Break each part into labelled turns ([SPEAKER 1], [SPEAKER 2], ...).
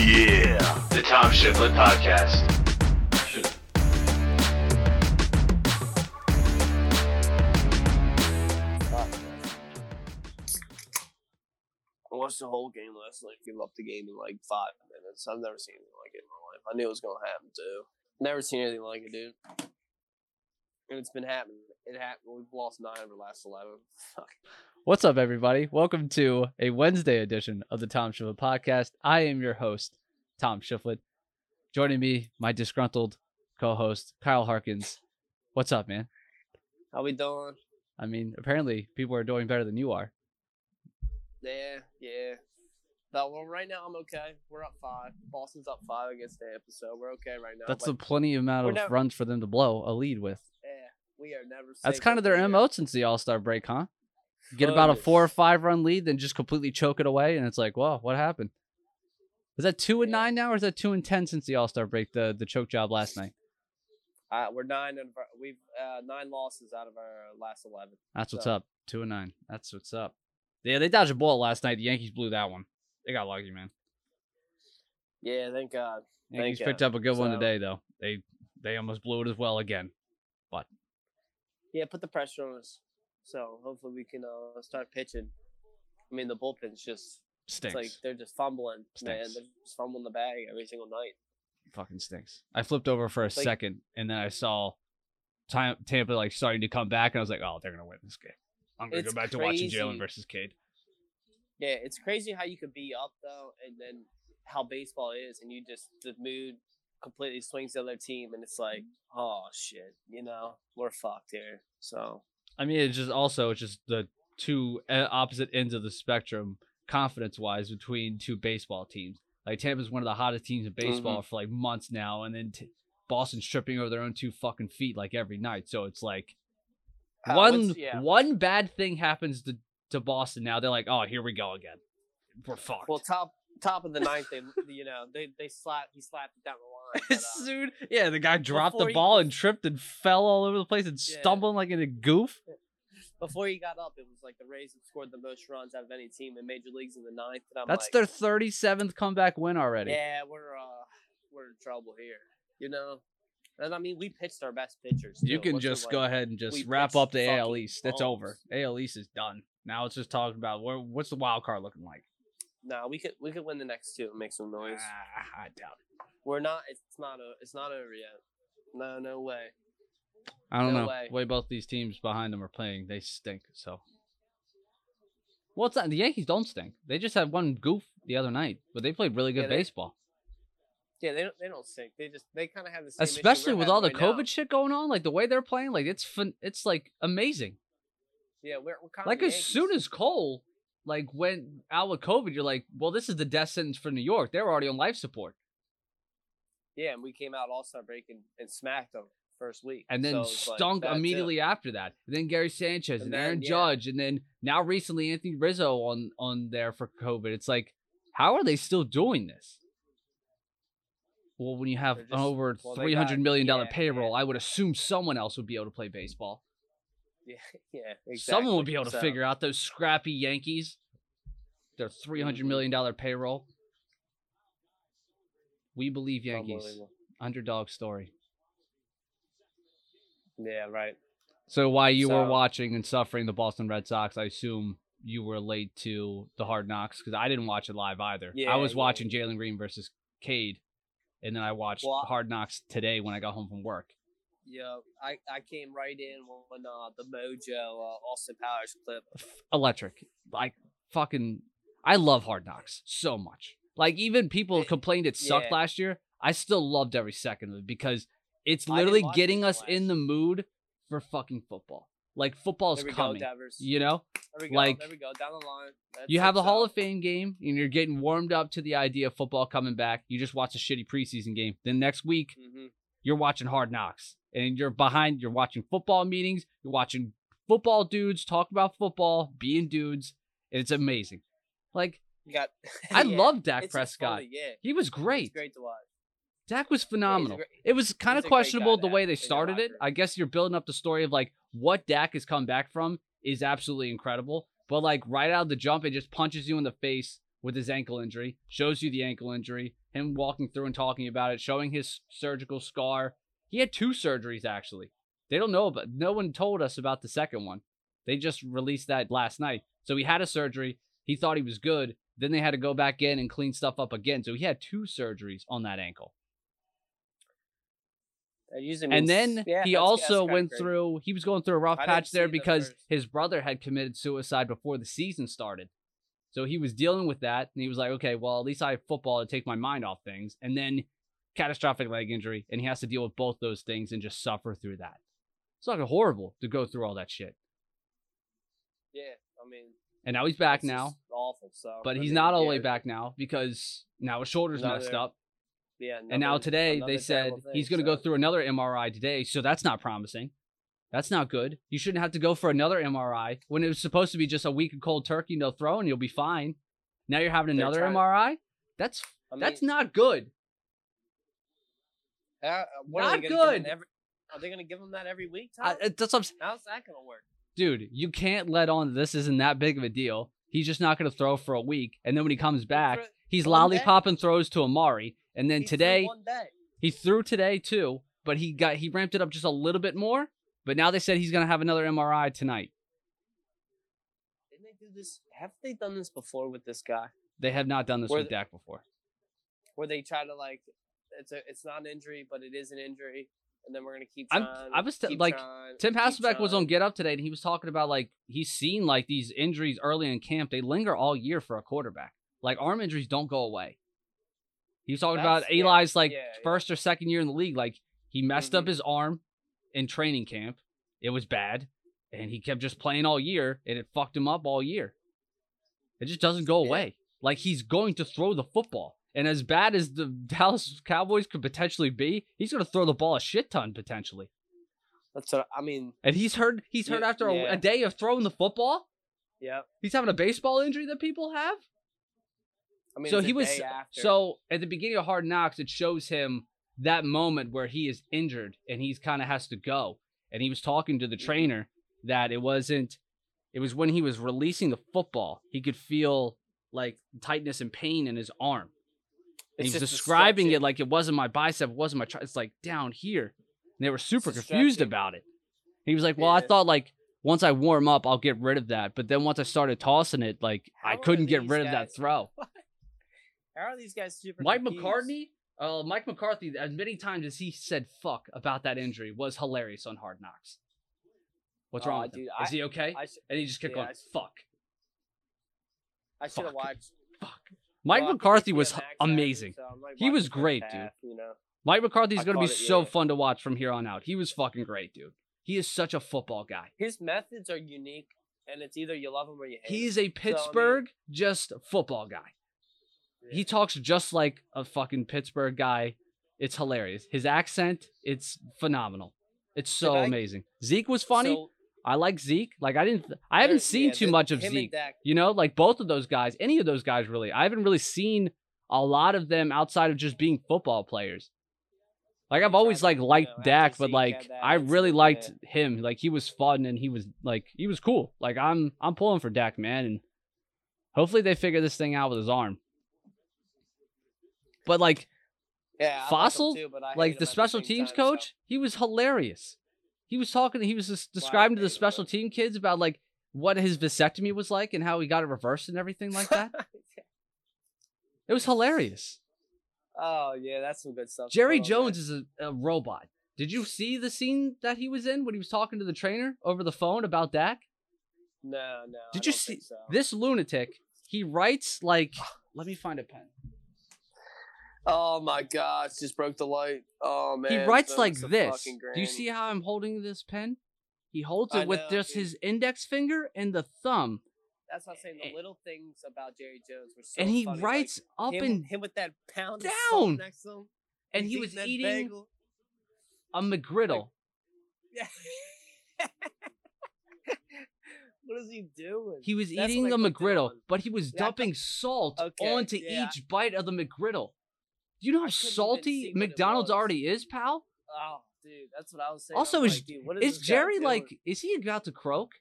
[SPEAKER 1] yeah.
[SPEAKER 2] The Tom Shifflett Podcast.
[SPEAKER 3] I watched the whole game last night. Give up the game in like five minutes. I've never seen anything like it in my life. I knew it was gonna happen too. Never seen anything like it, dude. And it's been happening. It happened. We've lost nine of our last eleven. Fuck.
[SPEAKER 4] What's up, everybody? Welcome to a Wednesday edition of the Tom Shifflett Podcast. I am your host, Tom Shifflett. Joining me, my disgruntled co-host, Kyle Harkins. What's up, man?
[SPEAKER 3] How we doing?
[SPEAKER 4] I mean, apparently people are doing better than you are.
[SPEAKER 3] Yeah, yeah. But well, right now I'm okay. We're up five. Boston's up five against Tampa, so we're okay right now.
[SPEAKER 4] That's
[SPEAKER 3] but
[SPEAKER 4] a plenty amount of
[SPEAKER 3] never-
[SPEAKER 4] runs for them to blow a lead with.
[SPEAKER 3] yeah, we are never.
[SPEAKER 4] That's kind of their
[SPEAKER 3] here.
[SPEAKER 4] MO since the All Star break, huh? Get about a four or five run lead, then just completely choke it away, and it's like, well, what happened? Is that two and nine now, or is that two and ten since the All Star break? The the choke job last night.
[SPEAKER 3] Uh, we're nine and we've uh, nine losses out of our last eleven.
[SPEAKER 4] That's what's up. Two and nine. That's what's up. Yeah, they dodged a bullet last night. The Yankees blew that one. They got lucky, man.
[SPEAKER 3] Yeah, thank God. Thank
[SPEAKER 4] Yankees
[SPEAKER 3] ya.
[SPEAKER 4] picked up a good one today, though. They they almost blew it as well again.
[SPEAKER 3] But yeah, put the pressure on us. So hopefully we can uh, start pitching. I mean, the bullpen's just
[SPEAKER 4] Stinks.
[SPEAKER 3] it's like they're just fumbling, man. They're just fumbling the bag every single night.
[SPEAKER 4] Fucking stinks. I flipped over for a
[SPEAKER 3] Like-
[SPEAKER 4] second, and then I saw Tam- Tampa like starting to come back, and I was like, oh, they're gonna win this game. I'm gonna go back to watching Jalen versus Cade.
[SPEAKER 3] Yeah, it's crazy how you could be up though, and then how baseball is, and you just the mood completely swings the other team, and it's like, oh shit, you know, we're fucked here. So
[SPEAKER 4] I mean, it's just also it's just the two uh, opposite ends of the spectrum, confidence wise, between two baseball teams. Like Tampa's one of the hottest teams in baseball for like months now, and then t- Boston's tripping over their own two fucking feet like every night. So it's like
[SPEAKER 3] Uh,
[SPEAKER 4] one
[SPEAKER 3] yeah.
[SPEAKER 4] one bad thing happens to to Boston now. They're like, oh, here we go again. We're fucked.
[SPEAKER 3] well, top top of the ninth, they you know they they slap he slapped it down the line. but,
[SPEAKER 4] Dude, yeah, the guy dropped
[SPEAKER 3] before
[SPEAKER 4] the
[SPEAKER 3] he-
[SPEAKER 4] ball and tripped and fell all over the place and
[SPEAKER 3] Yeah.
[SPEAKER 4] stumbling like in a goof.
[SPEAKER 3] before he got up, it was like the Rays had scored the most runs out of any team in major leagues in the ninth. And I'm
[SPEAKER 4] That's
[SPEAKER 3] like,
[SPEAKER 4] their 37th comeback win already.
[SPEAKER 3] Yeah, we're uh we're in trouble here. You know, and I mean we pitched our best pitchers.
[SPEAKER 4] You
[SPEAKER 3] too.
[SPEAKER 4] can just
[SPEAKER 3] like-
[SPEAKER 4] go ahead and just
[SPEAKER 3] we
[SPEAKER 4] wrap
[SPEAKER 3] pitched
[SPEAKER 4] up the AL
[SPEAKER 3] fucking
[SPEAKER 4] East. It's
[SPEAKER 3] bombs.
[SPEAKER 4] over. AL East is done. Now it's just talking about where, what's the wild card looking like.
[SPEAKER 3] Nah, we could we could win the next two and make some noise.
[SPEAKER 4] Ah, I doubt it.
[SPEAKER 3] We're not. It's not. A, it's not over yet. No, no way.
[SPEAKER 4] I don't
[SPEAKER 3] No
[SPEAKER 4] know.
[SPEAKER 3] way.
[SPEAKER 4] The way both these teams behind them are playing, they stink. So, well, it's not. The Yankees don't stink. They just had one goof the other night, but they played really good
[SPEAKER 3] Yeah, they-
[SPEAKER 4] baseball.
[SPEAKER 3] Yeah, they don't. They don't stink. They just. They kind of have the same. issue
[SPEAKER 4] Especially
[SPEAKER 3] we're
[SPEAKER 4] with all the
[SPEAKER 3] right now.
[SPEAKER 4] COVID shit going on, like the way they're playing, like it's fun. It's like amazing.
[SPEAKER 3] Yeah, we're, we're kind of
[SPEAKER 4] Like
[SPEAKER 3] of
[SPEAKER 4] as soon as Cole like when out with COVID, you're like, well, this is the death sentence for New York. They're already on life support,
[SPEAKER 3] Yeah, and we came out All Star break and, and smacked them first week,
[SPEAKER 4] and then
[SPEAKER 3] So like,
[SPEAKER 4] stunk
[SPEAKER 3] it.
[SPEAKER 4] immediately after that. And then Gary Sanchez and,
[SPEAKER 3] And
[SPEAKER 4] Aaron
[SPEAKER 3] yeah.
[SPEAKER 4] Judge, and then now recently Anthony Rizzo on on there for COVID. It's like, how are they still doing this? Well, when you have
[SPEAKER 3] just-
[SPEAKER 4] over
[SPEAKER 3] well,
[SPEAKER 4] three hundred million dollar
[SPEAKER 3] yeah,
[SPEAKER 4] payroll,
[SPEAKER 3] yeah.
[SPEAKER 4] I would assume someone else would be able to play baseball.
[SPEAKER 3] Yeah, yeah, exactly.
[SPEAKER 4] Someone would be able to
[SPEAKER 3] So,
[SPEAKER 4] figure out those scrappy Yankees. Their three hundred
[SPEAKER 3] Mhm.
[SPEAKER 4] million dollar payroll. We believe Yankees. Underdog story.
[SPEAKER 3] Yeah, right.
[SPEAKER 4] So while you were watching and suffering the Boston Red Sox, I assume you were late to the Hard Knocks because I didn't watch it live either.
[SPEAKER 3] Yeah, I
[SPEAKER 4] was
[SPEAKER 3] yeah.
[SPEAKER 4] watching Jalen Green versus Cade, and then I watched
[SPEAKER 3] Well,
[SPEAKER 4] Hard Knocks today when I got home from work.
[SPEAKER 3] Yeah, I, I came right in when uh, the Mojo uh, Austin Powers clip.
[SPEAKER 4] Electric, like fucking. I love Hard Knocks so much. Like even people
[SPEAKER 3] It-
[SPEAKER 4] complained it sucked
[SPEAKER 3] yeah.
[SPEAKER 4] last year. I still loved every second of it because it's literally getting us in the mood for fucking football. Like football's coming.
[SPEAKER 3] go,
[SPEAKER 4] You know,
[SPEAKER 3] There we go.
[SPEAKER 4] like,
[SPEAKER 3] there we go. Down the line. That's
[SPEAKER 4] you have the Hall of Fame game and you're getting warmed up to the idea of football coming back. You just watch a shitty preseason game. Then next week,
[SPEAKER 3] Mhm.
[SPEAKER 4] you're watching Hard Knocks and you're behind, you're watching football meetings, you're watching football dudes talk about football, being dudes, and it's amazing. Like,
[SPEAKER 3] You got.
[SPEAKER 4] I
[SPEAKER 3] yeah,
[SPEAKER 4] love Dak Prescott.
[SPEAKER 3] funny, yeah,
[SPEAKER 4] He was
[SPEAKER 3] It's
[SPEAKER 4] great.
[SPEAKER 3] great to watch.
[SPEAKER 4] Dak was phenomenal.
[SPEAKER 3] great-
[SPEAKER 4] it was kind of
[SPEAKER 3] great
[SPEAKER 4] questionable the way they started it. I guess you're building up the story of like what Dak has come back from is absolutely incredible. But like right out of the jump, it just punches you in the face with his ankle injury, shows you the ankle injury, him walking through and talking about it, showing his surgical scar. He had two surgeries actually. They don't know about no one told us about the second one. They just released that last night. So he had a surgery. He thought he was good. Then they had to go back in and clean stuff up again. So he had two surgeries on that ankle.
[SPEAKER 3] That usually
[SPEAKER 4] And then
[SPEAKER 3] yeah,
[SPEAKER 4] he
[SPEAKER 3] that's-
[SPEAKER 4] also
[SPEAKER 3] that's
[SPEAKER 4] went
[SPEAKER 3] crazy.
[SPEAKER 4] through, he was going through a rough
[SPEAKER 3] I
[SPEAKER 4] patch there because
[SPEAKER 3] first-
[SPEAKER 4] his brother had committed suicide before the season started. So he was dealing with that. And he was like, okay, well, at least I have football to take my mind off things. And then catastrophic leg injury. And he has to deal with both those things and just suffer through that. It's like horrible to go through all that shit.
[SPEAKER 3] Yeah, I mean,
[SPEAKER 4] And now he's back now.
[SPEAKER 3] awful. So,
[SPEAKER 4] But
[SPEAKER 3] I
[SPEAKER 4] he's
[SPEAKER 3] mean,
[SPEAKER 4] not all the way back now because now his shoulder's messed up.
[SPEAKER 3] Yeah,
[SPEAKER 4] And now today they said
[SPEAKER 3] thing,
[SPEAKER 4] he's going to go through another MRI today, so that's not promising. That's not good. You shouldn't have to go for another MRI when it was supposed to be just a week of cold turkey, no throw, and you'll be fine. Now you're having another MRI. That's
[SPEAKER 3] I mean,
[SPEAKER 4] that's not good.
[SPEAKER 3] Uh, what
[SPEAKER 4] not
[SPEAKER 3] are they gonna give him
[SPEAKER 4] good.
[SPEAKER 3] Every, are they going to give him that every week? Tom?
[SPEAKER 4] that's what
[SPEAKER 3] How's that going to work?
[SPEAKER 4] dude. You can't let on this isn't that big of a deal. He's just not going to throw for a week, and then when he comes back, he's
[SPEAKER 3] day.
[SPEAKER 4] lollipopping throws to Amari, and then
[SPEAKER 3] He
[SPEAKER 4] today. He threw today too, but he got he ramped it up just a little bit more. But now they said he's gonna have another MRI tonight.
[SPEAKER 3] Didn't they do this? Have they done this before with this guy?
[SPEAKER 4] They have not done this
[SPEAKER 3] Where
[SPEAKER 4] with
[SPEAKER 3] the-
[SPEAKER 4] Dak before.
[SPEAKER 3] Where they try to like, it's a, it's not an injury, but it is an injury, and then we're gonna keep
[SPEAKER 4] I'm-
[SPEAKER 3] trying.
[SPEAKER 4] I was t-
[SPEAKER 3] keep
[SPEAKER 4] like,
[SPEAKER 3] trying,
[SPEAKER 4] Tim Hasselbeck was on. Get Up today, and he was talking about like he's seen like these injuries early in camp. They linger all year for a quarterback. Like arm injuries don't go away. He was talking about
[SPEAKER 3] That's- yeah,
[SPEAKER 4] Eli's like
[SPEAKER 3] yeah, yeah.
[SPEAKER 4] first or second year in the league. Like he messed up
[SPEAKER 3] Mhm.
[SPEAKER 4] his arm in training camp. It was bad, and he kept just playing all year, and it fucked him up all year. It just doesn't go
[SPEAKER 3] Yeah.
[SPEAKER 4] away. Like he's going to throw the football. And as bad as the Dallas Cowboys could potentially be, he's going to throw the ball a shit ton potentially.
[SPEAKER 3] That's what I mean.
[SPEAKER 4] And he's hurt. He's hurt
[SPEAKER 3] Yeah,
[SPEAKER 4] after a,
[SPEAKER 3] yeah.
[SPEAKER 4] a day of throwing the football.
[SPEAKER 3] Yep.
[SPEAKER 4] He's having a baseball injury that people have.
[SPEAKER 3] I mean,
[SPEAKER 4] so he was. So at the beginning of Hard Knocks, it shows him that moment where he is injured and he's kind of has to go. And he was talking to the
[SPEAKER 3] Mm-hmm.
[SPEAKER 4] trainer that it wasn't. It was when he was releasing the football, he could feel like tightness and pain in his arm. And he's describing it like it wasn't my bicep, it wasn't my. Tri- it's like down here. And they were super confused about it. He was like, "Well, I thought like once I warm up, I'll get rid of that. But then once I started tossing it, like
[SPEAKER 3] How
[SPEAKER 4] I couldn't get rid of that
[SPEAKER 3] guys-
[SPEAKER 4] throw."
[SPEAKER 3] How are these guys super?
[SPEAKER 4] Mike
[SPEAKER 3] confused?
[SPEAKER 4] McCartney, uh, Mike McCarthy, as many times as he said "fuck" about that injury, was hilarious on Hard Knocks. What's wrong
[SPEAKER 3] Aw,
[SPEAKER 4] with him?
[SPEAKER 3] dude,
[SPEAKER 4] Is
[SPEAKER 3] I-
[SPEAKER 4] he okay?
[SPEAKER 3] Sh-
[SPEAKER 4] and he just kept
[SPEAKER 3] yeah,
[SPEAKER 4] going
[SPEAKER 3] I sh-
[SPEAKER 4] "fuck."
[SPEAKER 3] I should have watched.
[SPEAKER 4] Fuck. Mike
[SPEAKER 3] well,
[SPEAKER 4] McCarthy was amazing.
[SPEAKER 3] action, so
[SPEAKER 4] He was great,
[SPEAKER 3] half, You know.
[SPEAKER 4] Mike McCarthy's
[SPEAKER 3] I
[SPEAKER 4] going to be
[SPEAKER 3] it,
[SPEAKER 4] so
[SPEAKER 3] yeah.
[SPEAKER 4] fun to watch from here on out. He was fucking great, dude. He is such a football guy.
[SPEAKER 3] His methods are unique, and it's either you love him or you hate him.
[SPEAKER 4] He's a Pittsburgh just football guy. He talks just like a fucking Pittsburgh guy. It's hilarious. His accent, it's phenomenal. It's so
[SPEAKER 3] I-
[SPEAKER 4] amazing. Zeke was funny.
[SPEAKER 3] So,
[SPEAKER 4] I like Zeke. Like I didn't I haven't seen
[SPEAKER 3] yeah,
[SPEAKER 4] too
[SPEAKER 3] the-
[SPEAKER 4] much of Zeke. You know, like both of those guys, any of those guys really. I haven't really seen a lot of them outside of just being football players. Like I've always like liked
[SPEAKER 3] know,
[SPEAKER 4] Dak, but like I really liked him. Like he was fun and he was like he was cool. Like I'm I'm pulling for Dak, man, and hopefully they figure this thing out with his arm. But like
[SPEAKER 3] yeah, I like
[SPEAKER 4] Fassel,
[SPEAKER 3] too, but I hate
[SPEAKER 4] like the special teams
[SPEAKER 3] time, so-
[SPEAKER 4] coach, he was hilarious. He was talking. He was just describing to the special team kids about like what his vasectomy was like and how he got it reversed and everything like that. it was hilarious.
[SPEAKER 3] oh yeah, that's some good stuff.
[SPEAKER 4] Jerry Jones is a, a robot. Did you see the scene that he was in when he was talking to the trainer over the phone about Dak?
[SPEAKER 3] No, no.
[SPEAKER 4] Did you see
[SPEAKER 3] so.
[SPEAKER 4] this lunatic? He writes like. Let me find a pen.
[SPEAKER 3] Oh my gosh, just broke the light. Oh man.
[SPEAKER 4] he writes
[SPEAKER 3] so
[SPEAKER 4] like this. Do you see how I'm holding this pen? He holds
[SPEAKER 3] I
[SPEAKER 4] it with
[SPEAKER 3] know,
[SPEAKER 4] just
[SPEAKER 3] dude.
[SPEAKER 4] his index finger and the thumb,
[SPEAKER 3] That's what I'm saying. The eh. little things about Jerry Jones were so
[SPEAKER 4] and he
[SPEAKER 3] funny, like,
[SPEAKER 4] writes up
[SPEAKER 3] him,
[SPEAKER 4] and
[SPEAKER 3] him with that pound
[SPEAKER 4] down.
[SPEAKER 3] next to him,
[SPEAKER 4] and he was eating
[SPEAKER 3] bagel.
[SPEAKER 4] a McGriddle.
[SPEAKER 3] Yeah. what is he doing?
[SPEAKER 4] He was
[SPEAKER 3] That's
[SPEAKER 4] eating
[SPEAKER 3] I
[SPEAKER 4] the McGriddle, but he was
[SPEAKER 3] Yeah,
[SPEAKER 4] dumping salt
[SPEAKER 3] Okay,
[SPEAKER 4] onto
[SPEAKER 3] yeah.
[SPEAKER 4] each bite of the McGriddle. Do you know how
[SPEAKER 3] I
[SPEAKER 4] salty
[SPEAKER 3] see what it
[SPEAKER 4] McDonald's already is, pal?
[SPEAKER 3] Oh, dude, that's what I was saying.
[SPEAKER 4] Also,
[SPEAKER 3] I'm
[SPEAKER 4] is
[SPEAKER 3] like, is,
[SPEAKER 4] is Jerry like? Is he about to croak?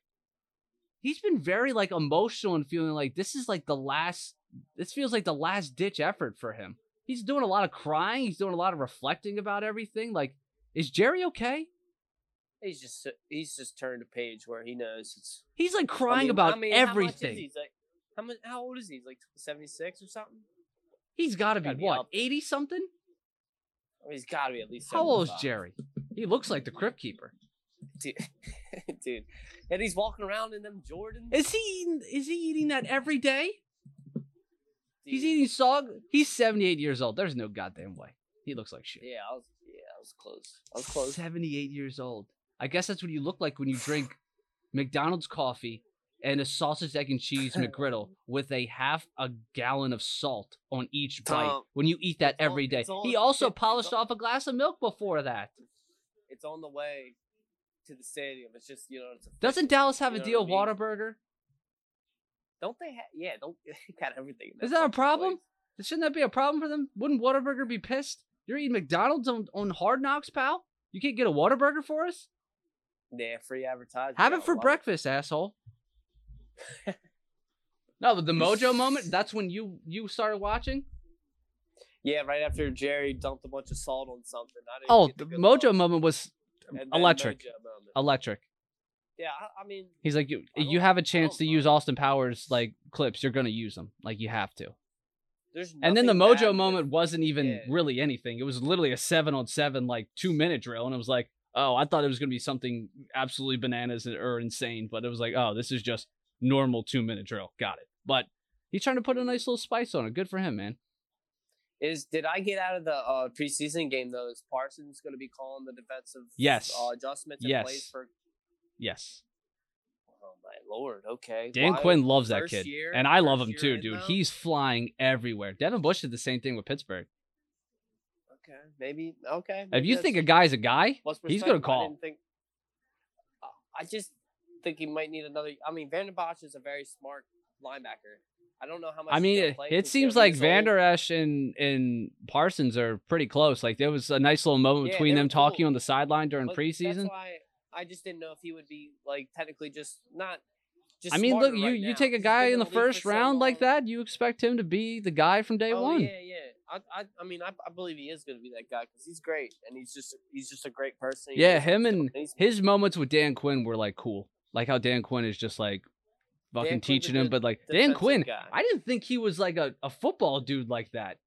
[SPEAKER 4] He's been very like emotional and feeling like this is like the last this feels like the last ditch effort for him. He's doing a lot of crying. He's doing a lot of reflecting about everything. Like, is Jerry okay?
[SPEAKER 3] He's just uh, he's just turned a page where he knows it's
[SPEAKER 4] He's like
[SPEAKER 3] I
[SPEAKER 4] crying
[SPEAKER 3] mean-
[SPEAKER 4] about
[SPEAKER 3] I mean, How much
[SPEAKER 4] everything.
[SPEAKER 3] is he? He's like, how much? How old is he? He's like seventy six or something.
[SPEAKER 4] He's got to be
[SPEAKER 3] be
[SPEAKER 4] what
[SPEAKER 3] up
[SPEAKER 4] eighty something.
[SPEAKER 3] I he's got to be at least.
[SPEAKER 4] How old is Jerry? He looks like the Crypt Keeper.
[SPEAKER 3] dude? dude, and he's walking around in them Jordans.
[SPEAKER 4] Is he? Eating, is he eating that every day? He's eating sog. He's seventy eight years old. There's no goddamn way. He looks like shit.
[SPEAKER 3] Yeah, I was. Yeah, I was close. I was close.
[SPEAKER 4] 78 years old. I guess that's what you look like when you drink McDonald's coffee and a sausage, egg, and cheese McGriddle with a half a gallon of salt on each bite. When you eat that every day,
[SPEAKER 3] it's
[SPEAKER 4] he also
[SPEAKER 3] it's
[SPEAKER 4] polished off a glass of milk before that.
[SPEAKER 3] It's on the way to the stadium. It's just you know. It's a
[SPEAKER 4] Doesn't Dallas have a deal Whataburger?
[SPEAKER 3] Don't they have? Yeah, don't they got everything. in
[SPEAKER 4] Is that a problem?
[SPEAKER 3] place.
[SPEAKER 4] Shouldn't that be a problem for them? Wouldn't Whataburger be pissed? You're eating McDonald's on, on Hard Knocks, pal. You can't get a Whataburger for us?
[SPEAKER 3] Yeah, free advertising.
[SPEAKER 4] Have it for breakfast, asshole. no, but the Mojo moment, that's when you you started watching?
[SPEAKER 3] Yeah, right after Jerry dumped a bunch of salt on something. I didn't
[SPEAKER 4] Oh, the Mojo
[SPEAKER 3] look.
[SPEAKER 4] moment was electric.
[SPEAKER 3] Moment.
[SPEAKER 4] electric.
[SPEAKER 3] Yeah, I, I mean,
[SPEAKER 4] He's like, you you have a chance to use. Austin Powers like clips, you're gonna use them. Like you have to.
[SPEAKER 3] there's
[SPEAKER 4] And then the Mojo
[SPEAKER 3] with-
[SPEAKER 4] moment wasn't even
[SPEAKER 3] Yeah.
[SPEAKER 4] really anything. It was literally a seven on seven, like two minute drill, and it was like, oh, I thought it was gonna be something absolutely bananas or insane, but it was like, oh, this is just normal two minute drill. Got it. But he's trying to put a nice little spice on it. Good for him, man.
[SPEAKER 3] Is did I get out of the uh, preseason game though? Is Parsons going to be calling the defensive
[SPEAKER 4] Yes.
[SPEAKER 3] uh, adjustments and
[SPEAKER 4] Yes.
[SPEAKER 3] plays for?
[SPEAKER 4] Yes.
[SPEAKER 3] Oh my lord! Okay,
[SPEAKER 4] Dan
[SPEAKER 3] Why-
[SPEAKER 4] Quinn loves that
[SPEAKER 3] first
[SPEAKER 4] kid.
[SPEAKER 3] year-
[SPEAKER 4] and I love him too, dude.
[SPEAKER 3] though?
[SPEAKER 4] He's flying everywhere. Devin Bush did the same thing with Pittsburgh.
[SPEAKER 3] okay. Maybe okay.
[SPEAKER 4] If you think a guy's a guy, he's gonna?
[SPEAKER 3] I
[SPEAKER 4] call.
[SPEAKER 3] didn't think. Uh, I just think he might need another. I mean, Vanderbosch is a very smart linebacker. I don't know how much.
[SPEAKER 4] I mean, it, it seems like
[SPEAKER 3] he's old.
[SPEAKER 4] Vander Esch and, and Parsons are pretty close. Like there was a nice little moment
[SPEAKER 3] Yeah,
[SPEAKER 4] between them talking
[SPEAKER 3] cool.
[SPEAKER 4] on the sideline during
[SPEAKER 3] But
[SPEAKER 4] preseason.
[SPEAKER 3] That's why I just didn't know if he would be like technically just not. Just
[SPEAKER 4] I mean, look, you
[SPEAKER 3] right
[SPEAKER 4] you
[SPEAKER 3] now,
[SPEAKER 4] take a guy in the first
[SPEAKER 3] for so
[SPEAKER 4] round like that, you expect him to be the guy from day
[SPEAKER 3] oh,
[SPEAKER 4] one.
[SPEAKER 3] Yeah, yeah. I, I, I mean, I, I believe he is going to be that guy because he's great and he's just, he's just a great person. He
[SPEAKER 4] Yeah, him and his moments with Dan Quinn were like cool. Like how Dan Quinn is just like fucking teaching him, but like Dan Quinn,
[SPEAKER 3] guy.
[SPEAKER 4] I didn't think he was like a, a football dude like that.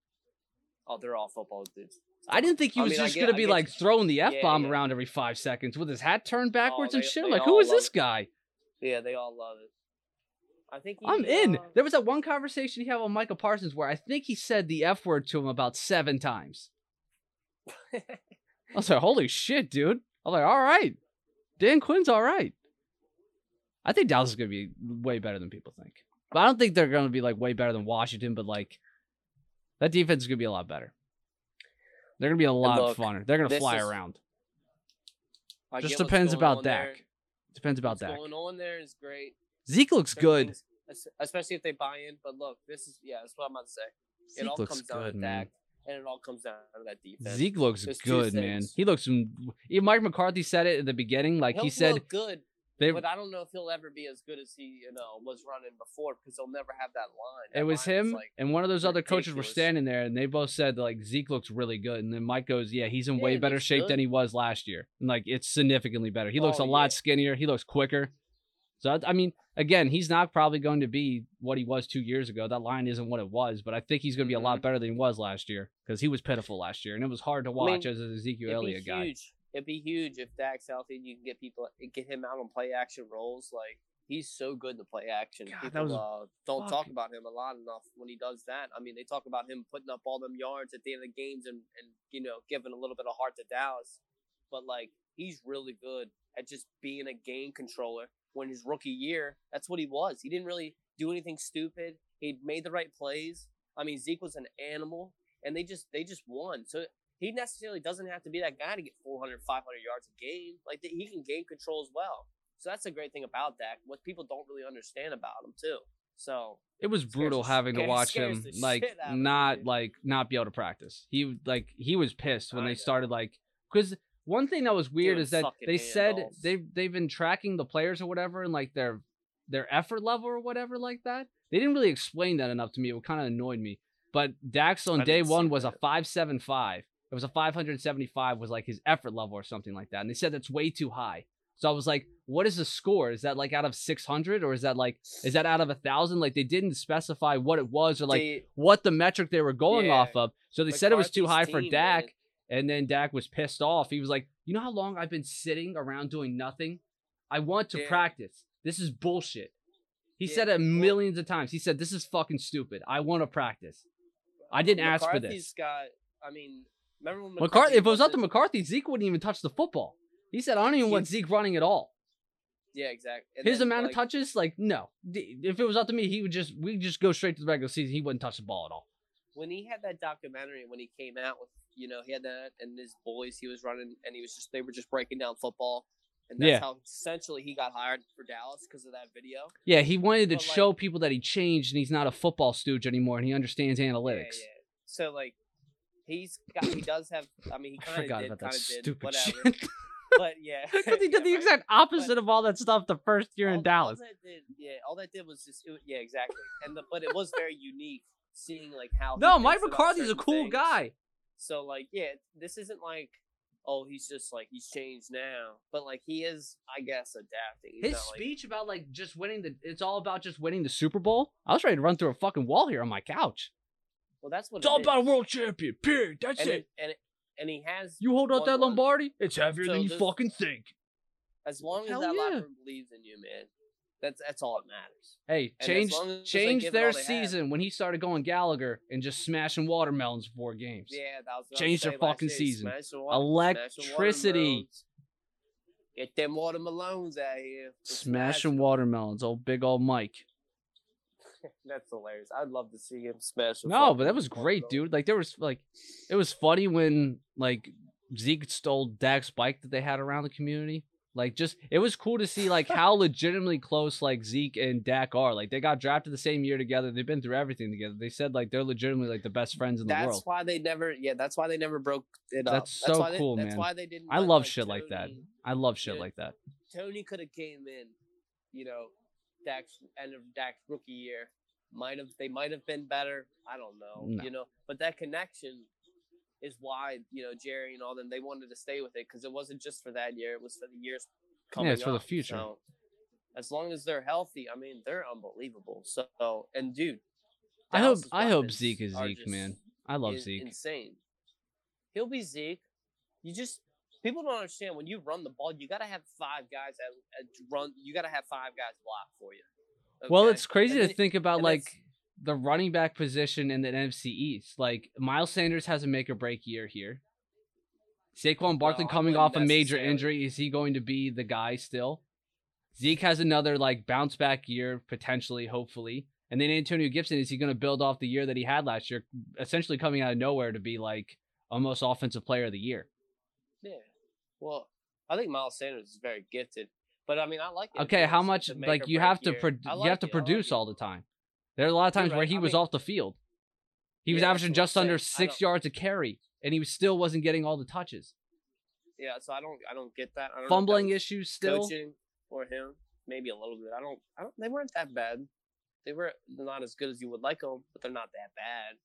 [SPEAKER 3] oh, they're all football dudes.
[SPEAKER 4] I didn't think he
[SPEAKER 3] I
[SPEAKER 4] was
[SPEAKER 3] mean,
[SPEAKER 4] just
[SPEAKER 3] get-
[SPEAKER 4] gonna be like throwing the f bomb
[SPEAKER 3] yeah.
[SPEAKER 4] around every five seconds with his hat turned backwards and
[SPEAKER 3] they-
[SPEAKER 4] shit. I'm like, who is
[SPEAKER 3] all
[SPEAKER 4] is
[SPEAKER 3] love
[SPEAKER 4] this
[SPEAKER 3] it.
[SPEAKER 4] guy?
[SPEAKER 3] Yeah, they all love it. I think he,
[SPEAKER 4] I'm in.
[SPEAKER 3] uh,
[SPEAKER 4] There was that one conversation he had with Micah Parsons where I think he said the F word to him about seven times. I was like, holy shit, dude. I was like, all right. Dan Quinn's all right. I think Dallas is going to be way better than people think. But I don't think they're going to be like way better than Washington, but like that defense is going to be a lot better. They're going to be a lot
[SPEAKER 3] look,
[SPEAKER 4] funner. They're going to fly
[SPEAKER 3] is-
[SPEAKER 4] around.
[SPEAKER 3] I
[SPEAKER 4] Just depends about
[SPEAKER 3] on there.
[SPEAKER 4] Dak. Depends about
[SPEAKER 3] What's
[SPEAKER 4] Dak.
[SPEAKER 3] going on there is great.
[SPEAKER 4] Zeke looks good.
[SPEAKER 3] especially if they buy in. But look, this is yeah, that's what I'm about to say. It
[SPEAKER 4] Zeke
[SPEAKER 3] all
[SPEAKER 4] looks
[SPEAKER 3] comes down
[SPEAKER 4] good,
[SPEAKER 3] to
[SPEAKER 4] man.
[SPEAKER 3] Dak, and it all comes down to that defense.
[SPEAKER 4] Zeke looks
[SPEAKER 3] There's
[SPEAKER 4] good, man. He looks. Even Mike McCarthy said it at the beginning. Like
[SPEAKER 3] He'll
[SPEAKER 4] he said,
[SPEAKER 3] good,
[SPEAKER 4] they.
[SPEAKER 3] but I don't know if he'll ever be as good as he you know was running before because he'll never have that line.
[SPEAKER 4] It was
[SPEAKER 3] line
[SPEAKER 4] him
[SPEAKER 3] like-
[SPEAKER 4] and one of those other coaches were standing there, and they both said like Zeke looks really good, and then Mike goes, "Yeah, he's in
[SPEAKER 3] Yeah,
[SPEAKER 4] way better shape than he was last year, and like it's significantly better. He looks
[SPEAKER 3] Oh,
[SPEAKER 4] a lot
[SPEAKER 3] yeah.
[SPEAKER 4] skinnier. He looks quicker. So I- I mean, again, he's not probably going to be what he was two years ago. That line isn't what it was, but I think he's going to be a lot better than he was last year because he was pitiful last year, and it was hard to
[SPEAKER 3] Mm-hmm. I mean,
[SPEAKER 4] watch as an Ezekiel Elliott guy.
[SPEAKER 3] huge. It'd be huge if Dak's healthy and you can get people get him out on play action roles. Like he's so good to play action.
[SPEAKER 4] God,
[SPEAKER 3] people
[SPEAKER 4] was
[SPEAKER 3] uh, don't talk about him a lot enough when he does that. I mean, they talk about him putting up all them yards at the end of the games and and you know giving a little bit of heart to Dallas, but like he's really good at just being a game controller. When his rookie year, that's what he was. He didn't really do anything stupid. He made the right plays. I mean, Zeke was an animal, and they just they just won. So he necessarily doesn't have to be that guy to get 400, 500 yards a game. Like he can game control as well. So that's the great thing about Dak. What people don't really understand about him too. So
[SPEAKER 4] It was brutal having to watch him like
[SPEAKER 3] shit out of me,
[SPEAKER 4] not
[SPEAKER 3] dude.
[SPEAKER 4] like not be able to practice. He like he was pissed when
[SPEAKER 3] I
[SPEAKER 4] they
[SPEAKER 3] know.
[SPEAKER 4] started like because one thing that was weird
[SPEAKER 3] Doing
[SPEAKER 4] is that they said they've they've been tracking the players or whatever and like their their effort level or whatever like that. They didn't really explain that enough to me. It kind of annoyed me. But Dax on
[SPEAKER 3] I
[SPEAKER 4] day one was a 575. It was a 575 was like his effort level or something like that. And they said that's way too high. So I was like, what is the score? Is that like out of 600 or is that like, is that out of a thousand? Like they didn't specify what it was or like
[SPEAKER 3] See,
[SPEAKER 4] what the metric they were going
[SPEAKER 3] Yeah.
[SPEAKER 4] off of. So they said it was too high
[SPEAKER 3] McCarthy's
[SPEAKER 4] for Dak.
[SPEAKER 3] man.
[SPEAKER 4] And then Dak was pissed off. He was like, You know how long I've been sitting around doing nothing? I want to
[SPEAKER 3] Yeah.
[SPEAKER 4] practice. This is bullshit. He
[SPEAKER 3] Yeah,
[SPEAKER 4] said it millions of times. He said, This is fucking stupid. I want to practice. I didn't ask for
[SPEAKER 3] McCarthy's
[SPEAKER 4] this.
[SPEAKER 3] got. I mean, remember when
[SPEAKER 4] McCarthy, if it was up to McCarthy, Zeke wouldn't even touch the football. He said, I don't even want Zeke running at all.
[SPEAKER 3] Yeah, exactly. And
[SPEAKER 4] His
[SPEAKER 3] then,
[SPEAKER 4] amount
[SPEAKER 3] like,
[SPEAKER 4] of touches, like, no. If it was up to me, he would just, we just go straight to the regular season. He wouldn't touch the ball at all.
[SPEAKER 3] when he had that documentary when he came out with you know he had that and his boys he was running and he was just they were just breaking down football and that's
[SPEAKER 4] Yeah.
[SPEAKER 3] how essentially he got hired for Dallas because of that video.
[SPEAKER 4] Yeah, he wanted to
[SPEAKER 3] like-
[SPEAKER 4] show people that he changed and he's not a football stooge anymore and he understands analytics.
[SPEAKER 3] Yeah, yeah. So like he's got he does have I mean he kind of did kind of did
[SPEAKER 4] stupid
[SPEAKER 3] whatever
[SPEAKER 4] shit.
[SPEAKER 3] but yeah
[SPEAKER 4] Because he did the exact opposite of all that stuff the first year
[SPEAKER 3] all,
[SPEAKER 4] in Dallas.
[SPEAKER 3] All that did, yeah, all that did was just it, yeah, exactly. And the, but it was very unique seeing like how.
[SPEAKER 4] No, Mike McCarthy's a cool
[SPEAKER 3] things.
[SPEAKER 4] guy.
[SPEAKER 3] So like, yeah, this isn't like, oh, he's just like he's changed now, but like he is, I guess, adapting. He's
[SPEAKER 4] His
[SPEAKER 3] not, like-
[SPEAKER 4] speech about like just winning the it's all about just winning the Super Bowl. I was ready to run through a fucking wall here on my couch.
[SPEAKER 3] Well, that's what
[SPEAKER 4] It's all
[SPEAKER 3] it
[SPEAKER 4] about a world champion. Period. That's
[SPEAKER 3] and
[SPEAKER 4] it.
[SPEAKER 3] it, and it, and he has
[SPEAKER 4] You hold out
[SPEAKER 3] won
[SPEAKER 4] that
[SPEAKER 3] one.
[SPEAKER 4] Lombardi, it's heavier
[SPEAKER 3] So
[SPEAKER 4] than you
[SPEAKER 3] this-
[SPEAKER 4] fucking think.
[SPEAKER 3] as long as that
[SPEAKER 4] yeah.
[SPEAKER 3] locker room believes in you, man. That's that's all that matters.
[SPEAKER 4] Hey,
[SPEAKER 3] as
[SPEAKER 4] change
[SPEAKER 3] long as
[SPEAKER 4] change their
[SPEAKER 3] all they have.
[SPEAKER 4] season when he started going Gallagher and just smashing watermelons before games.
[SPEAKER 3] Yeah, that was what
[SPEAKER 4] Change their fucking
[SPEAKER 3] year.
[SPEAKER 4] season.
[SPEAKER 3] Water-
[SPEAKER 4] Electricity.
[SPEAKER 3] Get them watermelons out here.
[SPEAKER 4] Smashing
[SPEAKER 3] smash
[SPEAKER 4] watermelons, old big old Mike.
[SPEAKER 3] That's hilarious. I'd love to see him smash.
[SPEAKER 4] No, but that was great, dude. Like there was like, it was funny when like Zeke stole Dak's bike that they had around the community. Like just it was cool to see like how legitimately close like Zeke and Dak are. Like they got drafted the same year together. They've been through everything together. They said like they're legitimately like the best friends in the
[SPEAKER 3] That's
[SPEAKER 4] world.
[SPEAKER 3] That's why they never. Yeah, that's why they never broke it up.
[SPEAKER 4] That's so
[SPEAKER 3] why they-
[SPEAKER 4] cool,
[SPEAKER 3] that's
[SPEAKER 4] man.
[SPEAKER 3] why they didn't.
[SPEAKER 4] I love
[SPEAKER 3] like,
[SPEAKER 4] shit like that. I love shit like that.
[SPEAKER 3] Tony could have came in, you know, Dak's end of Dak's rookie year. Might have they might have been better. I don't know,
[SPEAKER 4] No.
[SPEAKER 3] you know. But that connection is why you know Jerry and all them they wanted to stay with it because it wasn't just for that year. It was for the years coming.
[SPEAKER 4] Yeah, it's for the future.
[SPEAKER 3] So, as long as they're healthy, I mean, they're unbelievable. So and dude,
[SPEAKER 4] I hope I hope Zeke is Zeke, man. I love Zeke.
[SPEAKER 3] Insane. He'll be Zeke. You just people don't understand when you run the ball, you gotta have five guys that, that run. You gotta have five guys block for you.
[SPEAKER 4] Well, it's crazy
[SPEAKER 3] And
[SPEAKER 4] to think about like the running back position in the NFC East. Like Miles Sanders has a make or break year here. Saquon Barkley
[SPEAKER 3] No,
[SPEAKER 4] coming off a major injury, is he going to be the guy still? Zeke has another like bounce back year potentially, hopefully. And then Antonio Gibson is he going to build off the year that he had last year, essentially coming out of nowhere to be like almost offensive player of the year?
[SPEAKER 3] Yeah. Well, I think Miles Sanders is very gifted, but I mean, I like. it.
[SPEAKER 4] Okay, how much like you have to pro-
[SPEAKER 3] I
[SPEAKER 4] you have to
[SPEAKER 3] it, like
[SPEAKER 4] produce
[SPEAKER 3] it.
[SPEAKER 4] all the time. There are a lot of times where he
[SPEAKER 3] I
[SPEAKER 4] was
[SPEAKER 3] mean-
[SPEAKER 4] off the field. He was
[SPEAKER 3] Yeah, that's
[SPEAKER 4] averaging just under six yards a carry, and he still wasn't getting all the touches.
[SPEAKER 3] Yeah, so I don't, I don't get that. I don't know that
[SPEAKER 4] Fumbling issues still.
[SPEAKER 3] coaching for him, maybe a little bit. I don't, I don't. They weren't that bad. They were not as good as you would like them, but they're not that bad.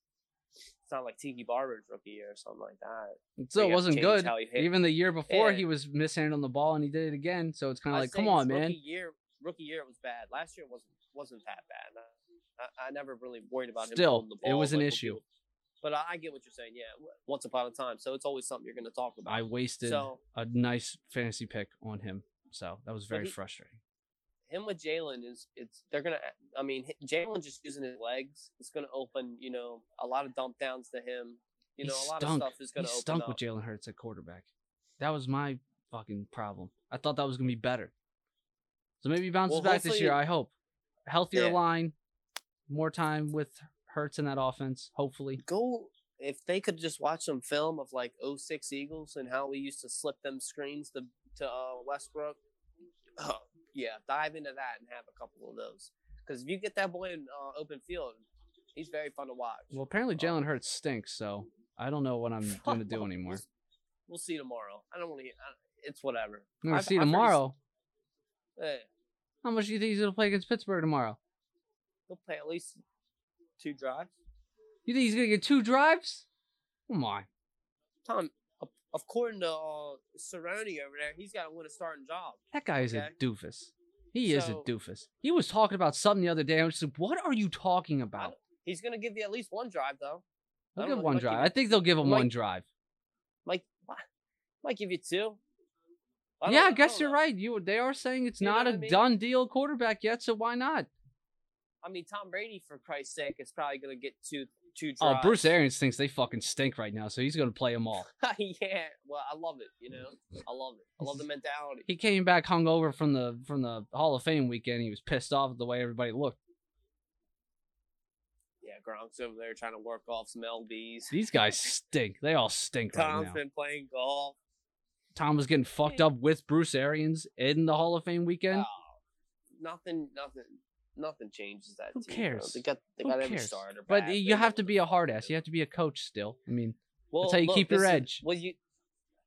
[SPEAKER 3] It's not like Tiki Barber's rookie year or something like that.
[SPEAKER 4] So it wasn't good.
[SPEAKER 3] how you hit.
[SPEAKER 4] Even the year before,
[SPEAKER 3] Yeah.
[SPEAKER 4] he was mishandling the ball, and he did it again. So it's kind of like, come on, man.
[SPEAKER 3] Rookie year, rookie year was bad. Last year wasn't wasn't that bad. I, I, never really worried about him.
[SPEAKER 4] Still,
[SPEAKER 3] holding the
[SPEAKER 4] it was an
[SPEAKER 3] like
[SPEAKER 4] issue.
[SPEAKER 3] But I, I get what you're saying. Yeah, once upon a time. So it's always something you're going to talk about.
[SPEAKER 4] I wasted
[SPEAKER 3] So
[SPEAKER 4] a nice fantasy pick on him, so that was very
[SPEAKER 3] he-
[SPEAKER 4] frustrating.
[SPEAKER 3] Him with Jalen is it's they're gonna. I mean, h- Jalen just using his legs It's gonna open. You know, a lot of dump downs to him. You know,
[SPEAKER 4] he
[SPEAKER 3] a lot
[SPEAKER 4] stunk.
[SPEAKER 3] of stuff is
[SPEAKER 4] he
[SPEAKER 3] gonna open
[SPEAKER 4] stunk
[SPEAKER 3] up.
[SPEAKER 4] with Jalen Hurts at quarterback. That was my fucking problem. I thought that was gonna be better. So maybe he bounces
[SPEAKER 3] Well,
[SPEAKER 4] back this year. I hope. Healthier
[SPEAKER 3] Yeah.
[SPEAKER 4] line, more time with Hurts in that offense. Hopefully.
[SPEAKER 3] Go if they could just watch some film of like 06 Eagles and how we used to slip them screens to to uh, Westbrook. Oh, yeah, dive into that and have a couple of those. Because if you get that boy in uh, open field, he's very fun to watch.
[SPEAKER 4] Well, apparently
[SPEAKER 3] Um,
[SPEAKER 4] Jalen Hurts stinks, so I don't know what I'm gonna do anymore.
[SPEAKER 3] We'll, we'll see tomorrow. I don't want to. It's whatever.
[SPEAKER 4] I'm
[SPEAKER 3] I've-
[SPEAKER 4] see
[SPEAKER 3] I've
[SPEAKER 4] tomorrow.
[SPEAKER 3] Eh,
[SPEAKER 4] How much do you think he's gonna play against Pittsburgh tomorrow?
[SPEAKER 3] He'll play at least two drives.
[SPEAKER 4] You think he's gonna get two drives? Come on.
[SPEAKER 3] Tom, according to uh, Sirianni over there, he's got to win a starting job.
[SPEAKER 4] That guy is
[SPEAKER 3] Okay.
[SPEAKER 4] a doofus. He is a doofus. He was talking about something the other day. I was just like, what are you talking about?
[SPEAKER 3] He's gonna give you at least one drive though.
[SPEAKER 4] They'll give
[SPEAKER 3] know,
[SPEAKER 4] one drive.
[SPEAKER 3] you-
[SPEAKER 4] I think they'll give him
[SPEAKER 3] might-
[SPEAKER 4] one drive.
[SPEAKER 3] Might might give you two. I
[SPEAKER 4] yeah, I guess you're
[SPEAKER 3] know.
[SPEAKER 4] right. You they are saying it's
[SPEAKER 3] You
[SPEAKER 4] not a
[SPEAKER 3] I mean?
[SPEAKER 4] done deal quarterback yet, so why not?
[SPEAKER 3] I mean, Tom Brady, for Christ's sake, is probably gonna get two two
[SPEAKER 4] Oh. Bruce Arians thinks they fucking stink right now, so he's gonna play them all.
[SPEAKER 3] yeah, well, I love it. You know, I love it. I love the mentality.
[SPEAKER 4] He came back hungover from the from the Hall of Fame weekend. He was pissed off at the way everybody looked.
[SPEAKER 3] Yeah, Gronk's over there trying to work off some lbs.
[SPEAKER 4] These guys stink. They all stink right
[SPEAKER 3] Tom's
[SPEAKER 4] now.
[SPEAKER 3] been playing golf.
[SPEAKER 4] Tom was getting fucked up with Bruce Arians in the Hall of Fame weekend.
[SPEAKER 3] Oh, nothing, nothing, nothing changes that.
[SPEAKER 4] Who
[SPEAKER 3] team, bro.
[SPEAKER 4] cares?
[SPEAKER 3] They got they
[SPEAKER 4] Who
[SPEAKER 3] got every
[SPEAKER 4] cares?
[SPEAKER 3] starter.
[SPEAKER 4] But
[SPEAKER 3] back.
[SPEAKER 4] you
[SPEAKER 3] They
[SPEAKER 4] have to be a hard ass. You have to be a coach still. I mean,
[SPEAKER 3] Well,
[SPEAKER 4] how you keep your
[SPEAKER 3] this is-
[SPEAKER 4] edge.
[SPEAKER 3] well, you.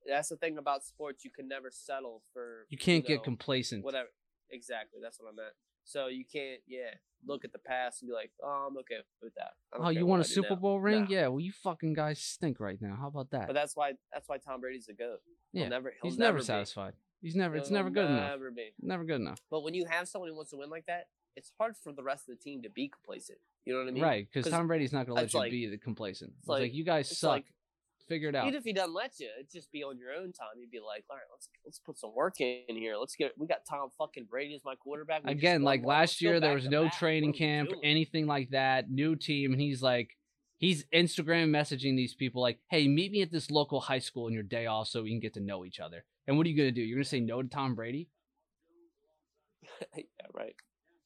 [SPEAKER 3] That's the thing about sports. You can never settle for.
[SPEAKER 4] you can't
[SPEAKER 3] know,
[SPEAKER 4] get complacent.
[SPEAKER 3] whatever. Exactly. That's what I meant. So you can't, yeah, look at the past and be like, oh, I'm okay with that.
[SPEAKER 4] Oh, you want a
[SPEAKER 3] do
[SPEAKER 4] Super
[SPEAKER 3] now."
[SPEAKER 4] Bowl ring?
[SPEAKER 3] Nah.
[SPEAKER 4] Yeah. Well, you fucking guys stink right now. How about that?
[SPEAKER 3] But that's why that's why Tom Brady's a goat. He'll
[SPEAKER 4] Yeah,
[SPEAKER 3] never. He'll
[SPEAKER 4] He's never,
[SPEAKER 3] be.
[SPEAKER 4] satisfied. He's never. It's
[SPEAKER 3] He'll
[SPEAKER 4] never good enough.
[SPEAKER 3] Never be.
[SPEAKER 4] Never good enough.
[SPEAKER 3] But when you have someone who wants to win like that, it's hard for the rest of the team to be complacent. You know what I mean?
[SPEAKER 4] right? because Tom Brady's not gonna let you
[SPEAKER 3] like-
[SPEAKER 4] be the complacent. It's
[SPEAKER 3] like-
[SPEAKER 4] like, you guys suck.
[SPEAKER 3] like
[SPEAKER 4] Figure it out.
[SPEAKER 3] even if he doesn't let you, it'd just be on your own time. You'd be like, all right, let's let's put some work in here. Let's get. We got Tom fucking Brady as my quarterback. We
[SPEAKER 4] Again, like last year, there was no
[SPEAKER 3] back.
[SPEAKER 4] training
[SPEAKER 3] What are we
[SPEAKER 4] camp, anything like that. New team, and he's like, he's Instagram messaging these people like, "Hey, meet me at this local high school in your day off, so we can get to know each other." And what are you gonna do? You're gonna say no to Tom Brady?
[SPEAKER 3] yeah, right.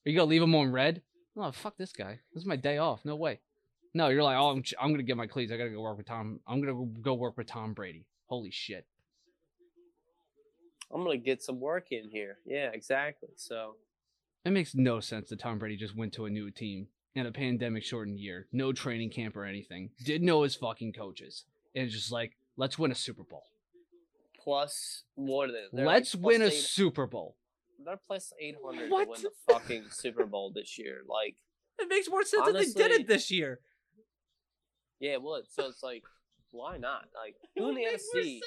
[SPEAKER 4] Are you gonna leave him on red? Oh, fuck this guy. This is my day off. No way. No, you're like, oh, I'm, ch- I'm gonna get my cleats. I gotta go work with Tom. I'm gonna go- go work with Tom Brady. Holy shit.
[SPEAKER 3] I'm gonna get some work in here. Yeah, exactly. So
[SPEAKER 4] It makes no sense that Tom Brady just went to a new team in a pandemic shortened year. No training camp or anything. Didn't know his fucking coaches. And just like, let's win a Super Bowl.
[SPEAKER 3] plus more than
[SPEAKER 4] let's
[SPEAKER 3] like
[SPEAKER 4] win a Super Bowl.
[SPEAKER 3] They're plus eight hundred
[SPEAKER 4] What?
[SPEAKER 3] to win the fucking Super Bowl this year. Like,
[SPEAKER 4] It makes more sense
[SPEAKER 3] that they did it
[SPEAKER 4] this year.
[SPEAKER 3] yeah, it would. So it's like, why not? Like, who in the NFC?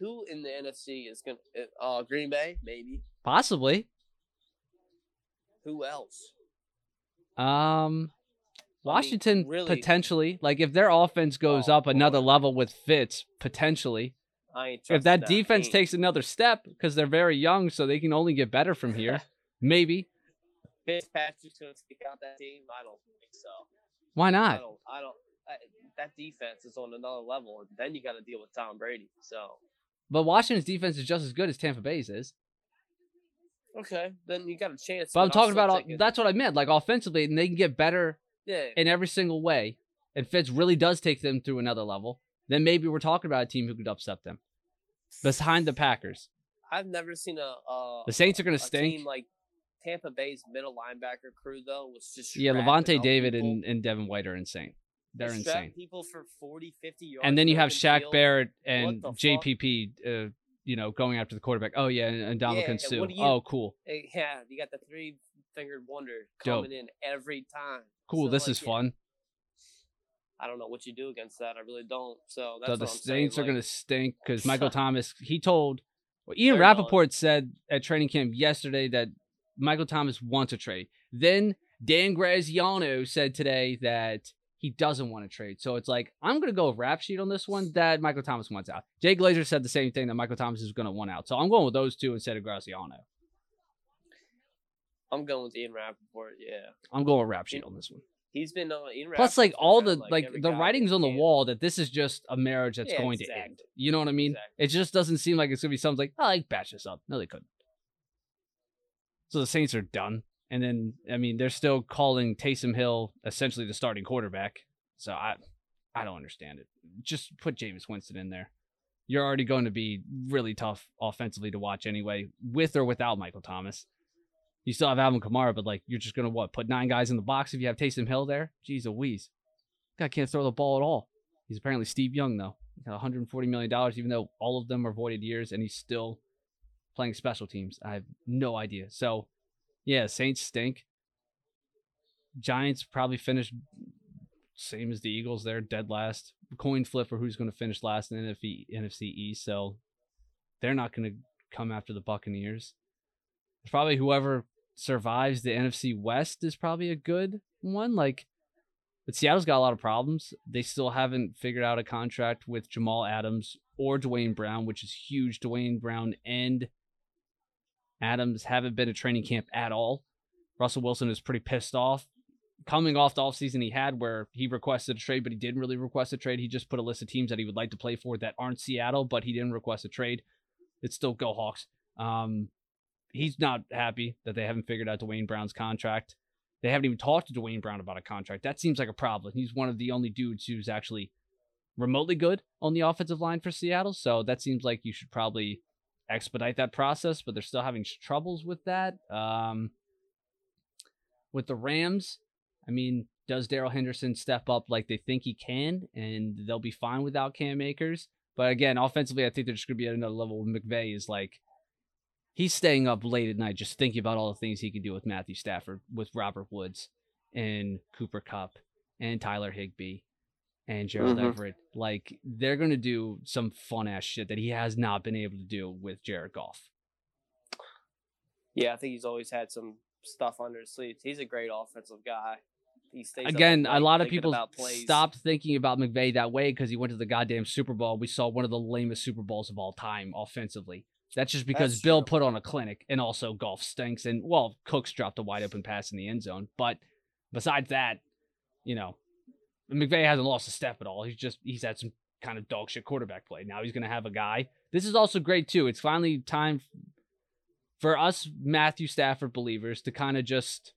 [SPEAKER 3] Who in the NFC is gonna? Uh, Green Bay, maybe.
[SPEAKER 4] Possibly.
[SPEAKER 3] Who else?
[SPEAKER 4] Um, Washington
[SPEAKER 3] really-
[SPEAKER 4] potentially. Like if their offense goes
[SPEAKER 3] Oh,
[SPEAKER 4] up another
[SPEAKER 3] boy.
[SPEAKER 4] level with Fitz, potentially. If
[SPEAKER 3] trusting
[SPEAKER 4] that defense takes another step, because they're very young, so they can only get better from here. Maybe.
[SPEAKER 3] Fitzpatrick's gonna take out that team, I don't think so.
[SPEAKER 4] Why not?
[SPEAKER 3] I don't. I don't. I, that defense is on another level, and then you got to deal with Tom Brady. So
[SPEAKER 4] But Washington's defense is just as good as Tampa Bay's is.
[SPEAKER 3] okay, then you got a chance.
[SPEAKER 4] But I'm talking about
[SPEAKER 3] it.
[SPEAKER 4] that's what I meant. Like offensively, and they can get better
[SPEAKER 3] Yeah,
[SPEAKER 4] in every single way. And Fitz really does take them through another level. Then maybe we're talking about a team who could upset them. Behind the Packers,
[SPEAKER 3] I've never seen a. Uh,
[SPEAKER 4] the Saints are going to stink.
[SPEAKER 3] team like Tampa Bay's middle linebacker crew though was just
[SPEAKER 4] Yeah,
[SPEAKER 3] Lavonte
[SPEAKER 4] David
[SPEAKER 3] people.
[SPEAKER 4] and, and Devin White are insane. They're
[SPEAKER 3] They
[SPEAKER 4] insane.
[SPEAKER 3] People for 40, 50 yards.
[SPEAKER 4] And then you have Shaq
[SPEAKER 3] field.
[SPEAKER 4] Barrett and? JPP, uh, you know, going after the quarterback. Oh yeah, and, and Ndamukong
[SPEAKER 3] Yeah, Suh. you-
[SPEAKER 4] Oh, cool,
[SPEAKER 3] yeah, you got the three fingered wonder
[SPEAKER 4] Dope.
[SPEAKER 3] coming in every time.
[SPEAKER 4] cool.
[SPEAKER 3] So,
[SPEAKER 4] this
[SPEAKER 3] like,
[SPEAKER 4] is
[SPEAKER 3] yeah,
[SPEAKER 4] fun.
[SPEAKER 3] I don't know what you do against that. I really don't. So
[SPEAKER 4] So the
[SPEAKER 3] what I'm saying,
[SPEAKER 4] Saints are
[SPEAKER 3] like,
[SPEAKER 4] going to stink because Michael Thomas. He told well, Ian. Rapoport said at training camp yesterday that Michael Thomas wants a trade. Then Dan Graziano said today that he doesn't want to trade. So it's like I'm going to go with rap sheet on this one that Michael Thomas wants out. Jay Glazer said the same thing that Michael Thomas is going to want out. So I'm going with those two instead of Graziano.
[SPEAKER 3] I'm going with Ian Rapoport. Yeah,
[SPEAKER 4] I'm going with rap sheet on this one.
[SPEAKER 3] He's been uh, Ian.
[SPEAKER 4] Plus, like all the
[SPEAKER 3] around,
[SPEAKER 4] like the writing's on the wall that this is just a marriage that's
[SPEAKER 3] Yeah,
[SPEAKER 4] going to end. You know what I mean?
[SPEAKER 3] Exactly.
[SPEAKER 4] It just doesn't seem like it's gonna be something like, oh, I like batch this up. No, they couldn't. So the Saints are done, and then I mean they're still calling Taysom Hill essentially the starting quarterback. So I, I don't understand it. Just put Jameis Winston in there. You're already going to be really tough offensively to watch anyway, with or without Michael Thomas. You still have Alvin Kamara, but like you're just gonna what put nine guys in the box if you have Taysom Hill there? Jeez Louise, guy can't throw the ball at all. He's apparently Steve Young though. He got 140 million dollars, even though all of them are voided years, and he's still playing special teams. I have no idea. So, yeah, Saints stink. Giants probably finish same as the Eagles. They're dead last. Coin flip for who's going to finish last in NFC NFC East. So they're not going to come after the Buccaneers. Probably whoever survives the NFC West is probably a good one. Like, but Seattle's got a lot of problems. They still haven't figured out a contract with Jamal Adams or Duane Brown, which is huge. Duane Brown and Adams haven't been to training camp at all. Russell Wilson is pretty pissed off. Coming off the offseason he had where he requested a trade, but he didn't really request a trade. He just put a list of teams that he would like to play for that aren't Seattle, but he didn't request a trade. It's still go Hawks. Um, he's not happy that they haven't figured out Duane Brown's contract. They haven't even talked to Duane Brown about a contract. That seems like a problem. He's one of the only dudes who's actually remotely good on the offensive line for Seattle. So that seems like you should probably expedite that process, but they're still having troubles with that. Um, with the Rams, I mean, does Darrell Henderson step up like they think he can, and they'll be fine without Cam Akers? But again, offensively, I think they're just going to be at another level. With McVay is like, he's staying up late at night just thinking about all the things he can do with Matthew Stafford, with Robert Woods, and Cooper Kupp, and Tyler Higbee, and Gerald
[SPEAKER 3] Mhm.
[SPEAKER 4] Everett. Like, they're going to do some fun ass shit that he has not been able to do with Jared Goff.
[SPEAKER 3] Yeah, I think he's always had some stuff under his sleeves. He's a great offensive guy. He stays
[SPEAKER 4] Again, a lot of people stopped thinking about McVay that way because he went to the goddamn Super Bowl. We saw one of the lamest Super Bowls of all time offensively. That's just because
[SPEAKER 3] That's
[SPEAKER 4] Bill put on a clinic and also Goff stinks. And well, Cooks dropped a wide open pass in the end zone. But besides that, you know, McVay hasn't lost a step at all. He's just he's had some kind of dog shit quarterback play. Now he's gonna have a guy. This is also great too. It's finally time for us Matthew Stafford believers to kind of just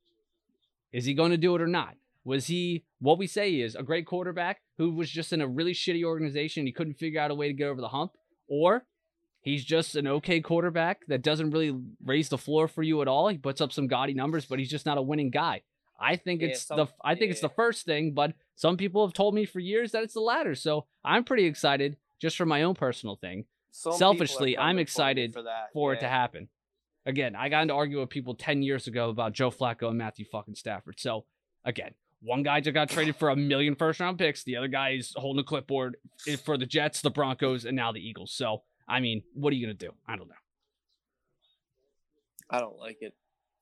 [SPEAKER 4] is he going to do it or not? Was he what we say he is a great quarterback who was just in a really shitty organization? He couldn't figure out a way to get over the hump, or he's just an okay quarterback that doesn't really raise the floor for you at all. He puts up some gaudy numbers, but he's just not a winning guy. I think
[SPEAKER 3] Yeah,
[SPEAKER 4] it's
[SPEAKER 3] some-
[SPEAKER 4] the I think it's the first thing, but some people have told me for years that it's the latter. So I'm pretty excited just for my own personal thing
[SPEAKER 3] Some
[SPEAKER 4] selfishly, I'm
[SPEAKER 3] coming for me
[SPEAKER 4] excited
[SPEAKER 3] for, that.
[SPEAKER 4] for it to happen. Again, I got into arguing with people 10 years ago about Joe Flacco and Matthew fucking Stafford. So, again, one guy just got traded for a million first round picks. The other guy is holding a clipboard for the Jets, the Broncos, and now the Eagles. So, I mean, what are you going to do? I don't know.
[SPEAKER 3] I don't like it.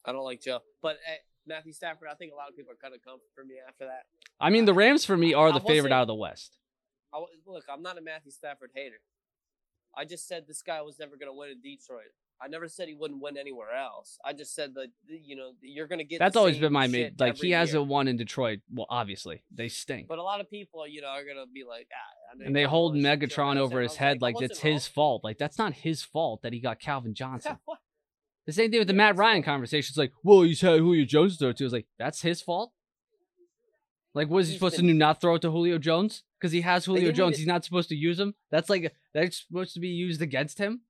[SPEAKER 3] I don't like Joe. But uh, Matthew Stafford, I think a lot of people are kind of coming for me after that.
[SPEAKER 4] I mean, the Rams for me are the favorite out of the West.
[SPEAKER 3] I, look, I'm not a Matthew Stafford hater. I just said this guy was never going to win in Detroit. I never said he wouldn't win anywhere else. I just said that you know you're going to get.
[SPEAKER 4] That's always been my main. Like, he
[SPEAKER 3] year.
[SPEAKER 4] hasn't won in Detroit. Well, obviously, they stink.
[SPEAKER 3] But a lot of people, you know, are going to be like, ah,
[SPEAKER 4] and they hold
[SPEAKER 3] don't know shit,
[SPEAKER 4] Megatron over his head
[SPEAKER 3] like,
[SPEAKER 4] it's his fault. Like, that's not his fault that he got Calvin Johnson. The same thing with the Matt Ryan conversation. It's like, well, he's had Julio Jones throw it to. I was like, that's his fault. Like, was he supposed to do not throw it to Julio Jones? Because he has Julio Jones. He's not supposed to use him. That's like that's supposed to be used against him.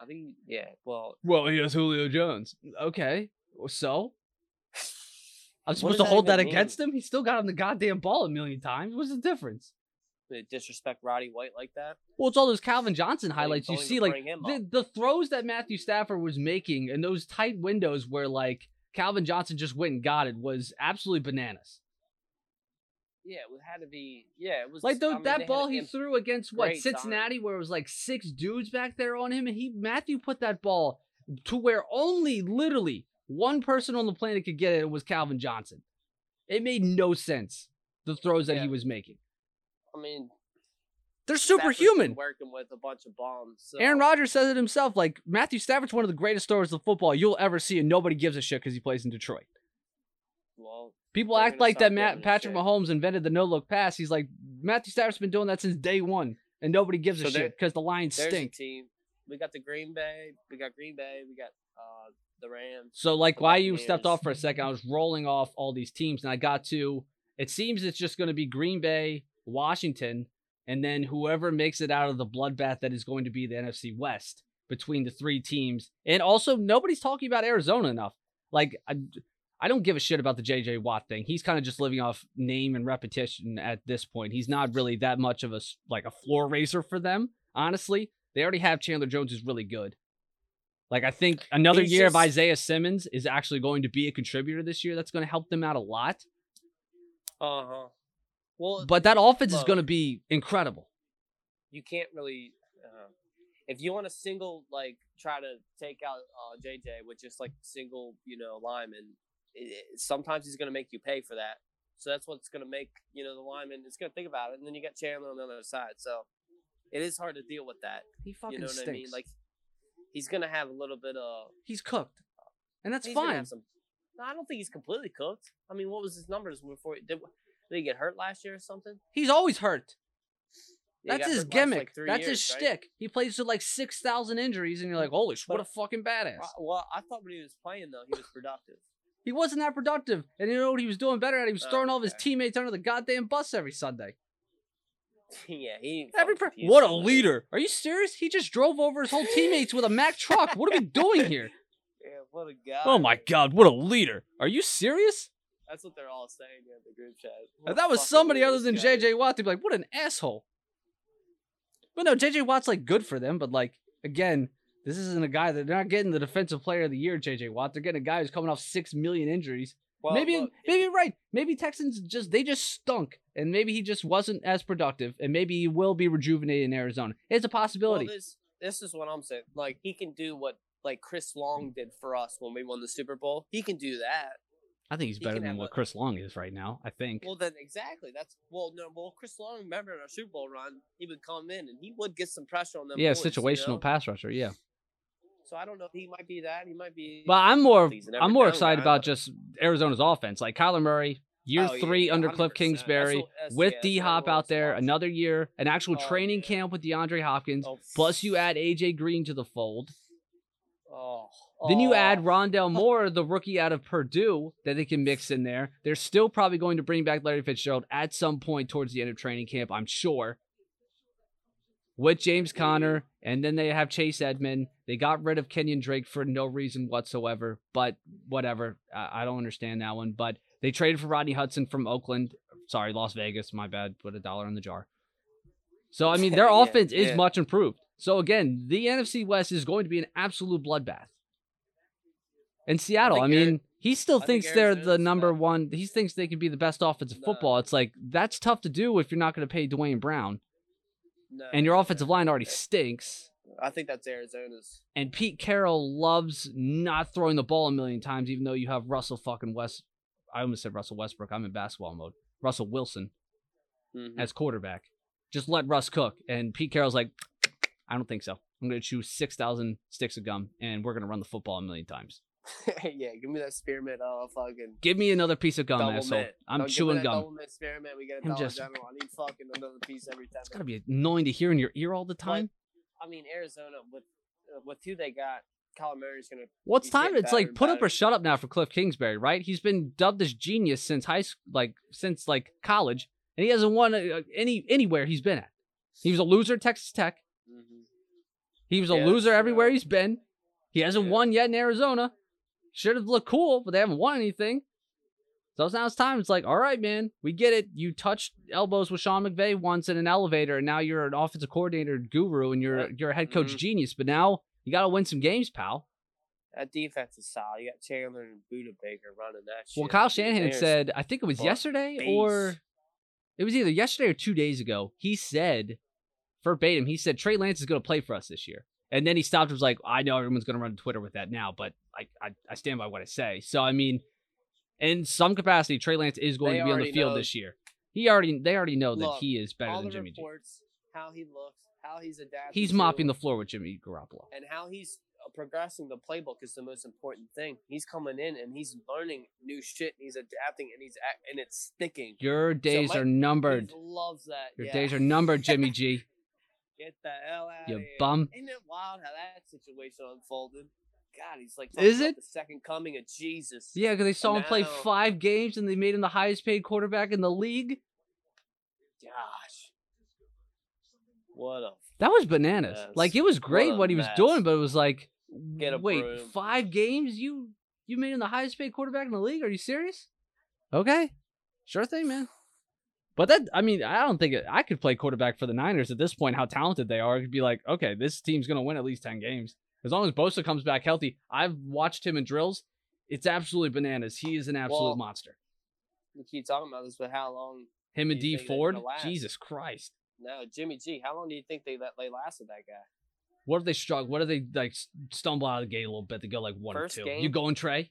[SPEAKER 3] I think, yeah. Well,
[SPEAKER 4] Well, he has Julio Jones. Okay, so I'm supposed to hold that
[SPEAKER 3] even mean?
[SPEAKER 4] against him. He still got on the goddamn ball a million times. What's the difference?
[SPEAKER 3] they disrespect Roddy White like that.
[SPEAKER 4] Well, it's all those Calvin Johnson
[SPEAKER 3] Don't
[SPEAKER 4] highlights you see, like the, the throws that Matthew Stafford was making and those tight windows where like Calvin Johnson just went and got it was absolutely bananas.
[SPEAKER 3] Yeah, it had to be. Yeah, it was
[SPEAKER 4] Like though
[SPEAKER 3] I mean,
[SPEAKER 4] that ball he threw against what
[SPEAKER 3] great
[SPEAKER 4] Cincinnati, where it was like six dudes back there on him, and he Matthew put that ball to where only literally one person on the planet could get it. It was Calvin Johnson. It made no sense the throws that he was making.
[SPEAKER 3] I mean,
[SPEAKER 4] They're superhuman.
[SPEAKER 3] Working with a bunch of bombs. So.
[SPEAKER 4] Aaron Rodgers says it himself. Like Matthew Stafford's one of the greatest throwers of football you'll ever see, and nobody gives a shit because he plays in Detroit.
[SPEAKER 3] Well,
[SPEAKER 4] People act like that Matt Patrick. Mahomes invented the no look pass. He's like Matthew Stafford's been doing that since day one, and nobody gives a
[SPEAKER 3] So there-
[SPEAKER 4] shit because the Lions
[SPEAKER 3] there's
[SPEAKER 4] stink.
[SPEAKER 3] a team. We got the Green Bay. We got Green Bay. We got uh, the Rams.
[SPEAKER 4] So like why you stepped off for a second, I was rolling off all these teams and I got to it seems it's just gonna be Green Bay, Washington, and then whoever makes it out of the bloodbath that is going to be the NFC West between the three teams. And also nobody's talking about Arizona enough. Like I I don't give a shit about the JJ Watt thing. He's kind of just living off name and repetition at this point. He's not really that much of a like a floor raiser for them, honestly. They already have Chandler Jones who's really good. Like I think another
[SPEAKER 3] He's
[SPEAKER 4] year of Isaiah Simmons is actually going to be a contributor this year. That's going to help them out a lot.
[SPEAKER 3] Uh huh. Well,
[SPEAKER 4] But that offense is going to be incredible.
[SPEAKER 3] you can't really. Uh, if you want to single like try to take out uh, JJ with just like single you know lineman, it, it, sometimes he's gonna make you pay for that. So that's what's gonna make you know the lineman. It's gonna think about it, and then you got Chandler on the other side. So it is hard to deal with that.
[SPEAKER 4] He fucking
[SPEAKER 3] You know what
[SPEAKER 4] stinks.
[SPEAKER 3] I mean? Like he's gonna have a little bit of.
[SPEAKER 4] he's cooked, and that's
[SPEAKER 3] he's gonna
[SPEAKER 4] fine.
[SPEAKER 3] have some. No, I don't think he's completely cooked. I mean, what was his numbers before? Did, did he get hurt last year or something?
[SPEAKER 4] He's always hurt.
[SPEAKER 3] Yeah, he
[SPEAKER 4] That's
[SPEAKER 3] got
[SPEAKER 4] his
[SPEAKER 3] hurt last,
[SPEAKER 4] gimmick.
[SPEAKER 3] like, three
[SPEAKER 4] That's his
[SPEAKER 3] years, right?
[SPEAKER 4] shtick. He plays with like six thousand injuries, and you're like, holy, sh- what a fucking badass.
[SPEAKER 3] Well, I thought when he was playing though, he was productive.
[SPEAKER 4] He wasn't that productive, and you know what he was doing better at? He was
[SPEAKER 3] Oh,
[SPEAKER 4] throwing all of his
[SPEAKER 3] okay.
[SPEAKER 4] teammates under the goddamn bus every Sunday.
[SPEAKER 3] yeah, he.
[SPEAKER 4] Every per- what a leader! Are you serious? He just drove over his whole teammates with a Mack truck. What are we doing here?
[SPEAKER 3] Yeah, what a guy.
[SPEAKER 4] Oh my god, what a leader! Are you serious?
[SPEAKER 3] That's what they're all saying in the group chat.
[SPEAKER 4] If that was somebody other than
[SPEAKER 3] guy.
[SPEAKER 4] JJ Watt, they'd be like, what an asshole. But no, JJ Watt's like good for them, but like again, this isn't a guy that they're not getting the defensive player of the year, JJ Watt. They're getting a guy who's coming off six million injuries.
[SPEAKER 3] Well,
[SPEAKER 4] maybe
[SPEAKER 3] look,
[SPEAKER 4] maybe you're right. Maybe Texans just they just stunk, and maybe he just wasn't as productive, and maybe he will be rejuvenated in Arizona. It's a
[SPEAKER 3] well,
[SPEAKER 4] possibility.
[SPEAKER 3] this this is what I'm saying. Like he can do what like Chris Long did for us when we won the Super Bowl. He can do that.
[SPEAKER 4] I think he's
[SPEAKER 3] he
[SPEAKER 4] better than what
[SPEAKER 3] a-
[SPEAKER 4] Chris Long is right now. I think.
[SPEAKER 3] Well, then exactly. That's well, no. Well, Chris Long, remember in our Super Bowl run, he would come in and he would get some pressure on them.
[SPEAKER 4] yeah,
[SPEAKER 3] boys, you
[SPEAKER 4] situational
[SPEAKER 3] know?
[SPEAKER 4] pass rusher. Yeah,
[SPEAKER 3] So I don't know. He might be that. He might be.
[SPEAKER 4] but I'm more
[SPEAKER 3] He's an every
[SPEAKER 4] I'm more excited about just Arizona's offense. Like Kyler Murray, year
[SPEAKER 3] Oh, yeah,
[SPEAKER 4] three under Cliff Kingsbury,
[SPEAKER 3] That's that's-
[SPEAKER 4] with
[SPEAKER 3] yeah,
[SPEAKER 4] D Hop out there,
[SPEAKER 3] wants.
[SPEAKER 4] another year, an actual
[SPEAKER 3] Oh,
[SPEAKER 4] training
[SPEAKER 3] yeah.
[SPEAKER 4] camp with DeAndre Hopkins.
[SPEAKER 3] Oh,
[SPEAKER 4] Plus, you add AJ Green to the fold.
[SPEAKER 3] Oh.
[SPEAKER 4] Then you
[SPEAKER 3] oh.
[SPEAKER 4] add Rondale Moore, the rookie out of Purdue, that they can mix in there. They're still probably going to bring back Larry Fitzgerald at some point towards the end of training camp, I'm sure. With James Conner, and then they have Chase Edmond. They got rid of Kenyan Drake for no reason whatsoever, but whatever. I, I don't understand that one. But they traded for Rodney Hudson from Oakland. Sorry, Las Vegas. My bad. Put a dollar in the jar. So I mean, their
[SPEAKER 3] Yeah,
[SPEAKER 4] offense is much improved. So again, the NFC West is going to be an absolute bloodbath. And Seattle, I,
[SPEAKER 3] think
[SPEAKER 4] mean, he still
[SPEAKER 3] I think
[SPEAKER 4] thinks they're the number one. He thinks they can be the best offensive
[SPEAKER 3] No.
[SPEAKER 4] football. It's like that's tough to do if you're not going to pay Duane Brown,
[SPEAKER 3] No,
[SPEAKER 4] and your offensive line already stinks.
[SPEAKER 3] I think that's Arizona's.
[SPEAKER 4] And Pete Carroll loves not throwing the ball a million times, even though you have Russell fucking West. I almost said Russell Westbrook. I'm in basketball mode. Russell Wilson
[SPEAKER 3] Mhm.
[SPEAKER 4] as quarterback. Just let Russ cook. And Pete Carroll's like, I don't think so. I'm going to chew 6,000 sticks of gum and we're going to run the football a million times.
[SPEAKER 3] yeah, give me that spearmint. Oh, fucking
[SPEAKER 4] Give me another piece of gum,
[SPEAKER 3] double
[SPEAKER 4] asshole.
[SPEAKER 3] mint.
[SPEAKER 4] I'm
[SPEAKER 3] No, give me
[SPEAKER 4] chewing gum.
[SPEAKER 3] Double mint spearmint. We get a
[SPEAKER 4] I'm
[SPEAKER 3] Dollar
[SPEAKER 4] just-
[SPEAKER 3] General. I need fucking another piece every time.
[SPEAKER 4] It's got to be annoying to hear in your ear all the time.
[SPEAKER 3] I mean, Arizona with uh, with who they got, Murray's gonna.
[SPEAKER 4] What's time? It's like put up or shut up now for Cliff Kingsbury, right? He's been dubbed as genius since high school, like since like college, and he hasn't won uh, any anywhere he's been at. He was a loser at Texas Tech.
[SPEAKER 3] Mhm.
[SPEAKER 4] He was a
[SPEAKER 3] Yeah,
[SPEAKER 4] loser everywhere he's been. He hasn't
[SPEAKER 3] Yeah.
[SPEAKER 4] won yet in Arizona. Should have looked cool, but they haven't won anything. So now it's time. It's like, all right, man, we get it. You touched elbows with Sean McVay once in an elevator, and now you're an offensive coordinator guru, and you're you're a head coach
[SPEAKER 3] Mhm.
[SPEAKER 4] genius. But now you got to win some games, pal.
[SPEAKER 3] That defense is solid. You got Chandler and Budda Baker running that shit.
[SPEAKER 4] Well, Kyle. Shanahan said, I think it was yesterday
[SPEAKER 3] beast.
[SPEAKER 4] or it was either yesterday or two days ago. He said, verbatim, he said Trey Lance is going to play for us this year. And then he stopped and was like, I know everyone's going to run to Twitter with that now, but I, I, I stand by what I say. So, I mean, in some capacity, Trey Lance is going
[SPEAKER 3] They
[SPEAKER 4] to be on the field
[SPEAKER 3] know-
[SPEAKER 4] this year. He already, they already know that he is better than Jimmy G.
[SPEAKER 3] how he looks, how he's adapting.
[SPEAKER 4] He's mopping the floor with Jimmy Garoppolo.
[SPEAKER 3] and how he's uh, progressing the playbook is the most important thing. He's coming in and he's learning new shit. And he's adapting and he's act- and it's sticking.
[SPEAKER 4] Your days
[SPEAKER 3] Mike
[SPEAKER 4] are numbered.
[SPEAKER 3] Loves that.
[SPEAKER 4] Your
[SPEAKER 3] yeah.
[SPEAKER 4] days are numbered, Jimmy G.
[SPEAKER 3] Get the hell out
[SPEAKER 4] You
[SPEAKER 3] of here.
[SPEAKER 4] bum.
[SPEAKER 3] Isn't it wild how that situation unfolded? God, he's like
[SPEAKER 4] Is it?
[SPEAKER 3] the second coming of Jesus?
[SPEAKER 4] Yeah, because they saw him play five games and they made him the highest paid quarterback in the league.
[SPEAKER 3] Gosh, what a
[SPEAKER 4] That was bananas.
[SPEAKER 3] Yes.
[SPEAKER 4] Like it was great
[SPEAKER 3] What
[SPEAKER 4] what, he was
[SPEAKER 3] mess.
[SPEAKER 4] doing, but it was like, wait,
[SPEAKER 3] broom.
[SPEAKER 4] five games? You you made him the highest paid quarterback in the league? Are you serious? Okay, sure thing, man. But that, I mean, I don't think it, I could play quarterback for the Niners at this point. How talented they are, it could be like, okay, this team's gonna win at least ten games. As long as Bosa comes back healthy, I've watched him in drills. It's absolutely bananas. He is an absolute
[SPEAKER 3] Well,
[SPEAKER 4] monster.
[SPEAKER 3] We keep talking about this, but how long?
[SPEAKER 4] Him and
[SPEAKER 3] Dee
[SPEAKER 4] Ford. Jesus Christ.
[SPEAKER 3] No, Jimmy G. How long do you think they that they lasted that guy?
[SPEAKER 4] What if they struggle? What if they like stumble out of the gate a little bit? They go like one
[SPEAKER 3] First
[SPEAKER 4] or two. You going Trey?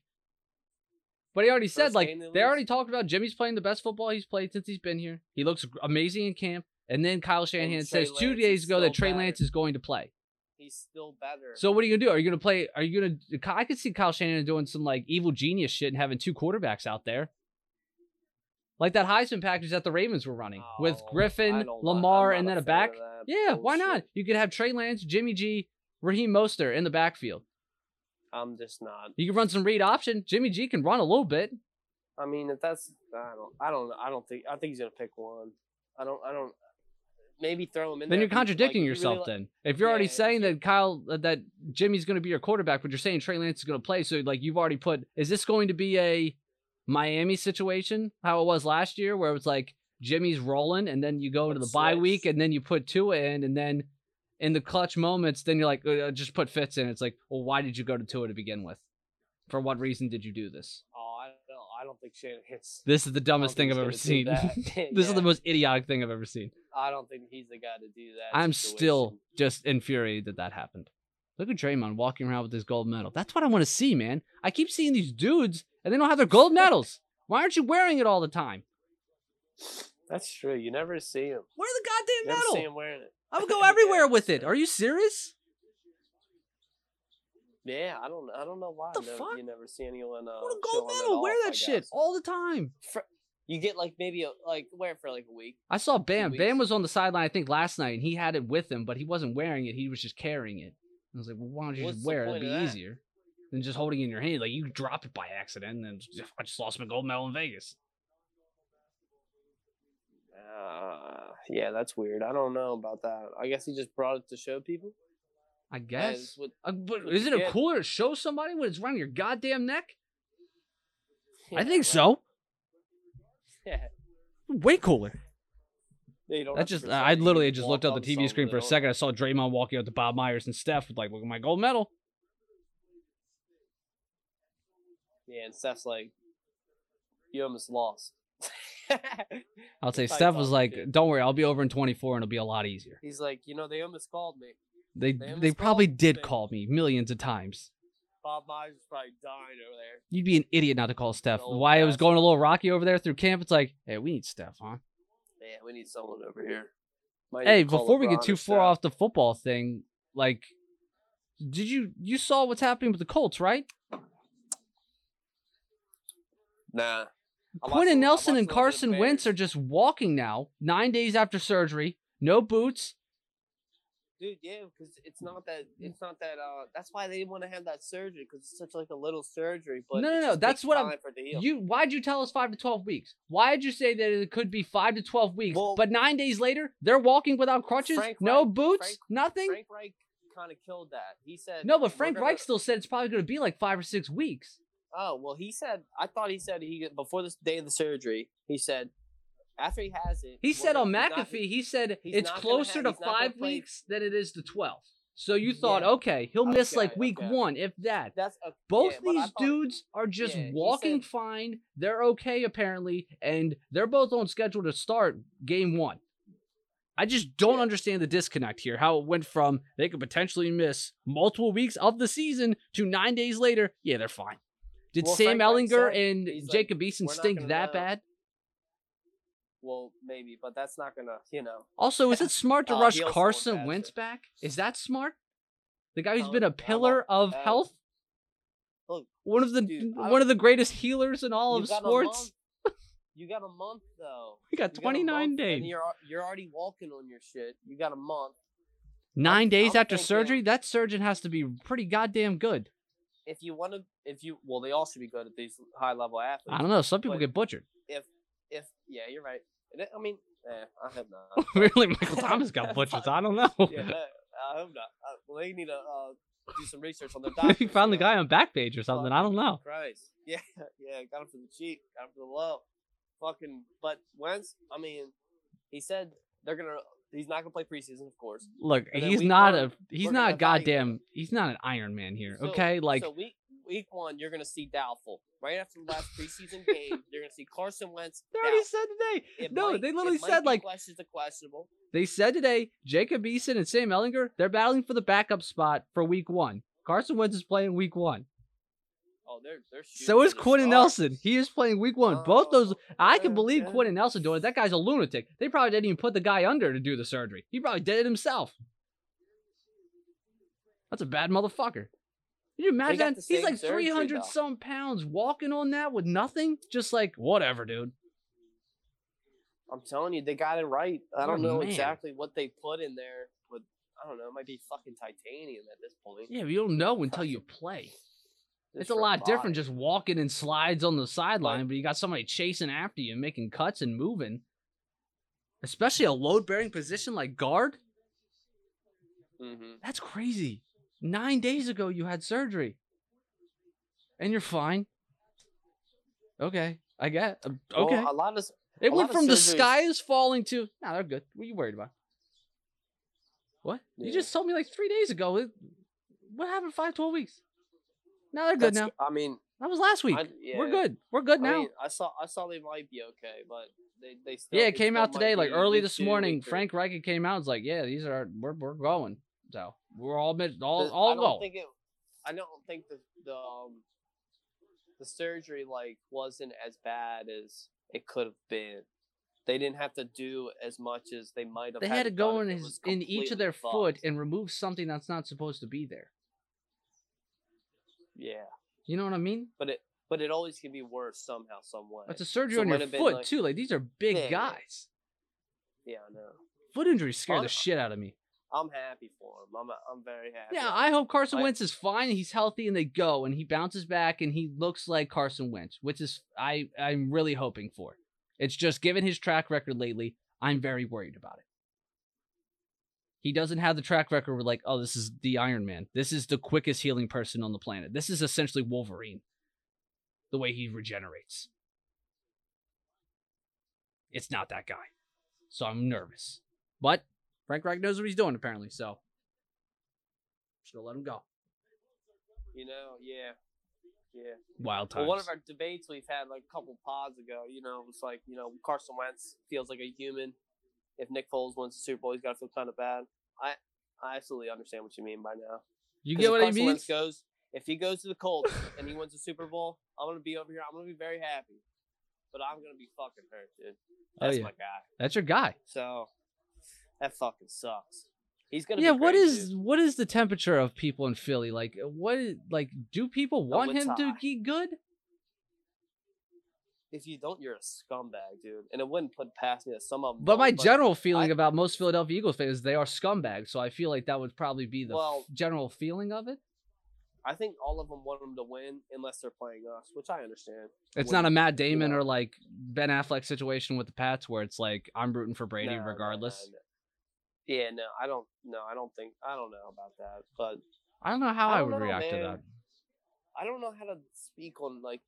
[SPEAKER 4] But he already said like
[SPEAKER 3] they
[SPEAKER 4] they already talked about Jimmy's playing the best football he's played since he's been here. He looks amazing in camp. And then Kyle Shanahan says two days ago that Trey
[SPEAKER 3] better.
[SPEAKER 4] Lance is going to play.
[SPEAKER 3] He's still better.
[SPEAKER 4] So what are you gonna do? Are you gonna play? Are you gonna? I could see Kyle Shanahan doing some like evil genius shit and having two quarterbacks out there, like that Heisman package that the Ravens were running with
[SPEAKER 3] Oh, I
[SPEAKER 4] Griffin, Lamar, and then a back. Yeah, why not? You could have Trey Lance, Jimmy G, Raheem Mostert in the backfield.
[SPEAKER 3] I'm just not.
[SPEAKER 4] You can run some read option. Jimmy G can run a little bit.
[SPEAKER 3] I mean, if that's I don't I don't I don't think I think he's gonna pick one. I don't I don't maybe throw him in.
[SPEAKER 4] Then you're
[SPEAKER 3] he- like,
[SPEAKER 4] contradicting yourself.
[SPEAKER 3] really li-
[SPEAKER 4] then, if you're already
[SPEAKER 3] Yeah, if
[SPEAKER 4] saying that Kyle uh, that Jimmy's going to be your quarterback, but you're saying Trey Lance is going to play, so like you've already put. Is this going to be a Miami situation, how it was last year, where it was like Jimmy's rolling, and then you go to the bye week, and then you put Tua in, and then in the clutch moments, then you're like, uh, just put Fitz in. It's like, well, why did you go to Tua to begin with? For what reason did you do this?
[SPEAKER 3] Oh, I don't know. I don't think Shanahan's.
[SPEAKER 4] This is the dumbest thing I've ever seen. this is the most idiotic thing I've ever seen.
[SPEAKER 3] I don't think he's the guy to do that.
[SPEAKER 4] I'm
[SPEAKER 3] situation.
[SPEAKER 4] still just infuriated that that happened. Look at Draymond walking around with his gold medal. That's what I want to see, man. I keep seeing these dudes and they don't have their gold medals. Why aren't you wearing it all the time?
[SPEAKER 3] That's true. You never see him.
[SPEAKER 4] Wear the goddamn
[SPEAKER 3] You
[SPEAKER 4] goddamn
[SPEAKER 3] never see him wearing it.
[SPEAKER 4] I would go everywhere with it. Are you serious?
[SPEAKER 3] Yeah, I don't. I don't know why.
[SPEAKER 4] What the
[SPEAKER 3] no,
[SPEAKER 4] fuck?
[SPEAKER 3] You never see anyone. Uh,
[SPEAKER 4] gold medal. Wear that shit all the time.
[SPEAKER 3] For, you get like maybe a, like wear it for like a week.
[SPEAKER 4] I saw Bam. Bam was on the sideline, I think, last night, and he had it with him, but he wasn't wearing it. He was just carrying it. I was like, well, why don't you
[SPEAKER 3] What's
[SPEAKER 4] just wear it? It'd be easier than just holding it in your hand. Like, you drop it by accident, and just- I just lost my gold medal in Vegas.
[SPEAKER 3] Uh, yeah, that's weird. I don't know about that. I guess he just brought it to show people.
[SPEAKER 4] I guess. Uh, but isn't it cooler to show somebody when it's around your goddamn neck?
[SPEAKER 3] Yeah,
[SPEAKER 4] I think
[SPEAKER 3] right.
[SPEAKER 4] so.
[SPEAKER 3] Yeah.
[SPEAKER 4] Way cooler.
[SPEAKER 3] Yeah,
[SPEAKER 4] That just I literally just looked at the TV screen for a second. I saw Draymond walking out to Bob Myers and Steph with like, look at my gold medal.
[SPEAKER 3] Yeah, and Steph's like, you almost lost.
[SPEAKER 4] I'll say Steph was
[SPEAKER 3] oh,
[SPEAKER 4] like,
[SPEAKER 3] shit.
[SPEAKER 4] "Don't worry, I'll be over in 24 and it'll be a lot easier."
[SPEAKER 3] He's like, you know, they almost called me.
[SPEAKER 4] They
[SPEAKER 3] They
[SPEAKER 4] they, probably did
[SPEAKER 3] me.
[SPEAKER 4] call me millions of times.
[SPEAKER 3] Bob Myers is probably dying over there.
[SPEAKER 4] You'd be an idiot not to call Steph. Why it was going a little rocky over there through camp? It's like, hey, we need Steph, huh?
[SPEAKER 3] Yeah, we need someone over here. Might
[SPEAKER 4] Hey, before we get too far off the football thing, like, did you you saw what's happening with the Colts, right?
[SPEAKER 3] Nah. Quenton
[SPEAKER 4] Nelson and
[SPEAKER 3] a little bit of
[SPEAKER 4] Carson Wentz are just walking now, nine days after surgery, no boots.
[SPEAKER 3] Dude, yeah, because it's not that. It's not that. Uh, that's why they didn't want to have that surgery because it's such like a little surgery. But
[SPEAKER 4] No, no, no, that's what I'm-
[SPEAKER 3] for it to.
[SPEAKER 4] You why'd you tell us five to twelve weeks? Why'd you say that it could be five to twelve weeks?
[SPEAKER 3] Well-
[SPEAKER 4] but nine days later, they're walking without crutches,
[SPEAKER 3] Frank
[SPEAKER 4] no
[SPEAKER 3] Reich-
[SPEAKER 4] boots,
[SPEAKER 3] Frank-
[SPEAKER 4] nothing.
[SPEAKER 3] Frank Reich kind of killed that. He said
[SPEAKER 4] no, but
[SPEAKER 3] "We're
[SPEAKER 4] Frank
[SPEAKER 3] gonna-
[SPEAKER 4] Reich still said it's probably going to be like five or six weeks.
[SPEAKER 3] Oh well, he said. I thought he said he before this day of the surgery. He said after he has it.
[SPEAKER 4] He
[SPEAKER 3] we're
[SPEAKER 4] said on
[SPEAKER 3] gonna- not-
[SPEAKER 4] McAfee, he said it's closer
[SPEAKER 3] have-
[SPEAKER 4] to
[SPEAKER 3] he's not gonna
[SPEAKER 4] five
[SPEAKER 3] play-
[SPEAKER 4] weeks than it is to twelve. So you thought,
[SPEAKER 3] Yeah.
[SPEAKER 4] okay, he'll miss like week
[SPEAKER 3] okay.
[SPEAKER 4] one, if that.
[SPEAKER 3] That's a,
[SPEAKER 4] Both
[SPEAKER 3] yeah,
[SPEAKER 4] these
[SPEAKER 3] thought-
[SPEAKER 4] dudes are just
[SPEAKER 3] yeah,
[SPEAKER 4] walking
[SPEAKER 3] said-
[SPEAKER 4] fine. They're okay apparently, and they're both on schedule to start game one. I just don't
[SPEAKER 3] Yeah.
[SPEAKER 4] understand the disconnect here. How it went from they could potentially miss multiple weeks of the season to nine days later. Yeah, they're fine. Did
[SPEAKER 3] Well,
[SPEAKER 4] Sam
[SPEAKER 3] Frank
[SPEAKER 4] Ehlinger
[SPEAKER 3] said-
[SPEAKER 4] and
[SPEAKER 3] he's like,
[SPEAKER 4] Jacob Eason stink that
[SPEAKER 3] know."
[SPEAKER 4] bad?
[SPEAKER 3] Well, maybe, but that's not gonna. You know.
[SPEAKER 4] Also, is it smart to
[SPEAKER 3] Uh,
[SPEAKER 4] rush Carson
[SPEAKER 3] went
[SPEAKER 4] Wentz back? Is that smart? The guy who's
[SPEAKER 3] Um,
[SPEAKER 4] been a
[SPEAKER 3] I'm
[SPEAKER 4] pillar of
[SPEAKER 3] uh,
[SPEAKER 4] health,
[SPEAKER 3] Look,
[SPEAKER 4] one of the
[SPEAKER 3] dude,
[SPEAKER 4] one of the greatest healers in all of sports.
[SPEAKER 3] You got a month though.
[SPEAKER 4] We got
[SPEAKER 3] You got
[SPEAKER 4] 29 days.
[SPEAKER 3] And you're you're already walking on your shit. You got a month.
[SPEAKER 4] 9
[SPEAKER 3] I'm-
[SPEAKER 4] days
[SPEAKER 3] I'm
[SPEAKER 4] after
[SPEAKER 3] thinking-
[SPEAKER 4] surgery, that surgeon has to be pretty goddamn good.
[SPEAKER 3] If you want to, if you well, they all should be good at these high level athletes.
[SPEAKER 4] I don't know. Some people get butchered.
[SPEAKER 3] If if yeah, you're right. And it- I mean, eh, I hope not.
[SPEAKER 4] really, Michael Thomas got butchered. I don't know.
[SPEAKER 3] yeah, I hope not. Uh, well, they need to uh, do some research on their
[SPEAKER 4] Maybe
[SPEAKER 3] doctors.
[SPEAKER 4] found the
[SPEAKER 3] you know?
[SPEAKER 4] guy on Backpage or something. I don't know.
[SPEAKER 3] Christ. Yeah, yeah, got him for the cheap, got him for the low. Fucking, but Wentz, I mean, he said they're gonna He's not gonna play preseason, of course.
[SPEAKER 4] Look, he's not
[SPEAKER 3] one,
[SPEAKER 4] a he's not a goddamn he's not an Iron Man here.
[SPEAKER 3] So-
[SPEAKER 4] okay, like
[SPEAKER 3] so week week one, you're gonna see doubtful. Right after the last preseason game, you're gonna see Carson Wentz.
[SPEAKER 4] they already
[SPEAKER 3] doubtful.
[SPEAKER 4] said today.
[SPEAKER 3] It
[SPEAKER 4] no,
[SPEAKER 3] might-
[SPEAKER 4] they
[SPEAKER 3] it
[SPEAKER 4] literally said like
[SPEAKER 3] questions to questionable.
[SPEAKER 4] they said today. Jacob Eason and Sam Ehlinger they're battling for the backup spot for Week One. Carson Wentz is playing Week One.
[SPEAKER 3] Oh, they're they're
[SPEAKER 4] So is
[SPEAKER 3] Quenton.
[SPEAKER 4] Nelson. He is playing Week One. Both those
[SPEAKER 3] Oh,
[SPEAKER 4] I can believe
[SPEAKER 3] yeah.
[SPEAKER 4] Quenton Nelson doing it. That guy's a lunatic. They probably didn't even put the guy under to do the surgery. He probably did it himself. That's a bad motherfucker. Can you imagine that? He's like 300
[SPEAKER 3] though.
[SPEAKER 4] some pounds walking on that with nothing? Just like, whatever, dude.
[SPEAKER 3] I'm telling you, they got it right. I don't oh, know
[SPEAKER 4] man.
[SPEAKER 3] exactly what they put in there, but I don't know. It might be fucking titanium at this point.
[SPEAKER 4] Yeah, but you don't know until you play. It's a lot
[SPEAKER 3] body.
[SPEAKER 4] different just walking in slides on the sideline, but you got somebody chasing after you, making cuts and moving. Especially a load bearing position like guard.
[SPEAKER 3] Mhm.
[SPEAKER 4] That's crazy. Nine days ago, you had surgery, and you're fine. Okay, I get. uh, Okay,
[SPEAKER 3] Well, a lot of
[SPEAKER 4] it went from the sky is falling to. Nah, they're good. What are you worried about? What? You just told me like three days ago. What happened five, 12 weeks? Now they're good
[SPEAKER 3] that's-
[SPEAKER 4] now.
[SPEAKER 3] I mean,
[SPEAKER 4] That was last week.
[SPEAKER 3] I,
[SPEAKER 4] We're
[SPEAKER 3] yeah.
[SPEAKER 4] good. We're good
[SPEAKER 3] I
[SPEAKER 4] now.
[SPEAKER 3] mean, I saw I saw they might be okay, but they they still.
[SPEAKER 4] yeah, it came
[SPEAKER 3] still
[SPEAKER 4] out today, like
[SPEAKER 3] be
[SPEAKER 4] early
[SPEAKER 3] week
[SPEAKER 4] this
[SPEAKER 3] two,
[SPEAKER 4] morning.
[SPEAKER 3] week three.
[SPEAKER 4] Frank Reich came out. and was like, "Yeah, these are we're we're going." So we're all mid, all
[SPEAKER 3] The-
[SPEAKER 4] all
[SPEAKER 3] I don't
[SPEAKER 4] go.
[SPEAKER 3] think it. I don't think the the um, the surgery like wasn't as bad as it could have been. They didn't have to do as much as they might have.
[SPEAKER 4] They had to go
[SPEAKER 3] done
[SPEAKER 4] in
[SPEAKER 3] if it
[SPEAKER 4] his
[SPEAKER 3] was
[SPEAKER 4] in each of
[SPEAKER 3] completely
[SPEAKER 4] their foot
[SPEAKER 3] fucked.
[SPEAKER 4] and remove something that's not supposed to be there.
[SPEAKER 3] Yeah,
[SPEAKER 4] You know what I mean?
[SPEAKER 3] but it but it always can be worse somehow, some way.
[SPEAKER 4] It's a surgery
[SPEAKER 3] So
[SPEAKER 4] on your
[SPEAKER 3] might have been
[SPEAKER 4] foot
[SPEAKER 3] like-
[SPEAKER 4] too. Like these are big
[SPEAKER 3] Yeah,
[SPEAKER 4] guys.
[SPEAKER 3] Yeah, I know.
[SPEAKER 4] Foot injuries scare the shit out of me.
[SPEAKER 3] I'm happy for him. I'm I'm very happy.
[SPEAKER 4] Yeah, I hope Carson Wentz is fine. He's healthy and they go and he bounces back and he looks like Carson Wentz, which is I I'm really hoping for. It's just given his track record lately, I'm very worried about it. He doesn't have the track record where like, oh, this is the Iron Man. This is the quickest healing person on the planet. This is essentially Wolverine. The way he regenerates. It's not that guy. So I'm nervous. But Frank Reich knows what he's doing apparently, so just gonna let him go.
[SPEAKER 3] You know, yeah, yeah.
[SPEAKER 4] Wild times.
[SPEAKER 3] Well, one of our debates we've had like a couple pods ago, you know, it was like, you know, Carson Wentz feels like a human. If Nick Foles wins the Super Bowl, he's got to feel kind of bad. I, I absolutely understand what you mean by now.
[SPEAKER 4] You get what I mean?
[SPEAKER 3] Wentz goes, if he goes to the Colts and he wins the Super Bowl, I'm gonna be over here. I'm gonna be very happy, but I'm gonna be fucking hurt, dude.
[SPEAKER 4] Oh,
[SPEAKER 3] That's
[SPEAKER 4] yeah.
[SPEAKER 3] my guy.
[SPEAKER 4] That's your guy.
[SPEAKER 3] So that fucking sucks. He's gonna.
[SPEAKER 4] Yeah,
[SPEAKER 3] be
[SPEAKER 4] what is
[SPEAKER 3] dude.
[SPEAKER 4] what is the temperature of people in Philly? Like what is, like do people want him to be good?
[SPEAKER 3] If you don't, you're a scumbag, dude. And it wouldn't put past me that some of them.
[SPEAKER 4] But my
[SPEAKER 3] don't,
[SPEAKER 4] general feeling
[SPEAKER 3] I-
[SPEAKER 4] about most Philadelphia Eagles fans is they are scumbags, so I feel like that would probably be the f-
[SPEAKER 3] Well-
[SPEAKER 4] general feeling of it.
[SPEAKER 3] I think all of them want them to win unless they're playing us, which I understand.
[SPEAKER 4] It's not a Matt Damon or like Ben Affleck situation with the Pats where it's like I'm rooting for Brady
[SPEAKER 3] No,
[SPEAKER 4] regardless.
[SPEAKER 3] no, no. Yeah, no, I don't. No, I don't think. I don't know about that, but
[SPEAKER 4] I don't know how I,
[SPEAKER 3] I
[SPEAKER 4] would
[SPEAKER 3] know,
[SPEAKER 4] react to that.
[SPEAKER 3] I don't know how to speak on like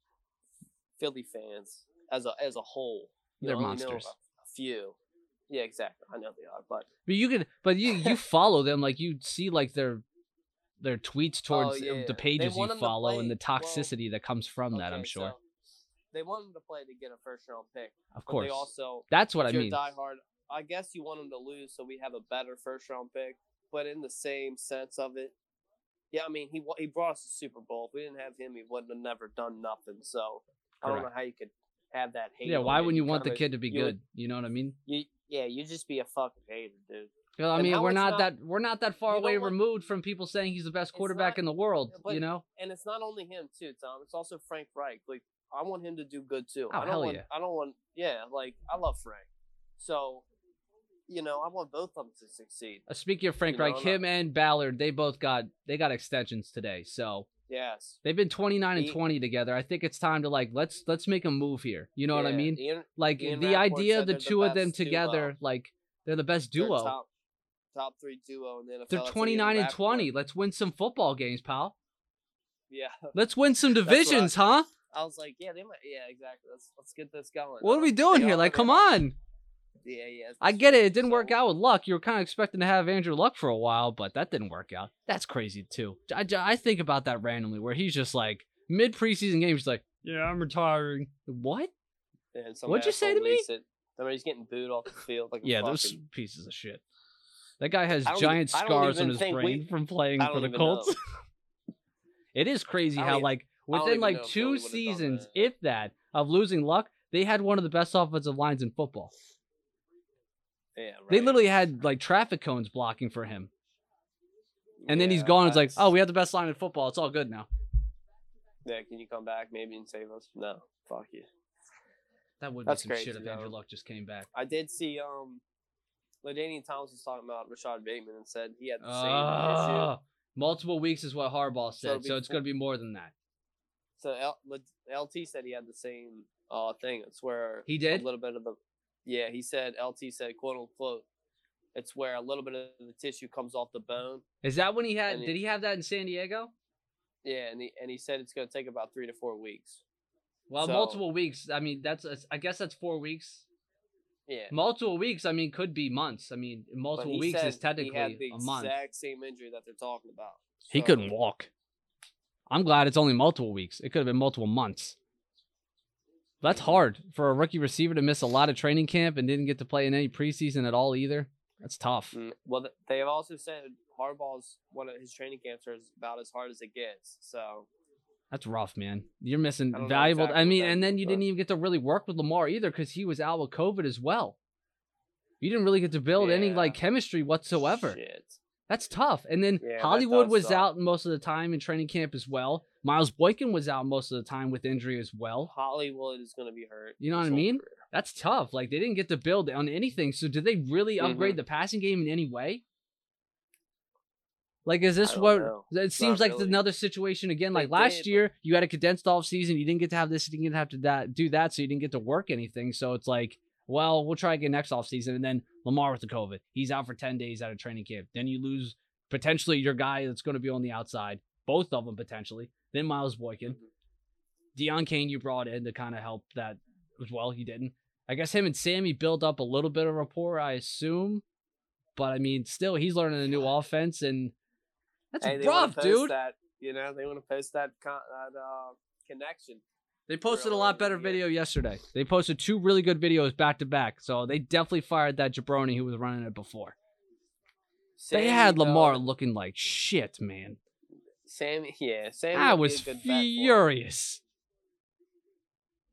[SPEAKER 3] Philly fans as a as a whole. You
[SPEAKER 4] They're
[SPEAKER 3] know,
[SPEAKER 4] monsters.
[SPEAKER 3] A, a few. Yeah, exactly. I know they are, but
[SPEAKER 4] But you can, but you you follow them like you see like their their tweets towards uh,
[SPEAKER 3] Oh, yeah.
[SPEAKER 4] the pages you
[SPEAKER 3] want 'em to
[SPEAKER 4] follow and the
[SPEAKER 3] play- well,
[SPEAKER 4] toxicity that comes from that. I'm sure,
[SPEAKER 3] so they want them to play to get a first round pick,
[SPEAKER 4] of course.
[SPEAKER 3] they also
[SPEAKER 4] That's what I mean.
[SPEAKER 3] diehard, I guess you want them to lose so we have a better first round pick. But in the same sense of it, yeah, I mean he he brought us the Super Bowl. If we didn't have him, he wouldn't have never done nothing. So I don't know how you could have that hate.
[SPEAKER 4] Yeah, why wouldn't you want the kid to be
[SPEAKER 3] you would-
[SPEAKER 4] good? You know what I mean?
[SPEAKER 3] You yeah, you just be a fucking hater, dude.
[SPEAKER 4] Well, I
[SPEAKER 3] And
[SPEAKER 4] mean, we're not,
[SPEAKER 3] not-
[SPEAKER 4] that we're not that far away
[SPEAKER 3] what?
[SPEAKER 4] removed from people saying he's the best quarterback
[SPEAKER 3] not-
[SPEAKER 4] in the world.
[SPEAKER 3] but-
[SPEAKER 4] you know?
[SPEAKER 3] And it's not only him too, Tom. It's also Frank Reich. Like I want him to do good too.
[SPEAKER 4] Oh,
[SPEAKER 3] I don't
[SPEAKER 4] hell
[SPEAKER 3] want,
[SPEAKER 4] yeah.
[SPEAKER 3] I don't want. Yeah, like I love Frank. So, you know, I want both of them to succeed.
[SPEAKER 4] Uh, speaking of Frank
[SPEAKER 3] You
[SPEAKER 4] Reich,
[SPEAKER 3] I'm
[SPEAKER 4] him and Ballard, they both got they got extensions today. So
[SPEAKER 3] Yes.
[SPEAKER 4] they've been 29 and
[SPEAKER 3] He-
[SPEAKER 4] 20 together. I think it's time to like let's let's make a move here. You know what I mean?
[SPEAKER 3] Ian,
[SPEAKER 4] Like
[SPEAKER 3] Ian
[SPEAKER 4] the idea of the
[SPEAKER 3] they're the
[SPEAKER 4] two of them
[SPEAKER 3] best duo.
[SPEAKER 4] together, like they're the best duo.
[SPEAKER 3] Top, top three duo in the NFL.
[SPEAKER 4] They're 29 and
[SPEAKER 3] Rapoport.
[SPEAKER 4] 20. Let's win some football games, pal.
[SPEAKER 3] Yeah.
[SPEAKER 4] Let's win some
[SPEAKER 3] what I-
[SPEAKER 4] divisions, huh?
[SPEAKER 3] I was like, yeah, they might. Yeah, exactly. Let's let's get this going.
[SPEAKER 4] What are we doing
[SPEAKER 3] they
[SPEAKER 4] here? Like, come on.
[SPEAKER 3] Yeah, yeah.
[SPEAKER 4] I get it. It didn't
[SPEAKER 3] So-
[SPEAKER 4] work out with Luck. You were kind of expecting to have Andrew Luck for a while, but that didn't work out. That's crazy too. I, I think about that randomly, where he's just like mid preseason games, he's like, "Yeah, I'm retiring." What?
[SPEAKER 3] Yeah,
[SPEAKER 4] What'd you say to me?
[SPEAKER 3] It. Somebody's getting booed off the field like
[SPEAKER 4] Yeah, those pieces of shit. That guy has giant
[SPEAKER 3] even-
[SPEAKER 4] scars on his
[SPEAKER 3] think we-
[SPEAKER 4] brain from playing for the Colts. it is crazy how
[SPEAKER 3] even-
[SPEAKER 4] like within like two
[SPEAKER 3] Philly would've done
[SPEAKER 4] seasons,
[SPEAKER 3] that.
[SPEAKER 4] if that, of losing Luck, they had one of the best offensive lines in football.
[SPEAKER 3] Yeah, right.
[SPEAKER 4] They literally had like traffic cones blocking for him. And then he's gone. It's like, oh, we have the best line in football. It's all good now.
[SPEAKER 3] Yeah, can you come back maybe and save us? No, fuck you.
[SPEAKER 4] That would
[SPEAKER 3] That's
[SPEAKER 4] be some shit if Andrew. Luck just came back.
[SPEAKER 3] I did see um, LaDainian Thomas was talking about Rashod Bateman and said he had the same
[SPEAKER 4] Ah,
[SPEAKER 3] issue.
[SPEAKER 4] multiple weeks is what Harbaugh
[SPEAKER 3] So it'll
[SPEAKER 4] said, so it's going to be more than that.
[SPEAKER 3] So L- LT said he had the same uh thing. It's where
[SPEAKER 4] He did?
[SPEAKER 3] a little bit of the yeah. He said LT said quote unquote. It's where a little bit of the tissue comes off the bone.
[SPEAKER 4] Is that when he had?
[SPEAKER 3] And
[SPEAKER 4] Did he have that in San Diego?
[SPEAKER 3] Yeah, and he and he said it's going to take about three to four weeks.
[SPEAKER 4] Well,
[SPEAKER 3] So-
[SPEAKER 4] multiple weeks. I mean, that's I guess that's four weeks.
[SPEAKER 3] Yeah,
[SPEAKER 4] Multiple weeks. I mean, could be months. I mean, multiple weeks is technically
[SPEAKER 3] he had the
[SPEAKER 4] a month.
[SPEAKER 3] exact same injury that they're talking about.
[SPEAKER 4] He couldn't walk. I'm glad it's only multiple weeks. It could have been multiple months. That's hard for a rookie receiver to miss a lot of training camp and didn't get to play in any preseason at all either. That's tough.
[SPEAKER 3] Mm, Well, they have also said Harbaugh's one of his training camps are about as hard as it gets. So
[SPEAKER 4] That's rough, man. You're missing
[SPEAKER 3] I
[SPEAKER 4] valuable.
[SPEAKER 3] exactly
[SPEAKER 4] I mean, and then you didn't even get to really work with Lamar either because he was out with COVID as well. You didn't really get to build any like chemistry whatsoever.
[SPEAKER 3] Shit.
[SPEAKER 4] That's tough. And then
[SPEAKER 3] Yeah,
[SPEAKER 4] Hollywood was
[SPEAKER 3] suck.
[SPEAKER 4] out most of the time in training camp as well. Miles Boykin was out most of the time with injury as well.
[SPEAKER 3] Hollywood is going to be hurt.
[SPEAKER 4] You know what I mean?
[SPEAKER 3] career.
[SPEAKER 4] That's tough. Like they didn't get to build on anything. So did they really upgrade
[SPEAKER 3] Mhm.
[SPEAKER 4] the passing game in any way? Like is this what
[SPEAKER 3] know.
[SPEAKER 4] it seems like
[SPEAKER 3] really.
[SPEAKER 4] another situation again?
[SPEAKER 3] They
[SPEAKER 4] Like last
[SPEAKER 3] did, but-
[SPEAKER 4] year, you had a condensed off season. You didn't get to have this. You didn't have to that, do that, so you didn't get to work anything. So it's like, well, we'll try again next off season. And then Lamar with the COVID, he's out for ten days out of training camp. Then you lose potentially your guy that's going to be on the outside, both of them potentially. Then Miles Boykin, Deon Cain, you brought in to kind of help that as well. He didn't. I guess him and Sammy built up a little bit of rapport, I assume. But I mean, still, he's learning a new offense, and that's
[SPEAKER 3] Hey,
[SPEAKER 4] rough, dude.
[SPEAKER 3] That, you know, they want to post that con- that uh, connection.
[SPEAKER 4] They posted a lot better video yesterday. They posted two really good videos back to back, so they definitely fired that jabroni who was running it before. they had Lamar looking like shit, man.
[SPEAKER 3] Sammy, yeah, Sammy.
[SPEAKER 4] I was
[SPEAKER 3] a good bet for him.
[SPEAKER 4] furious.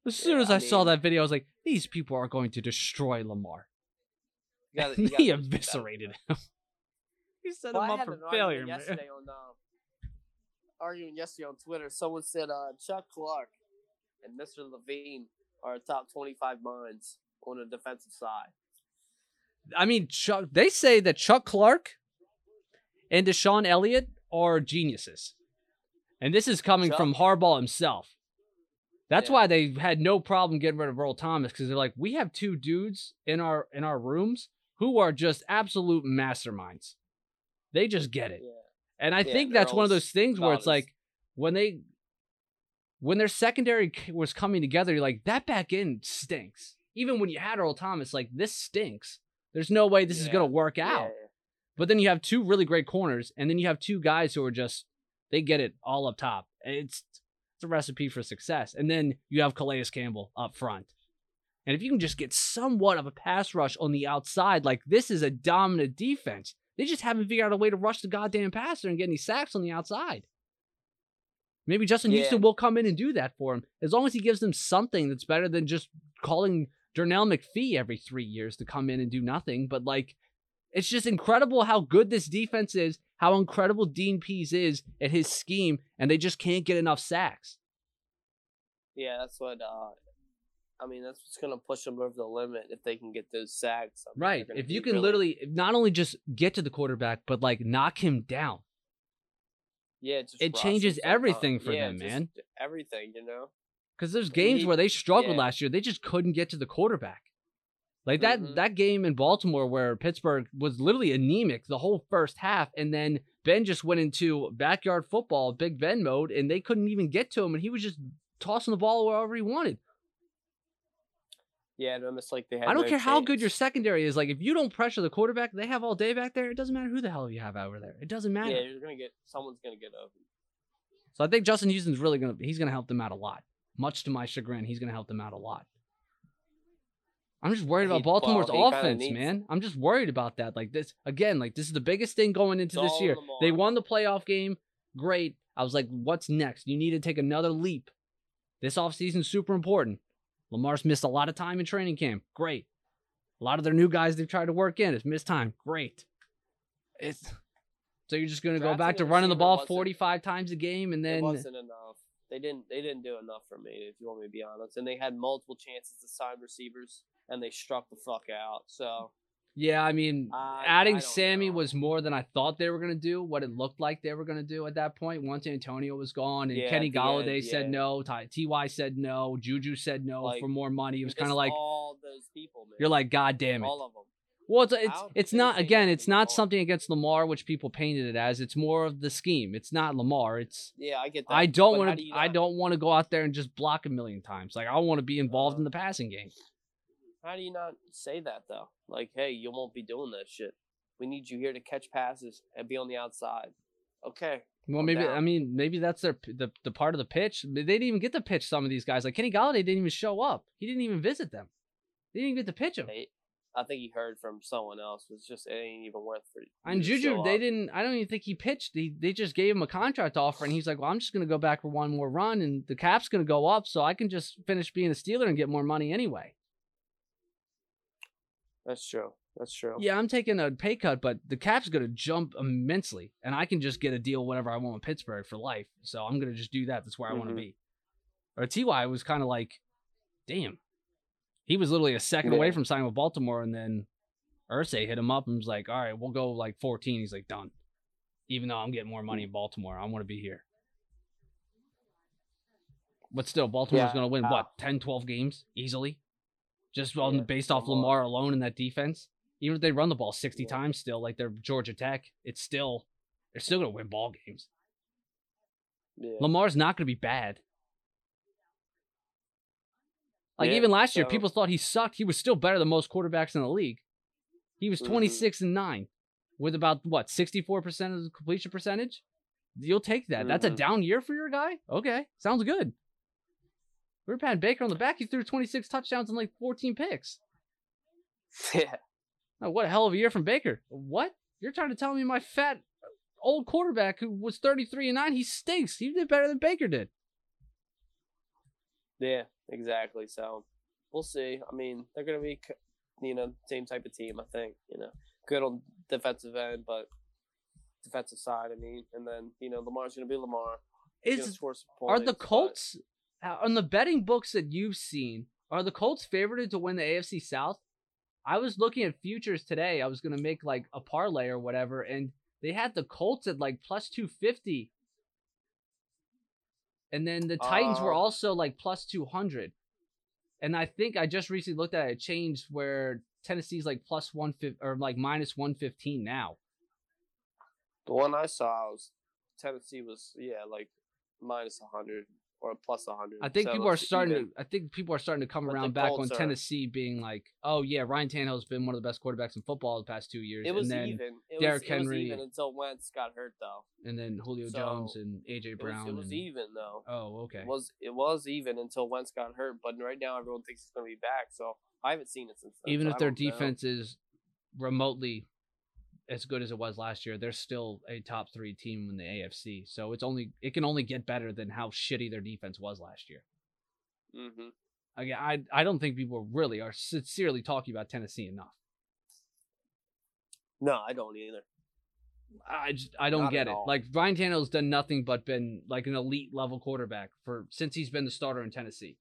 [SPEAKER 4] As soon
[SPEAKER 3] Yeah,
[SPEAKER 4] as I,
[SPEAKER 3] I
[SPEAKER 4] saw that video, I was like, "These people are going to destroy Lamar."
[SPEAKER 3] You gotta- you
[SPEAKER 4] he eviscerated him. he set
[SPEAKER 3] Well,
[SPEAKER 4] him up for failure, man.
[SPEAKER 3] yesterday on uh, arguing yesterday on Twitter. Someone said uh, Chuck Clark and Mr. Levine are top twenty-five minds on the defensive side.
[SPEAKER 4] I mean, Chuck. They say that Chuck Clark and DeShon Elliott are geniuses, and this is coming
[SPEAKER 3] Chuck-
[SPEAKER 4] from Harbaugh himself. That's
[SPEAKER 3] Yeah.
[SPEAKER 4] why they had no problem getting rid of Earl Thomas because they're like, we have two dudes in our in our rooms who are just absolute masterminds. They just get it,
[SPEAKER 3] Yeah,
[SPEAKER 4] and I
[SPEAKER 3] Yeah,
[SPEAKER 4] think that's one of those things where it's like when they when their secondary was coming together, you're like, that back end stinks. Even when you had Earl Thomas, like this stinks. There's no way this is gonna work
[SPEAKER 3] yeah,
[SPEAKER 4] out. But then you have two really great corners, and then you have two guys who are just they get it all up top. It's it's a recipe for success. And then you have Calais Campbell up front. And if you can just get somewhat of a pass rush on the outside, like this is a dominant defense. They just haven't figured out a way to rush the goddamn passer and get any sacks on the outside. Maybe Justin
[SPEAKER 3] Yeah.
[SPEAKER 4] Houston will come in and do that for him. As long as he gives them something that's better than just calling Pernell McPhee every three years to come in and do nothing. But like it's just incredible how good this defense is, how incredible Dean Pees is at his scheme, and they just can't get enough sacks.
[SPEAKER 3] yeah. That's what. Uh, I mean, that's what's gonna push them over the limit if they can get those sacks. I mean,
[SPEAKER 4] Right. If you can
[SPEAKER 3] really-
[SPEAKER 4] literally not only just get to the quarterback, but like knock him down.
[SPEAKER 3] Yeah, just
[SPEAKER 4] it changes everything for
[SPEAKER 3] Yeah,
[SPEAKER 4] them, man.
[SPEAKER 3] Everything, you know.
[SPEAKER 4] Because there's games
[SPEAKER 3] need-
[SPEAKER 4] where they struggled
[SPEAKER 3] yeah.
[SPEAKER 4] last year. They just couldn't get to the quarterback. Like that
[SPEAKER 3] Mhm.
[SPEAKER 4] that game in Baltimore where Pittsburgh was literally anemic the whole first half, and then Ben just went into backyard football, Big Ben mode, and they couldn't even get to him, and he was just tossing the ball wherever he wanted.
[SPEAKER 3] Yeah, and it's like they had.
[SPEAKER 4] I don't
[SPEAKER 3] no
[SPEAKER 4] care how good your secondary is. Like if you don't pressure the quarterback, they have all day back there. It doesn't matter who the hell you have over there. It doesn't matter.
[SPEAKER 3] Yeah, you're gonna get someone's gonna get open.
[SPEAKER 4] So I think Justin Houston's really gonna he's gonna help them out a lot. Much to my chagrin, he's gonna help them out a lot. I'm just worried about
[SPEAKER 3] He-
[SPEAKER 4] Baltimore's
[SPEAKER 3] kinda
[SPEAKER 4] offense, man. I'm just worried about that. Like this again, like this is the biggest thing going into
[SPEAKER 3] It's
[SPEAKER 4] this year. They won the playoff game. Great. I was like, what's next? You need to take another leap. This offseason's super important. Lamar's missed a lot of time in training camp. Great. A lot of their new guys they've tried to work in has missed time. Great. It's so you're just gonna go back to running the ball 45 times a game and
[SPEAKER 3] it
[SPEAKER 4] then
[SPEAKER 3] wasn't enough. They didn't. They didn't do enough for me, if you want me to be honest. And they had multiple chances to sign receivers, and they struck the fuck out. So
[SPEAKER 4] Yeah, I mean,
[SPEAKER 3] I-
[SPEAKER 4] adding
[SPEAKER 3] I
[SPEAKER 4] Sammy
[SPEAKER 3] know.
[SPEAKER 4] was more than I thought they were going to do, what it looked like they were going to do at that point once Antonio was gone and
[SPEAKER 3] Yeah,
[SPEAKER 4] Kenny Golladay
[SPEAKER 3] end,
[SPEAKER 4] said
[SPEAKER 3] yeah.
[SPEAKER 4] no, Ty- TY said no, Juju said no
[SPEAKER 3] Like,
[SPEAKER 4] for more money. It was kind of like
[SPEAKER 3] all those people, man.
[SPEAKER 4] you're like god damn it.
[SPEAKER 3] all of them.
[SPEAKER 4] Well, it's it's, it's not again, it's not something against Lamar which people painted it as. It's more of the scheme. It's not Lamar. It's
[SPEAKER 3] Yeah, I get that.
[SPEAKER 4] I don't want to
[SPEAKER 3] you
[SPEAKER 4] I don't want to go out there and just block a million times. Like I want to be involved
[SPEAKER 3] Uh,
[SPEAKER 4] in the passing game.
[SPEAKER 3] How do you not say that though? Like, hey, you won't be doing that shit. We need you here to catch passes and be on the outside. Okay.
[SPEAKER 4] Well, maybe I mean maybe that's their the the part of the pitch. They didn't even get to pitch some of these guys. Like Kenny Golladay didn't even show up. He didn't even visit them. They didn't even get to pitch him.
[SPEAKER 3] They, I think he heard from someone else. It's just it ain't even worth for. you
[SPEAKER 4] And Juju, they
[SPEAKER 3] up.
[SPEAKER 4] didn't. I don't even think he pitched. They they just gave him a contract offer, and he's like, "Well, I'm just gonna go back for one more run, and the cap's gonna go up, so I can just finish being a Steeler and get more money anyway."
[SPEAKER 3] That's true. That's true.
[SPEAKER 4] Yeah, I'm taking a pay cut, but the cap's gonna jump immensely, and I can just get a deal whenever I want in Pittsburgh for life. So I'm gonna just do that. That's where I want to be. Or Ty was kind of like, damn, he was literally a second away from signing with Baltimore, and then Irsay hit him up and was like, all right, we'll go like 14. He's like, done. Even though I'm getting more money in Baltimore, I want to be here. But still, Baltimore's
[SPEAKER 3] Yeah,
[SPEAKER 4] going to win
[SPEAKER 3] uh,
[SPEAKER 4] what 10, 12 games easily, just on
[SPEAKER 3] Yeah,
[SPEAKER 4] based off
[SPEAKER 3] Lamar.
[SPEAKER 4] Lamar alone in that defense even if they run the ball 60
[SPEAKER 3] Yeah.
[SPEAKER 4] times still like they're Georgia Tech, it's still they're still going to win ball games.
[SPEAKER 3] Yeah.
[SPEAKER 4] Lamar's not going to be bad. Like even last year people thought he sucked. He was still better than most quarterbacks in the league. He was
[SPEAKER 3] Mhm.
[SPEAKER 4] 26 and 9 with about what, 64% of the completion percentage? You'll take that. That's a
[SPEAKER 3] Mhm.
[SPEAKER 4] down year for your guy? Okay. Sounds good. We were patting Baker on the back. He threw 26 touchdowns and like 14 picks.
[SPEAKER 3] yeah.
[SPEAKER 4] Oh, what a hell of a year from Baker. What? You're trying to tell me my fat old quarterback who was 33 and 9, he stinks. He did better than Baker did.
[SPEAKER 3] Yeah. Exactly. So we'll see. I mean, they're gonna be, you know, same type of team. I think. You know, good on defensive end, but defensive side. I mean, and then you know Lamar's gonna be Lamar. He's
[SPEAKER 4] Is are the Colts on the betting books that you've seen? Are the Colts favored to win the AFC South? I was looking at futures today. I was gonna make like a parlay or whatever, and they had the Colts at like plus two fifty, and then the Titans were
[SPEAKER 3] Uh,
[SPEAKER 4] also like plus two hundred. And I think I just recently looked at it, it changed where Tennessee's like plus one fifty or like minus one fifteen now.
[SPEAKER 3] The one I saw was Tennessee was yeah like minus hundred or plus hundred.
[SPEAKER 4] I think people are starting to. I think people are starting to come
[SPEAKER 3] But
[SPEAKER 4] around back on
[SPEAKER 3] are-
[SPEAKER 4] Tennessee being like, "Oh yeah, Ryan Tannehill's been one of the best quarterbacks in football the past two years."
[SPEAKER 3] It was
[SPEAKER 4] and then,
[SPEAKER 3] even. It
[SPEAKER 4] Derrick
[SPEAKER 3] was, it was
[SPEAKER 4] Henry-
[SPEAKER 3] even until Wentz got hurt though.
[SPEAKER 4] and then Julio
[SPEAKER 3] So,
[SPEAKER 4] Jones and AJ
[SPEAKER 3] It was,
[SPEAKER 4] Brown.
[SPEAKER 3] it was
[SPEAKER 4] and-
[SPEAKER 3] even though.
[SPEAKER 4] Oh, okay.
[SPEAKER 3] It was it was even until Wentz got hurt, but right now everyone thinks he's going to be back. So I haven't seen it since then.
[SPEAKER 4] Even
[SPEAKER 3] so
[SPEAKER 4] if their
[SPEAKER 3] don't know.
[SPEAKER 4] defense is remotely as good as it was last year, they're still a top three team in the AFC. So it's only it can only get better than how shitty their defense was last year.
[SPEAKER 3] Mhm.
[SPEAKER 4] Again, I I don't think people really are sincerely talking about Tennessee enough.
[SPEAKER 3] No, I don't either.
[SPEAKER 4] I just I don't
[SPEAKER 3] Not
[SPEAKER 4] get it.
[SPEAKER 3] all.
[SPEAKER 4] Like Ryan Tannehill's done nothing but been like an elite level quarterback for since he's been the starter in Tennessee.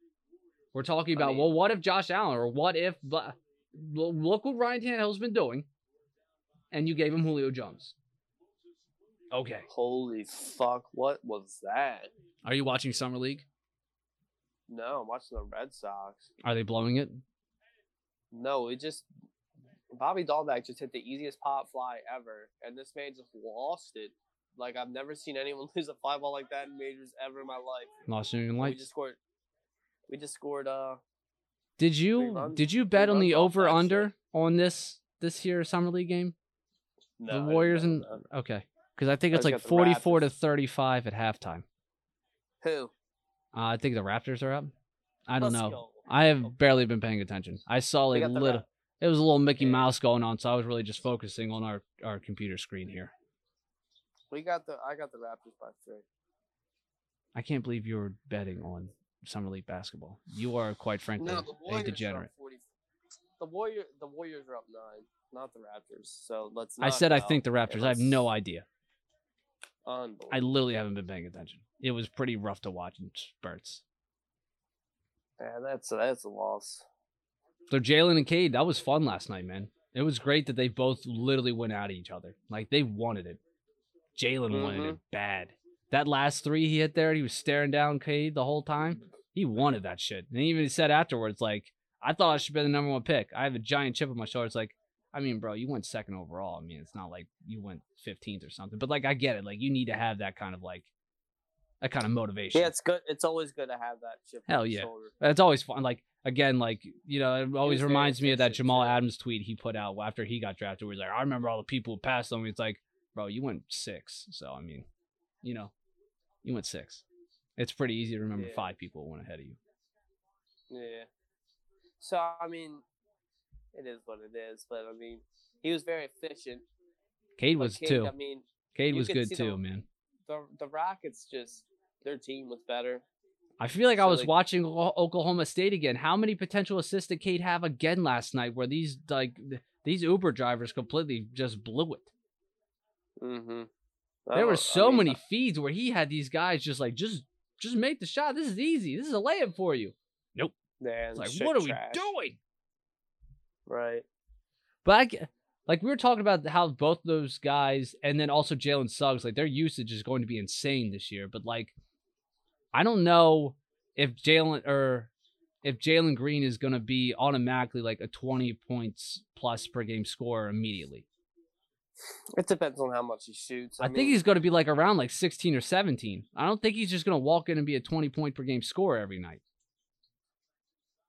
[SPEAKER 4] We're talking
[SPEAKER 3] I
[SPEAKER 4] about
[SPEAKER 3] mean-
[SPEAKER 4] well, what if Josh Allen or what if look what Ryan Tannehill's been doing, and you gave him Julio Jones. Okay,
[SPEAKER 3] Holy fuck! What was that?
[SPEAKER 4] are you watching summer league?
[SPEAKER 3] No, I'm watching the Red Sox.
[SPEAKER 4] Are they blowing it?
[SPEAKER 3] No, it just Bobby Dalbec just hit the easiest pop fly ever, and this man just lost it. Like I've never seen anyone lose a fly ball like that in majors ever in my life.
[SPEAKER 4] Lost it in England
[SPEAKER 3] We just scored. We just scored. Uh,
[SPEAKER 4] Did you
[SPEAKER 3] runs-
[SPEAKER 4] did you bet on the over under on this this year summer league game?
[SPEAKER 3] No,
[SPEAKER 4] the Warriors and okay, because I think it's
[SPEAKER 3] just
[SPEAKER 4] like forty four to thirty five at halftime.
[SPEAKER 3] who?
[SPEAKER 4] Uh, I think the Raptors are up. I don't
[SPEAKER 3] Let's
[SPEAKER 4] know.
[SPEAKER 3] go.
[SPEAKER 4] I have barely been paying attention. I saw
[SPEAKER 3] They
[SPEAKER 4] like
[SPEAKER 3] got
[SPEAKER 4] little.
[SPEAKER 3] Rap-
[SPEAKER 4] It was a little Mickey
[SPEAKER 3] Yeah.
[SPEAKER 4] Mouse going on, so I was really just focusing on our our computer screen here.
[SPEAKER 3] We got the. I got the Raptors by three.
[SPEAKER 4] I can't believe you were betting on summer league basketball. You are quite frankly
[SPEAKER 3] No,
[SPEAKER 4] a degenerate.
[SPEAKER 3] The Warrior, the Warriors are up nine, not the Raptors. So let's.
[SPEAKER 4] I said I think the Raptors. I have no idea.
[SPEAKER 3] Unbelievable.
[SPEAKER 4] I literally haven't been paying attention. It was pretty rough to watch in spurts.
[SPEAKER 3] Yeah, that's a, that's a loss.
[SPEAKER 4] So Jalen and Cade, that was fun last night, man. It was great that they both literally went at each other. Like they wanted it. Jalen wanted
[SPEAKER 3] Mhm.
[SPEAKER 4] it bad. That last three he hit there, he was staring down Cade the whole time. He wanted that shit. And even he even said afterwards, like, I thought I should be the number one pick. I have a giant chip on my shoulder. It's like, I mean, bro, you went second overall. I mean, it's not like you went 15th or something. But like I get it. Like you need to have that kind of like that kind of motivation.
[SPEAKER 3] Yeah, it's good. It's always good to have that chip.
[SPEAKER 4] Hell
[SPEAKER 3] on
[SPEAKER 4] yeah.
[SPEAKER 3] shoulder.
[SPEAKER 4] It's always fun. Like again, like you know, it always
[SPEAKER 3] very
[SPEAKER 4] reminds me of that Jamal
[SPEAKER 3] too.
[SPEAKER 4] Adams tweet he put out after he got drafted. Where he's like, "I remember all the people who passed on me." It's like, bro, you went six, so I mean, you know, you went six. It's pretty easy to remember
[SPEAKER 3] Yeah.
[SPEAKER 4] five people went ahead of you.
[SPEAKER 3] Yeah. So I mean, it is what it is. But I mean, he was very efficient.
[SPEAKER 4] Cade was
[SPEAKER 3] Cade,
[SPEAKER 4] too.
[SPEAKER 3] I mean,
[SPEAKER 4] Cade was good too,
[SPEAKER 3] the-
[SPEAKER 4] man.
[SPEAKER 3] the the Rockets just their team was better.
[SPEAKER 4] I feel like I was
[SPEAKER 3] like-
[SPEAKER 4] watching Oklahoma State again. How many potential assists did Cade have again last night? Where these like these Uber drivers completely just blew it.
[SPEAKER 3] Mm-hmm.
[SPEAKER 4] There were so many feeds where he had these guys just like just just make the shot. This is easy. This is a layup for you. Nope.
[SPEAKER 3] Yeah,
[SPEAKER 4] It's like what are
[SPEAKER 3] trash.
[SPEAKER 4] we doing?
[SPEAKER 3] Right.
[SPEAKER 4] But I like we were talking about how both those guys and then also Jalen Suggs, like their usage is going to be insane this year. But like, I don't know if Jalen or if Jalen Green is going to be automatically like a twenty points plus per game scorer immediately.
[SPEAKER 3] It depends on how much he shoots.
[SPEAKER 4] I,
[SPEAKER 3] I,
[SPEAKER 4] think he's going to be like around like sixteen or seventeen. I don't think he's just going to walk in and be a twenty point per game scorer every night.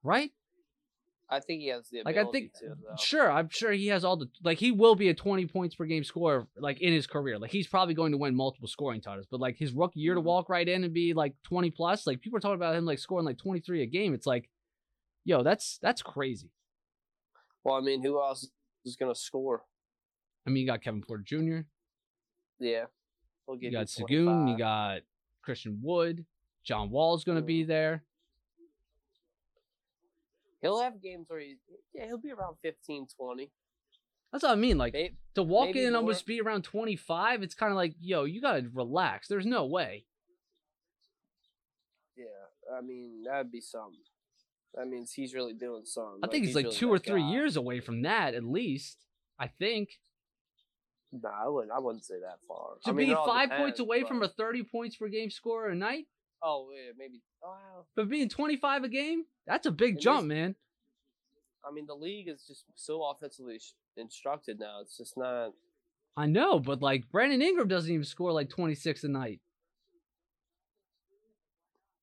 [SPEAKER 4] Right?
[SPEAKER 3] I think he has the
[SPEAKER 4] Like, I think-
[SPEAKER 3] to. Though.
[SPEAKER 4] Sure, I'm sure he has all the like he will be a 20 points per game scorer like in his career. Like he's probably going to win multiple scoring titles, but like his rookie year to
[SPEAKER 3] Mhm.
[SPEAKER 4] walk right in and be like 20 plus, like people are talking about him like scoring like 23 a game. It's like, yo, that's that's crazy.
[SPEAKER 3] Well, I mean, who else is going to score?
[SPEAKER 4] I mean, you got Kevin Porter Jr.,
[SPEAKER 3] Yeah. He'll
[SPEAKER 4] you got Sengun, you got Christian Wood, John Wall's going to be
[SPEAKER 3] Mhm.
[SPEAKER 4] there.
[SPEAKER 3] He'll have games where he, yeah, he'll be around 15, 20.
[SPEAKER 4] That's what I mean. Like
[SPEAKER 3] May-
[SPEAKER 4] to walk in and almost be around 25, it's kind of like, yo, you got to relax. There's no way.
[SPEAKER 3] Yeah, I mean, that'd be something. That means he's really doing something.
[SPEAKER 4] I think he's like
[SPEAKER 3] really
[SPEAKER 4] two or three
[SPEAKER 3] guy.
[SPEAKER 4] years away from that at least. I think.
[SPEAKER 3] Nah, I wouldn't. I wouldn't say that far.
[SPEAKER 4] To
[SPEAKER 3] I mean,
[SPEAKER 4] be five points
[SPEAKER 3] depends,
[SPEAKER 4] away from a 30 points per game scorer a night,
[SPEAKER 3] Oh yeah, maybe. Oh, wow.
[SPEAKER 4] but being 25 a game, that's a big jump, man.
[SPEAKER 3] I mean, the league is just so offensively instructed now. It's just not.
[SPEAKER 4] I know, but like Brandon Ingram doesn't even score like 26 a night.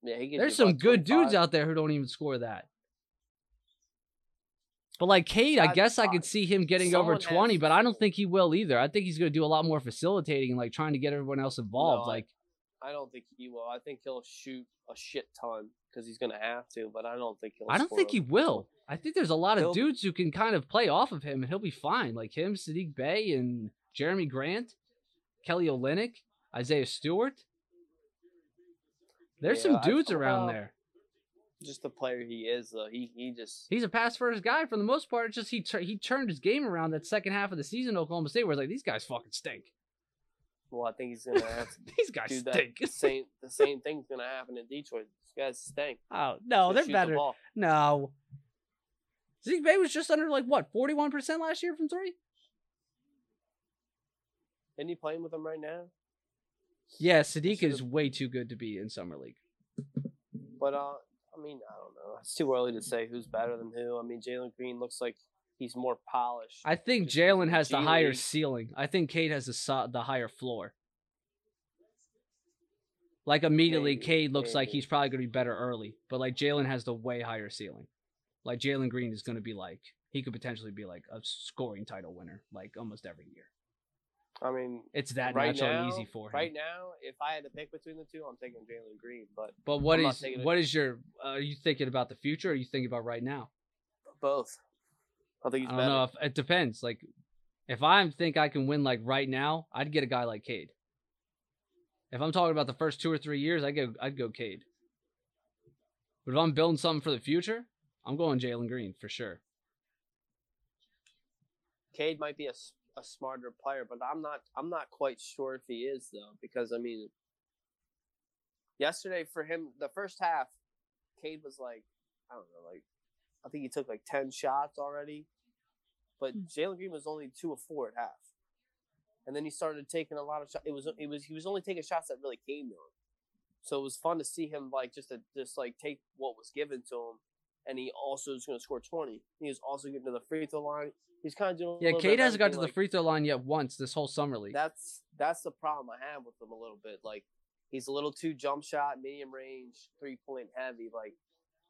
[SPEAKER 3] Yeah,
[SPEAKER 4] There's some good dudes out there who don't even score that. But like Cade, I guess I could see him getting over 20,
[SPEAKER 3] has
[SPEAKER 4] but I don't think he will either. I think he's going to do a lot more facilitating and like trying to get everyone else involved.
[SPEAKER 3] No,
[SPEAKER 4] like
[SPEAKER 3] I don't think he will. I think he'll shoot a shit ton because he's gonna have to. But I don't think he'll.
[SPEAKER 4] I don't think
[SPEAKER 3] a-
[SPEAKER 4] he will. I think there's a lot of
[SPEAKER 3] He'll-
[SPEAKER 4] dudes who can kind of play off of him and he'll be fine. Like him, Saddiq Bey, and Jerami Grant, Kelly Olynyk, Isaiah Stewart. There's
[SPEAKER 3] Yeah,
[SPEAKER 4] some
[SPEAKER 3] I-
[SPEAKER 4] dudes around
[SPEAKER 3] well,
[SPEAKER 4] there.
[SPEAKER 3] Just the player he is, though. He he just.
[SPEAKER 4] He's a pass first guy for the most part. It's just he tur- he turned his game around that second half of the season. Oklahoma State, where it's like these guys fucking stink.
[SPEAKER 3] Well, I think he's gonna have to
[SPEAKER 4] These guys
[SPEAKER 3] do that.
[SPEAKER 4] stink.
[SPEAKER 3] same the same thing's gonna happen in Detroit. These guys stink.
[SPEAKER 4] Oh no, they're
[SPEAKER 3] shoot the
[SPEAKER 4] better.
[SPEAKER 3] ball.
[SPEAKER 4] No. Zeke Bay was just under like what, forty one percent last year from three?
[SPEAKER 3] Isn't he playing with them right now?
[SPEAKER 4] Yeah, Saddiq
[SPEAKER 3] should've-
[SPEAKER 4] is way too good to be in summer league.
[SPEAKER 3] But uh, I mean, I don't know. It's too early to say who's better than who. I mean, Jalen Green looks like he's more polished.
[SPEAKER 4] I think
[SPEAKER 3] Just 'cause of
[SPEAKER 4] Jalen has the
[SPEAKER 3] G
[SPEAKER 4] higher
[SPEAKER 3] League.
[SPEAKER 4] ceiling. I think Cade has the the higher floor. Like immediately,
[SPEAKER 3] Maybe,
[SPEAKER 4] Cade looks like he's probably going to be better early, but like Jalen has the way higher ceiling. like Jalen Green is going to be like he could potentially be like a scoring title winner like almost every year.
[SPEAKER 3] I mean,
[SPEAKER 4] It's that
[SPEAKER 3] right
[SPEAKER 4] natural
[SPEAKER 3] now,
[SPEAKER 4] and easy for him.
[SPEAKER 3] right now, if I had to pick between the two, I'm taking Jalen Green. But
[SPEAKER 4] But what
[SPEAKER 3] I'm not
[SPEAKER 4] is
[SPEAKER 3] taking it.
[SPEAKER 4] what is your uh, are you thinking about the future or are you thinking about right now?
[SPEAKER 3] both, I think
[SPEAKER 4] I don't
[SPEAKER 3] better.
[SPEAKER 4] know if it depends. Like if I think I can win like right now, I'd get a guy like Cade. If I'm talking about the first two or three years, I go I'd go Cade. But if I'm building something for the future, I'm going Jalen Green for sure.
[SPEAKER 3] Cade might be a, a smarter player, but I'm not. I'm not quite sure if he is though, because I mean, yesterday for him, the first half, Cade was like, I don't know, like, I think he took like ten shots already, but hmm. Jalen Green was only two of four at half, and then he started taking a lot of shots. It was it was he was only taking shots that really came to him, so it was fun to see him like just to just like take what was given to him. And he also is going to score twenty. He was also getting to the free throw line. He's kind of doing.
[SPEAKER 4] Yeah,
[SPEAKER 3] little
[SPEAKER 4] hasn't got to
[SPEAKER 3] everything,
[SPEAKER 4] the free throw line yet once this whole summer league.
[SPEAKER 3] that's that's the problem I have with him a little bit. Like he's a little too jump shot, medium range, three point heavy. Like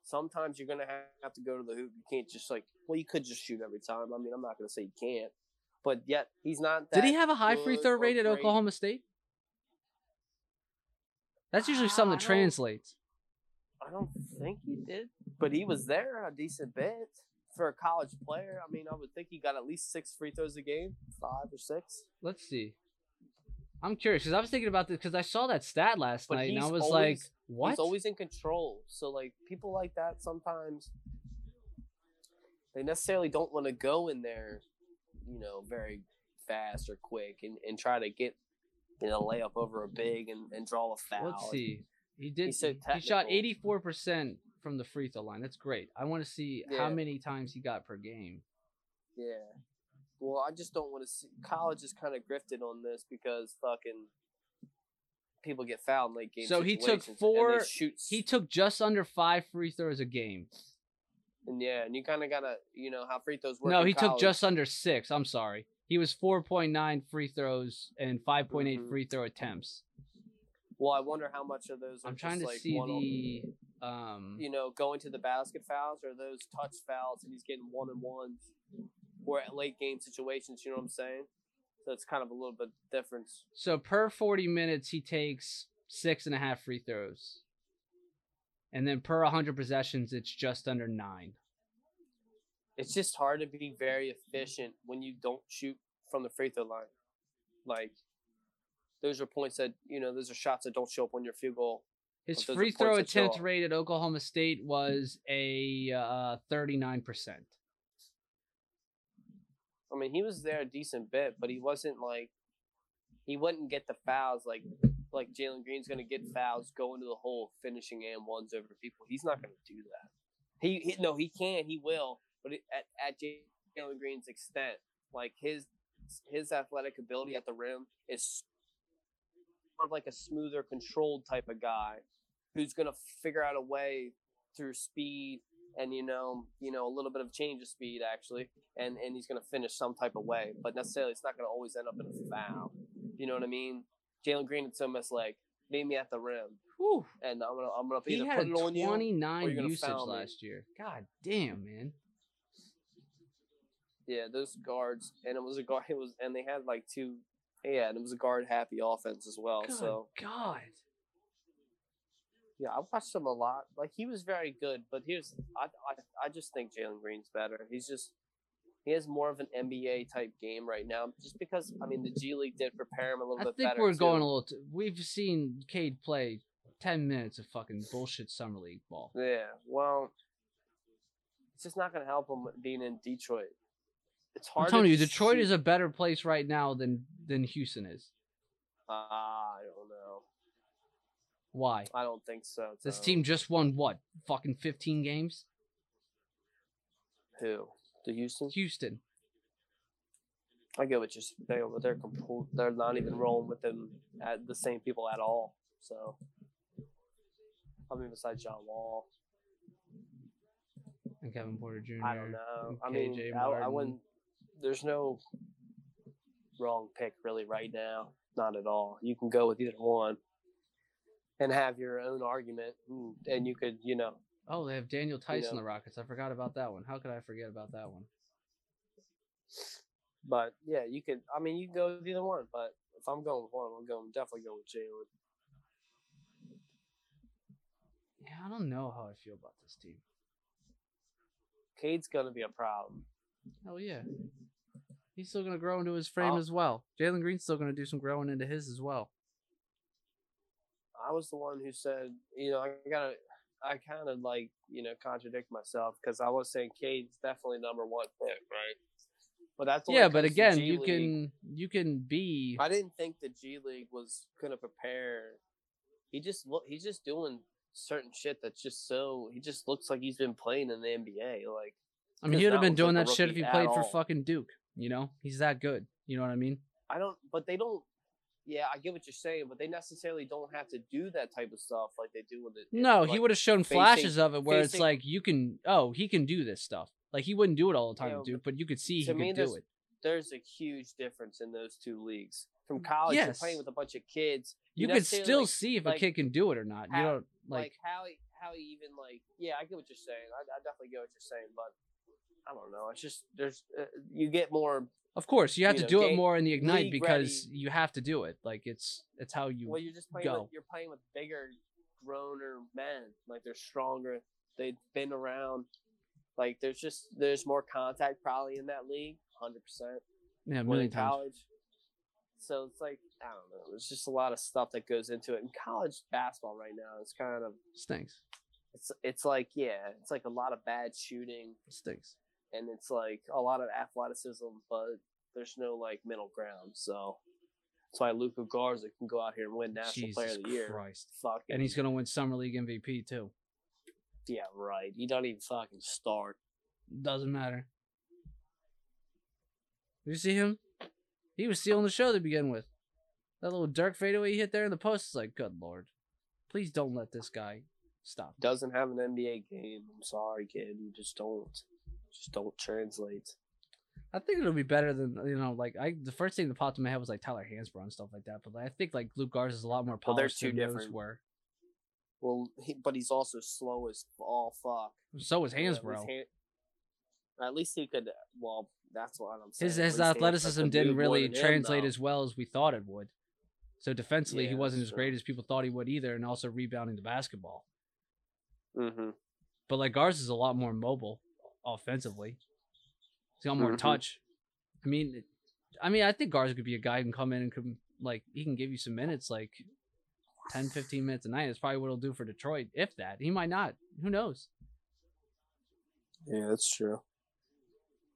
[SPEAKER 3] sometimes you're gonna have, have to go to the hoop. You can't just like well, you could just shoot every time. I mean, I'm not gonna say you can't, but yet he's not. That
[SPEAKER 4] Did he have a high free throw rate at
[SPEAKER 3] great.
[SPEAKER 4] Oklahoma State? That's usually something that translates.
[SPEAKER 3] I don't think he did, but he was there a decent bit for a college player. I mean, I would think he got at least six free throws a game, five or six.
[SPEAKER 4] Let's see. I'm curious because I was thinking about this because I saw that stat last
[SPEAKER 3] But
[SPEAKER 4] night and I was like,
[SPEAKER 3] always-
[SPEAKER 4] "What?"
[SPEAKER 3] He's always in control. So like people like that sometimes they necessarily don't want to go in there, you know, very fast or quick and, and try to get you know layup over a big and, and draw a foul.
[SPEAKER 4] Let's see. He did.
[SPEAKER 3] so
[SPEAKER 4] he- shot 84 percent from the free throw line. That's great. I want to see how many times he got per game.
[SPEAKER 3] Yeah. Well, I just don't want to see college is kind of grifted on this because fucking people get fouled in late game.
[SPEAKER 4] So he took
[SPEAKER 3] situations, and they
[SPEAKER 4] four- He took just under five free throws a game.
[SPEAKER 3] and yeah, and you kind of gotta you know how free throws work.
[SPEAKER 4] No, he took just under six. I'm sorry. He was 4.9 free throws and 5.8
[SPEAKER 3] Mhm.
[SPEAKER 4] free throw attempts.
[SPEAKER 3] Well, I wonder how much of those. Are
[SPEAKER 4] I'm trying to
[SPEAKER 3] like
[SPEAKER 4] see
[SPEAKER 3] one on-
[SPEAKER 4] the. Um,
[SPEAKER 3] you know, going to the basket fouls or those touch fouls, and he's getting one and ones, or at late game situations. You know what I'm saying? So it's kind of a little bit difference.
[SPEAKER 4] So per 40 minutes, he takes six and a half free throws. And then per 100 possessions, it's just under nine.
[SPEAKER 3] It's just hard to be very efficient when you don't shoot from the free throw line. Like those are points that you know, those are shots that don't show up on your field goal.
[SPEAKER 4] His free throw
[SPEAKER 3] points that show
[SPEAKER 4] attempt rate at Oklahoma State was a uh, 39%.
[SPEAKER 3] I mean, he was there a decent bit, but he wasn't like he wouldn't get the fouls like like Jalen Green's gonna get fouls, go into the hole, finishing and ones over people. He's not gonna do that. He, he no, he can, he will, but it, at at Jalen Green's extent, like his his athletic ability at the rim is sort of like a smoother, controlled type of guy who's gonna figure out a way through speed and you know, you know, a little bit of change of speed actually, and and he's gonna finish some type of way. But necessarily, it's not gonna always end up in a foul. You know what I mean? Jalen Green, it's almost like meet me at the rim,
[SPEAKER 4] Whew.
[SPEAKER 3] and I'm gonna I'm gonna
[SPEAKER 4] He
[SPEAKER 3] either put it on you.
[SPEAKER 4] 29
[SPEAKER 3] or you're
[SPEAKER 4] usage last year. God damn, man.
[SPEAKER 3] Yeah, those guards, and it was a guard. It was, and they had like two. Yeah, and it was a guard happy offense as well.
[SPEAKER 4] Good
[SPEAKER 3] So
[SPEAKER 4] God.
[SPEAKER 3] yeah, I watched him a lot. Like he was very good, but here's I I, I just think Jalen Green's better. He's just he has more of an NBA type game right now, just because I mean the G League did prepare him a little
[SPEAKER 4] I
[SPEAKER 3] bit
[SPEAKER 4] think we're
[SPEAKER 3] too.
[SPEAKER 4] going a little. T- We've seen Cade play 10 minutes of fucking bullshit summer league ball.
[SPEAKER 3] Yeah, well, it's just not going to help him being in Detroit. It's hard.
[SPEAKER 4] I'm telling you, Detroit
[SPEAKER 3] shoot.
[SPEAKER 4] is a better place right now than than Houston is.
[SPEAKER 3] Ah, I don't know.
[SPEAKER 4] Why?
[SPEAKER 3] I don't think so.
[SPEAKER 4] This team just won what? Fucking 15 games?
[SPEAKER 3] who the Houston.
[SPEAKER 4] Houston.
[SPEAKER 3] I get what you're saying, but they're complete. They're not even rolling with them at the same people at all. So, I mean, besides John Wall,
[SPEAKER 4] And Kevin Porter Jr.
[SPEAKER 3] I don't know. I mean, I, I wouldn't. There's no wrong pick really right now. Not at all. You can go with either one and have your own argument, and- and you could, you know,
[SPEAKER 4] Oh, they have Daniel Tyson, on
[SPEAKER 3] know.
[SPEAKER 4] the Rockets. I forgot about that one. How could I forget about that one?
[SPEAKER 3] But yeah, you could. I mean, you can go with either one. But if I'm going with one, I'm going definitely go with Jalen.
[SPEAKER 4] Yeah, I don't know how I feel about this team.
[SPEAKER 3] Cade's gonna be a problem.
[SPEAKER 4] Hell yeah. He's still gonna grow into his frame
[SPEAKER 3] Oh.
[SPEAKER 4] as well. Jalen Green's still gonna do some growing into his as well.
[SPEAKER 3] I was the one who said, you know, I gotta. I kind of like, you know, contradict myself because I was saying Cade's definitely number one pick, right? But that's
[SPEAKER 4] Yeah, but again, you
[SPEAKER 3] League,
[SPEAKER 4] can you can be
[SPEAKER 3] I didn't think the G League was gonna prepare. He just look. He's just doing certain shit that's just so. He just looks like he's been playing in the NBA. Like
[SPEAKER 4] I mean he would have been doing
[SPEAKER 3] like
[SPEAKER 4] that shit if he played for
[SPEAKER 3] all.
[SPEAKER 4] fucking Duke. You know? He's that good. You know what I mean?
[SPEAKER 3] I don't. But they don't. Yeah, I get what you're saying, but they necessarily don't have to do that type of stuff like they do with it.
[SPEAKER 4] No, he would have shown
[SPEAKER 3] facing-
[SPEAKER 4] flashes of it where it's like you can oh, he can do this stuff. Like he wouldn't do it all the time,
[SPEAKER 3] Yeah,
[SPEAKER 4] with Duke, but you could see he could do it.
[SPEAKER 3] There's a huge difference in those two leagues. From college, you're playing with a bunch of kids.
[SPEAKER 4] You could still
[SPEAKER 3] like-
[SPEAKER 4] see if a kid can do it or not. You
[SPEAKER 3] how-
[SPEAKER 4] don't
[SPEAKER 3] like,
[SPEAKER 4] like
[SPEAKER 3] how he, how he even like yeah i get what you're saying i, I definitely get what you're saying but i don't know it's just there's uh, you get more
[SPEAKER 4] Of course, you have
[SPEAKER 3] you
[SPEAKER 4] to
[SPEAKER 3] know,
[SPEAKER 4] do it
[SPEAKER 3] game-
[SPEAKER 4] more in the ignite
[SPEAKER 3] league
[SPEAKER 4] because
[SPEAKER 3] ready.
[SPEAKER 4] you have to do it. Like it's it's how you
[SPEAKER 3] well you're just playing
[SPEAKER 4] go.
[SPEAKER 3] with you're playing with bigger growner men like they're stronger they've been around like there's just there's more contact probably in that league 100%
[SPEAKER 4] yeah, a
[SPEAKER 3] more
[SPEAKER 4] million
[SPEAKER 3] in
[SPEAKER 4] times.
[SPEAKER 3] college so it's like i don't know there's just a lot of stuff that goes into it and college basketball right now is kind of
[SPEAKER 4] Stinks.
[SPEAKER 3] it's it's like yeah it's like a lot of bad shooting
[SPEAKER 4] Stinks.
[SPEAKER 3] And it's like a lot of athleticism, but there's no like middle ground. So that's why Luka Garza can go out here and win National
[SPEAKER 4] Jesus
[SPEAKER 3] Player of the Year.
[SPEAKER 4] Christ.
[SPEAKER 3] Fucking,
[SPEAKER 4] And he's gonna win summer league MVP too.
[SPEAKER 3] yeah, right. You don't even fucking start.
[SPEAKER 4] Doesn't matter. You see him? He was stealing the show to begin with. That little Dirk fadeaway he hit there in the post is like, good lord. Please don't let this guy stop.
[SPEAKER 3] Doesn't have an NBA game. I'm sorry, kid. You just don't. Just don't translate.
[SPEAKER 4] I think it'll be better than you know, like I the first thing that popped in my head was like Tyler Hansbrough and stuff like that. But I think like Luke Garza is a lot more
[SPEAKER 3] Well, they're two different.
[SPEAKER 4] were.
[SPEAKER 3] Well, he, but he's also slow as all fuck.
[SPEAKER 4] So was
[SPEAKER 3] Yeah, at least
[SPEAKER 4] Hansbrough.
[SPEAKER 3] Han- At least he could. Well, that's what I'm saying.
[SPEAKER 4] His his athleticism didn't really
[SPEAKER 3] than him,
[SPEAKER 4] translate as well as we thought it would. So defensively, he wasn't as great
[SPEAKER 3] true.
[SPEAKER 4] as people thought he would either, and also rebounding the basketball.
[SPEAKER 3] Mm-hmm.
[SPEAKER 4] But like Garza's a lot more mobile offensively. He's got more
[SPEAKER 3] Mhm.
[SPEAKER 4] touch. I mean, I mean, I think Garza could be a guy who can come in and can like he can give you some minutes, like 10, 15 minutes a night. That's probably what he'll do for Detroit, if that. He might not. Who knows?
[SPEAKER 3] Yeah, that's true.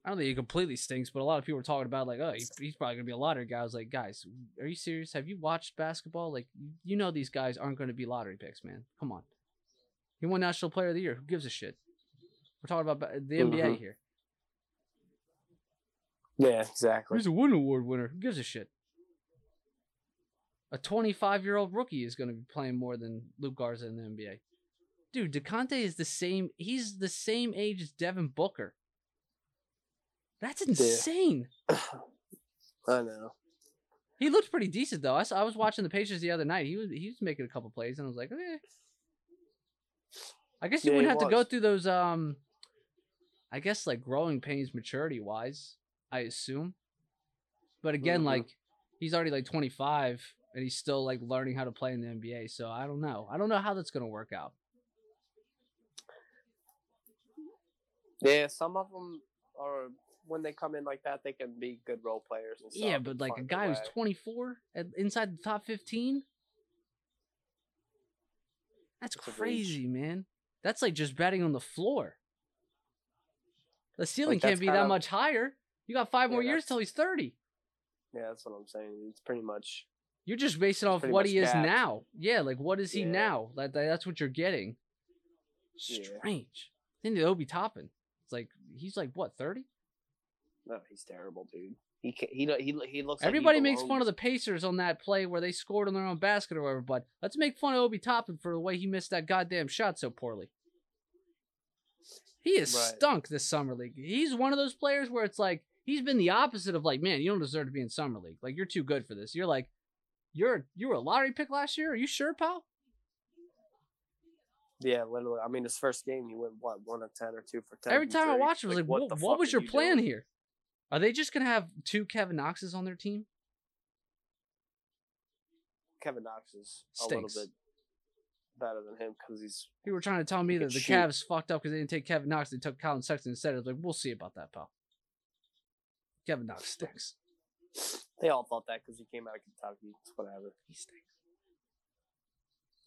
[SPEAKER 4] I don't think he completely stinks, but a lot of people are talking about like, oh, he- he's probably gonna be a lottery guy. I was like, guys, are you serious? Have you watched basketball? Like, you know these guys aren't gonna be lottery picks, man. Come on. He won National Player of the Year. Who gives a shit? We're talking about the NBA
[SPEAKER 3] Mhm.
[SPEAKER 4] here.
[SPEAKER 3] Yeah, exactly.
[SPEAKER 4] He's a Wooden Award winner. Who gives a shit? A 25 year old rookie is going to be playing more than Luke Garza in the NBA. Dude, Duarte is the same. He's the same age as Devin Booker. That's insane.
[SPEAKER 3] I know.
[SPEAKER 4] He looked pretty decent though. I, saw, I was watching the Pacers the other night. He was he was making a couple plays, and I was like, okay. I guess you
[SPEAKER 3] Yeah,
[SPEAKER 4] wouldn't have to go through those. Um, I guess like growing pains, maturity wise. I assume, but again,
[SPEAKER 3] Mhm.
[SPEAKER 4] like he's already like 25, and he's still like learning how to play in the NBA. So I don't know. I don't know how that's gonna work out.
[SPEAKER 3] Yeah, some of them are when they come in like that, they can be good role players. And stuff
[SPEAKER 4] yeah, but like a guy who's 24 and inside the top 15, that's
[SPEAKER 3] It's
[SPEAKER 4] crazy, man. That's like just betting on the floor. The ceiling
[SPEAKER 3] Like,
[SPEAKER 4] can't be that
[SPEAKER 3] of-
[SPEAKER 4] much higher. You got five
[SPEAKER 3] Yeah,
[SPEAKER 4] more years till he's 30.
[SPEAKER 3] Yeah, that's what I'm saying. It's pretty much.
[SPEAKER 4] You're just basing off what he is now. Yeah, like what is he
[SPEAKER 3] Yeah.
[SPEAKER 4] now? That, that- that's what you're getting. Strange. Then the Obi Toppin. It's like he's like what 30?
[SPEAKER 3] No, he's terrible, dude. He he he he looks. like he
[SPEAKER 4] Everybody makes fun of the Pacers on that play where they scored on their own basket or whatever, but let's make fun of Obi Toppin for the way he missed that goddamn shot so poorly. He has
[SPEAKER 3] Right.
[SPEAKER 4] stunk this summer league. He's one of those players where it's like he's been the opposite of like, man, you don't deserve to be in summer league. Like you're too good for this. You're like, you're you were a lottery pick last year. Are you sure, pal?
[SPEAKER 3] Yeah, literally. I mean, his first game, he went what one of ten or two for ten.
[SPEAKER 4] Every time I watched I was like, what,
[SPEAKER 3] the
[SPEAKER 4] what was your
[SPEAKER 3] you
[SPEAKER 4] plan
[SPEAKER 3] doing?
[SPEAKER 4] here? Are they just gonna have two Kevin Knoxes on their team?
[SPEAKER 3] Kevin Knox is a
[SPEAKER 4] Stinks.
[SPEAKER 3] little bit better than him because he's
[SPEAKER 4] People were trying to tell me that the
[SPEAKER 3] shoot.
[SPEAKER 4] Cavs fucked up because they didn't take Kevin Knox. They took Collin Sexton instead. I was like, we'll see about that, pal. Kevin Knox stinks.
[SPEAKER 3] they all thought that because he came out of Kentucky. Whatever.
[SPEAKER 4] He stinks.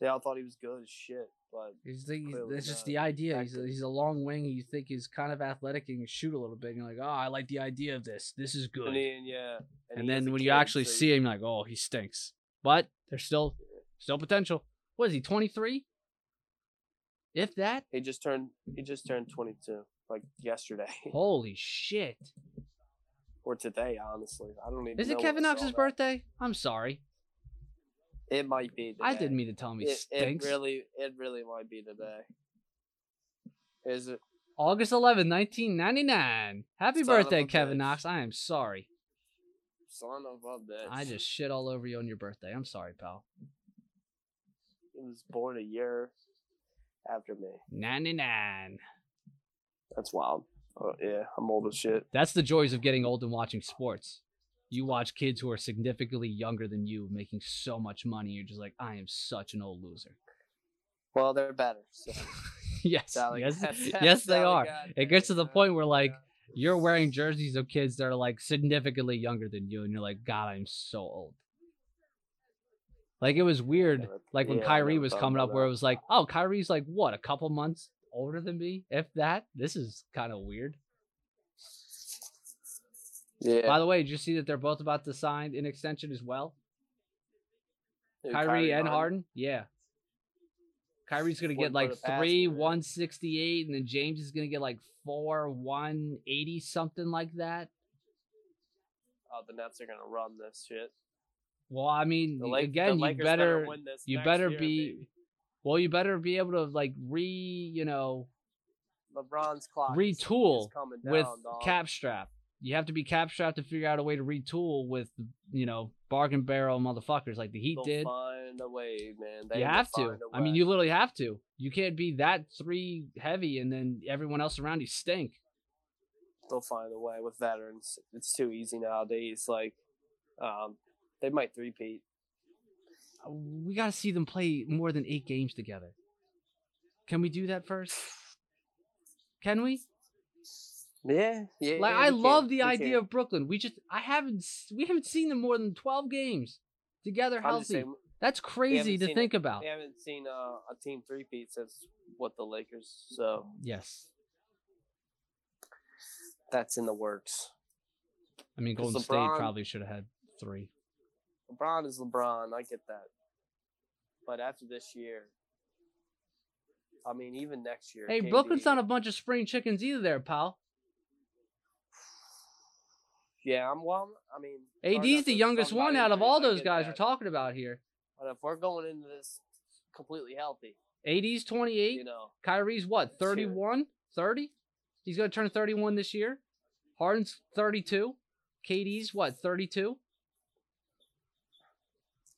[SPEAKER 3] They all thought he was good as shit, but
[SPEAKER 4] He's the, that's just the idea. He's a, he's a long wing. You think he's kind of athletic and can shoot a little bit. And you're like, oh, I like the idea of this. This is good.
[SPEAKER 3] and then yeah,
[SPEAKER 4] and
[SPEAKER 3] he
[SPEAKER 4] then when you actually
[SPEAKER 3] so
[SPEAKER 4] see him, you're like, oh, he stinks. But there's still still potential. What is he? 23? If that?
[SPEAKER 3] he just turned he just turned twenty two like yesterday
[SPEAKER 4] Holy shit!
[SPEAKER 3] or today. Honestly, I don't even.
[SPEAKER 4] Is it
[SPEAKER 3] know when
[SPEAKER 4] Kevin
[SPEAKER 3] I saw
[SPEAKER 4] Knox's
[SPEAKER 3] that.
[SPEAKER 4] birthday? I'm sorry.
[SPEAKER 3] It might be. Today.
[SPEAKER 4] I didn't mean to tell him he
[SPEAKER 3] It, it
[SPEAKER 4] stinks.
[SPEAKER 3] really, it really might be today. Is it?
[SPEAKER 4] August 11, 1999. Happy
[SPEAKER 3] Son of
[SPEAKER 4] birthday,
[SPEAKER 3] a
[SPEAKER 4] Kevin
[SPEAKER 3] bitch.
[SPEAKER 4] Knox. I am sorry.
[SPEAKER 3] Son of a bitch.
[SPEAKER 4] I just shit all over you on your birthday. I'm sorry, pal.
[SPEAKER 3] He was born a year after me.
[SPEAKER 4] 99.
[SPEAKER 3] That's wild. Oh, yeah, I'm old as shit.
[SPEAKER 4] That's the joys of getting old and watching sports. You watch kids who are significantly younger than you making so much money. You're just like, I am such an old loser.
[SPEAKER 3] Well, they're better. So
[SPEAKER 4] yes,
[SPEAKER 3] Sally-
[SPEAKER 4] yes,
[SPEAKER 3] Sally
[SPEAKER 4] yes, they are. It gets to the point where like you're wearing jerseys of kids that are like significantly younger than you, and you're like, God, I'm so old. Like it was weird, like when
[SPEAKER 3] yeah,
[SPEAKER 4] Kyrie was coming up, where it was like, oh, Kyrie's like what, a couple months older than me, if that. This is kind of weird.
[SPEAKER 3] Yeah.
[SPEAKER 4] By the way, did you see that they're both about to sign an extension as well?
[SPEAKER 3] Dude,
[SPEAKER 4] Kyrie, and Harden? Yeah. Kyrie's gonna get like
[SPEAKER 3] put it past
[SPEAKER 4] three one sixty eight, and then James is gonna get like four one eighty something like that.
[SPEAKER 3] Oh, the Nets are gonna run this shit.
[SPEAKER 4] Well, I mean, y- again, you better
[SPEAKER 3] win this
[SPEAKER 4] you better
[SPEAKER 3] year,
[SPEAKER 4] be
[SPEAKER 3] baby.
[SPEAKER 4] well, you better be able to like re you know
[SPEAKER 3] LeBron's clock.
[SPEAKER 4] retool
[SPEAKER 3] coming
[SPEAKER 4] with
[SPEAKER 3] down, dog.
[SPEAKER 4] cap strap. You have to be cap strapped to figure out a way to retool with you know bargain barrel motherfuckers like the Heat
[SPEAKER 3] They'll
[SPEAKER 4] did.
[SPEAKER 3] find a way, man. They
[SPEAKER 4] you have to. I mean, you literally have to. You can't be that three heavy and then everyone else around you stink.
[SPEAKER 3] They'll find a way with veterans. It's too easy nowadays. Like, um, they might three-peat.
[SPEAKER 4] We got to see them play more than eight games together. Can we do that first? Can we?
[SPEAKER 3] Yeah, yeah.
[SPEAKER 4] Like
[SPEAKER 3] yeah,
[SPEAKER 4] I love
[SPEAKER 3] can,
[SPEAKER 4] the
[SPEAKER 3] we
[SPEAKER 4] idea
[SPEAKER 3] can.
[SPEAKER 4] of Brooklyn. We just I haven't we haven't seen them more than 12 games together healthy.
[SPEAKER 3] saying,
[SPEAKER 4] That's crazy to think
[SPEAKER 3] it.
[SPEAKER 4] about.
[SPEAKER 3] we haven't seen uh, a team three-peat since what the Lakers. So
[SPEAKER 4] Yes.
[SPEAKER 3] that's in the works.
[SPEAKER 4] I mean, Golden State probably should have had 3.
[SPEAKER 3] LeBron is LeBron. I get that. But after this year, I mean, even next year.
[SPEAKER 4] Hey,
[SPEAKER 3] KD
[SPEAKER 4] Brooklyn's not a bunch of spring chickens either there, pal.
[SPEAKER 3] Yeah, I'm well. I mean,
[SPEAKER 4] AD's the youngest one out of all those guys
[SPEAKER 3] that.
[SPEAKER 4] we're talking about here.
[SPEAKER 3] But if we're going into this completely healthy,
[SPEAKER 4] AD's 28.
[SPEAKER 3] you know,
[SPEAKER 4] Kyrie's what, 31? 30? He's going to turn 31 this year. Harden's 32. KD's what, 32?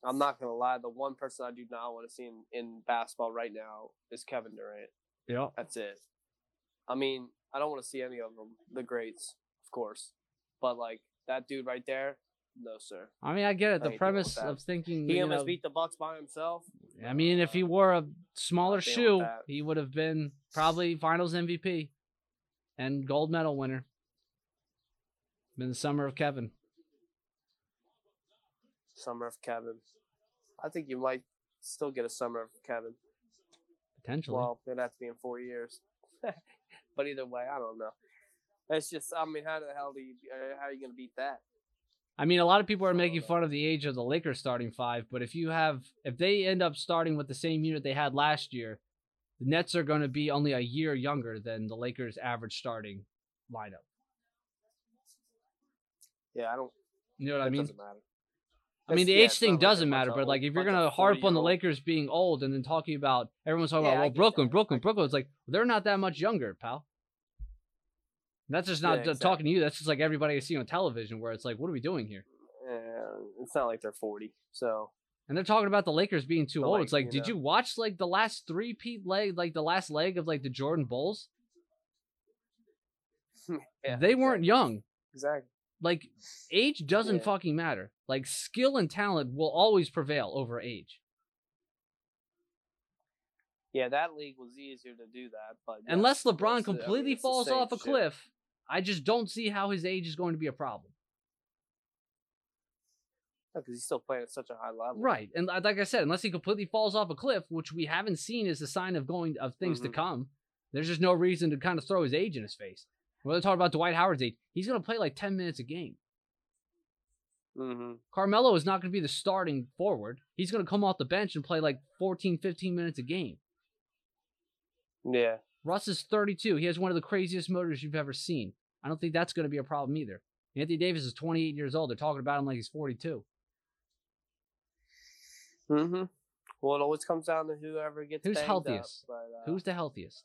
[SPEAKER 3] I'm not gonna lie. The one person I do not want to see in, in basketball right now is Kevin Durant.
[SPEAKER 4] Yeah.
[SPEAKER 3] That's it. I mean, I don't want to see any of them, the greats, of course, but like that dude right there, no sir.
[SPEAKER 4] I mean, I get it.
[SPEAKER 3] I
[SPEAKER 4] The premise of thinking,
[SPEAKER 3] He almost
[SPEAKER 4] know,
[SPEAKER 3] beat the Bucks by himself.
[SPEAKER 4] I mean, if he wore a smaller shoe, he would have been probably Finals MVP and gold medal winner. Been the summer of Kevin.
[SPEAKER 3] Summer of Kevin. I think you might still get a summer of Kevin.
[SPEAKER 4] Potentially.
[SPEAKER 3] Well, it'd have to be in four years. but either way, I don't know. It's just, I mean, how the hell do you, uh, how are you gonna beat that?
[SPEAKER 4] I mean, a lot of people are making fun of the age of the Lakers starting five, but if you have, if they end up starting with the same unit they had last year, the Nets are going to be only a year younger than the Lakers' average starting lineup.
[SPEAKER 3] Yeah, I don't.
[SPEAKER 4] You know what I mean?
[SPEAKER 3] doesn't matter.
[SPEAKER 4] I mean, the
[SPEAKER 3] yeah,
[SPEAKER 4] age thing doesn't matter, but like if you're gonna harp on the Lakers being old and then talking about everyone's talking
[SPEAKER 3] Yeah,
[SPEAKER 4] about well Brooklyn,
[SPEAKER 3] that.
[SPEAKER 4] Brooklyn, Brooklyn. It's like they're not that much younger, pal. That's just not
[SPEAKER 3] Yeah,
[SPEAKER 4] just talking to you. That's just like everybody I see on television, where it's like, what are we doing here?
[SPEAKER 3] It's not like they're 40. So
[SPEAKER 4] And they're talking about the Lakers being too
[SPEAKER 3] But,
[SPEAKER 4] old.
[SPEAKER 3] like,
[SPEAKER 4] it's like,
[SPEAKER 3] you
[SPEAKER 4] did
[SPEAKER 3] know-
[SPEAKER 4] you watch like the last three peat leg, like the last leg of like the Jordan Bulls?
[SPEAKER 3] Yeah,
[SPEAKER 4] they weren't young.
[SPEAKER 3] exactly.
[SPEAKER 4] Like age doesn't
[SPEAKER 3] Yeah.
[SPEAKER 4] fucking matter. Like skill and talent will always prevail over age.
[SPEAKER 3] Yeah, that league was easier to do that, but yeah,
[SPEAKER 4] Unless LeBron
[SPEAKER 3] course, I mean,
[SPEAKER 4] completely falls off a
[SPEAKER 3] shit.
[SPEAKER 4] cliff, I just don't see how his age is going to be a problem.
[SPEAKER 3] because he's still playing at such a high level.
[SPEAKER 4] Right. And li- like I said, unless he completely falls off a cliff, which we haven't seen as a sign of going of things to
[SPEAKER 3] Mhm.
[SPEAKER 4] come, there's just no reason to kind of throw his age in his face. They're talking about Dwight Howard's age, he's going to play like 10 minutes a game.
[SPEAKER 3] Mm-hmm.
[SPEAKER 4] Carmelo is not going to be the starting forward. He's going to come off the bench and play like 14, 15 minutes a game.
[SPEAKER 3] Yeah.
[SPEAKER 4] Russ is 32. He has one of the craziest motors you've ever seen. I don't think that's going to be a problem either. Anthony Davis is 28 years old. They're talking about him like he's 42.
[SPEAKER 3] Mm-hmm. Well, it always comes down to whoever gets
[SPEAKER 4] Who's healthiest?
[SPEAKER 3] Up, but, uh,
[SPEAKER 4] Who's the healthiest?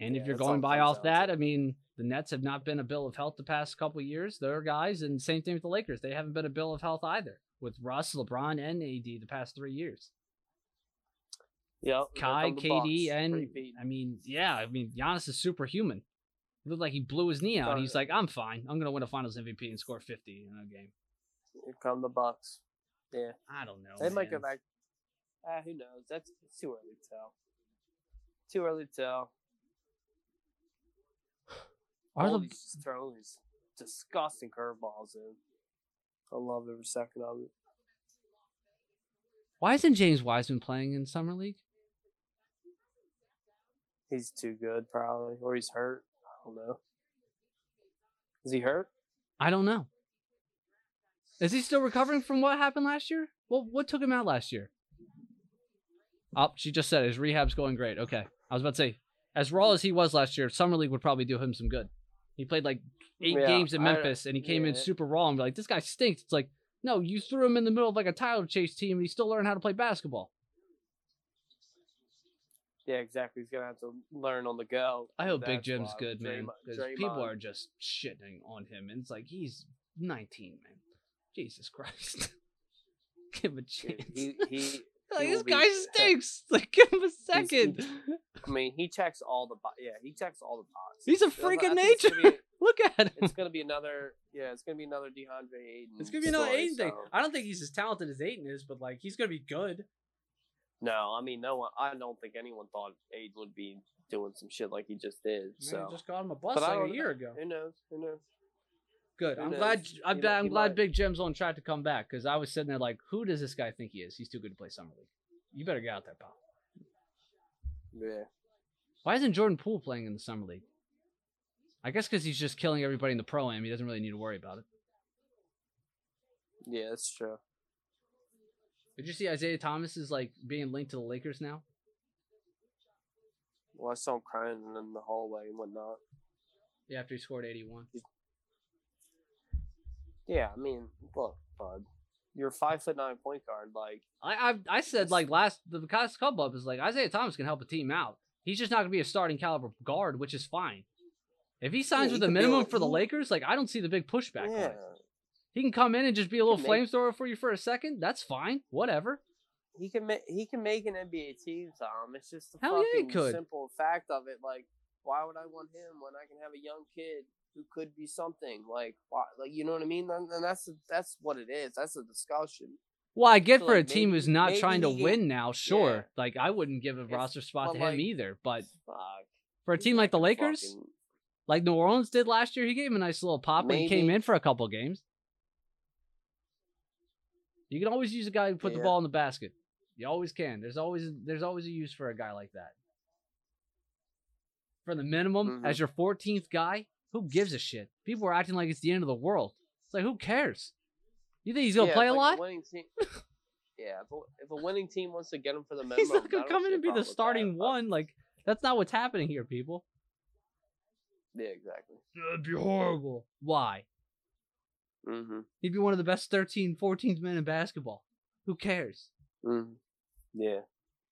[SPEAKER 4] And if you're going by off that. I mean, the Nets have not been a bill of health the past couple of years. They're guys, and same thing with the Lakers. They haven't been a bill of health either with Russ, LeBron, and AD the past three years.
[SPEAKER 3] Yeah,
[SPEAKER 4] Kai, KD, and. I mean, yeah, I mean, Giannis is superhuman. He looked like he blew his knee out.
[SPEAKER 3] Sorry.
[SPEAKER 4] He's like, I'm fine. I'm gonna win a Finals MVP and score 50 in a game.
[SPEAKER 3] Here come the Bucks. Yeah,
[SPEAKER 4] I don't know.
[SPEAKER 3] they might go back. Ah, who knows? That's too early to tell. Too early to tell.
[SPEAKER 4] Are
[SPEAKER 3] All
[SPEAKER 4] the
[SPEAKER 3] just throwing these disgusting curveballs in. I love every second of it.
[SPEAKER 4] why isn't James Wiseman playing in summer league?
[SPEAKER 3] He's too good, probably, or he's hurt. I don't know. Is he hurt?
[SPEAKER 4] I don't know. Is he still recovering from what happened last year? Well, what took him out last year? Oh, she just said his rehab's going great. Okay. I was about to say, as raw as he was last year, Summer League would probably do him some good. He played like eight
[SPEAKER 3] Yeah,
[SPEAKER 4] games in Memphis and he came in super raw and be like, this guy stinks. It's like, no, you threw him in the middle of like a title chase team and he still learned how to play basketball.
[SPEAKER 3] Yeah, exactly. He's gonna have to learn on the go.
[SPEAKER 4] I hope Big Jim's good, man. Because people are just shitting on him. And it's like, he's 19, man. Jesus Christ. Give him a chance.
[SPEAKER 3] He, he,
[SPEAKER 4] Like,
[SPEAKER 3] he
[SPEAKER 4] this
[SPEAKER 3] will be-
[SPEAKER 4] guy stinks. Like, give him a second.
[SPEAKER 3] I mean, he checks all the bo- yeah, he checks all the boxes.
[SPEAKER 4] He's a freak of nature.
[SPEAKER 3] be-
[SPEAKER 4] Look at him.
[SPEAKER 3] It's gonna be another yeah, it's gonna be another DeAndre Ayton.
[SPEAKER 4] It's gonna be another
[SPEAKER 3] story,
[SPEAKER 4] Ayton thing.
[SPEAKER 3] so-
[SPEAKER 4] I don't think he's as talented as Ayton is, but like he's gonna be good.
[SPEAKER 3] No, I mean no one. I don't think anyone thought Ayton would be doing some shit like he just did. So
[SPEAKER 4] just got him a bus
[SPEAKER 3] But
[SPEAKER 4] like a year
[SPEAKER 3] know.
[SPEAKER 4] ago.
[SPEAKER 3] who knows? Who knows?
[SPEAKER 4] Good.
[SPEAKER 3] who
[SPEAKER 4] I'm
[SPEAKER 3] knows?
[SPEAKER 4] glad. I'm,
[SPEAKER 3] He
[SPEAKER 4] I'm
[SPEAKER 3] he
[SPEAKER 4] glad
[SPEAKER 3] might.
[SPEAKER 4] Big Jim's on track to come back because I was sitting there like, who does this guy think he is? He's too good to play summer league. You better get out there, pal.
[SPEAKER 3] Yeah.
[SPEAKER 4] Why isn't Jordan Poole playing in the summer league? I guess because he's just killing everybody in the pro am. He doesn't really need to worry about it.
[SPEAKER 3] Yeah, that's true.
[SPEAKER 4] Did you see Isaiah Thomas is like being linked to the Lakers now?
[SPEAKER 3] Well, I saw him crying in the hallway and whatnot.
[SPEAKER 4] Yeah, after he scored 81.
[SPEAKER 3] Yeah, I mean, look, bud, you're a five foot nine point guard. Like,
[SPEAKER 4] I I, I said like last the past couple up is like Isaiah Thomas can help a team out. He's just not gonna be a starting caliber guard, which is fine. If he signs
[SPEAKER 3] Yeah,
[SPEAKER 4] with a minimum
[SPEAKER 3] like-
[SPEAKER 4] for the
[SPEAKER 3] he-
[SPEAKER 4] Lakers, like I don't see the big pushback.
[SPEAKER 3] yeah.
[SPEAKER 4] He can come in and just be a little
[SPEAKER 3] make-
[SPEAKER 4] flamethrower for you for a second. That's fine. Whatever.
[SPEAKER 3] he can make he can make an NBA team, Tom. It's just the
[SPEAKER 4] Hell yeah,
[SPEAKER 3] fucking
[SPEAKER 4] could.
[SPEAKER 3] simple fact of it. Like, why would I want him when I can have a young kid who could be something? Like, why? Like, you know what I mean? And, and that's that's what it is. That's a discussion.
[SPEAKER 4] Well, I get
[SPEAKER 3] So,
[SPEAKER 4] for a team
[SPEAKER 3] maybe-
[SPEAKER 4] who's not trying to
[SPEAKER 3] can-
[SPEAKER 4] win now, sure.
[SPEAKER 3] Yeah.
[SPEAKER 4] Like I wouldn't give a
[SPEAKER 3] If-
[SPEAKER 4] roster spot to
[SPEAKER 3] like,
[SPEAKER 4] him either. But
[SPEAKER 3] Fuck.
[SPEAKER 4] for a team
[SPEAKER 3] not
[SPEAKER 4] like the Lakers,
[SPEAKER 3] fucking-
[SPEAKER 4] like New Orleans did last year, he gave him a nice little pop when he came in for a couple games. You can always use a guy who put the
[SPEAKER 3] Yeah.
[SPEAKER 4] ball in the basket. You always can. There's always there's always a use for a guy like that. For the minimum,
[SPEAKER 3] Mhm.
[SPEAKER 4] as your 14th guy, who gives a shit? People are acting like it's the end of the world. It's like who cares? You think he's gonna
[SPEAKER 3] Yeah,
[SPEAKER 4] play a
[SPEAKER 3] like
[SPEAKER 4] lot?
[SPEAKER 3] winning team. yeah, if a, if a winning team wants to get him for the minimum,
[SPEAKER 4] He's not gonna come in and be the
[SPEAKER 3] with that,
[SPEAKER 4] starting one. Like that's not what's happening here, people.
[SPEAKER 3] Yeah, exactly.
[SPEAKER 4] That'd be horrible. Why?
[SPEAKER 3] Mm-hmm.
[SPEAKER 4] He'd be one of the best 13, 14th men in basketball. Who cares?
[SPEAKER 3] Mm-hmm. Yeah.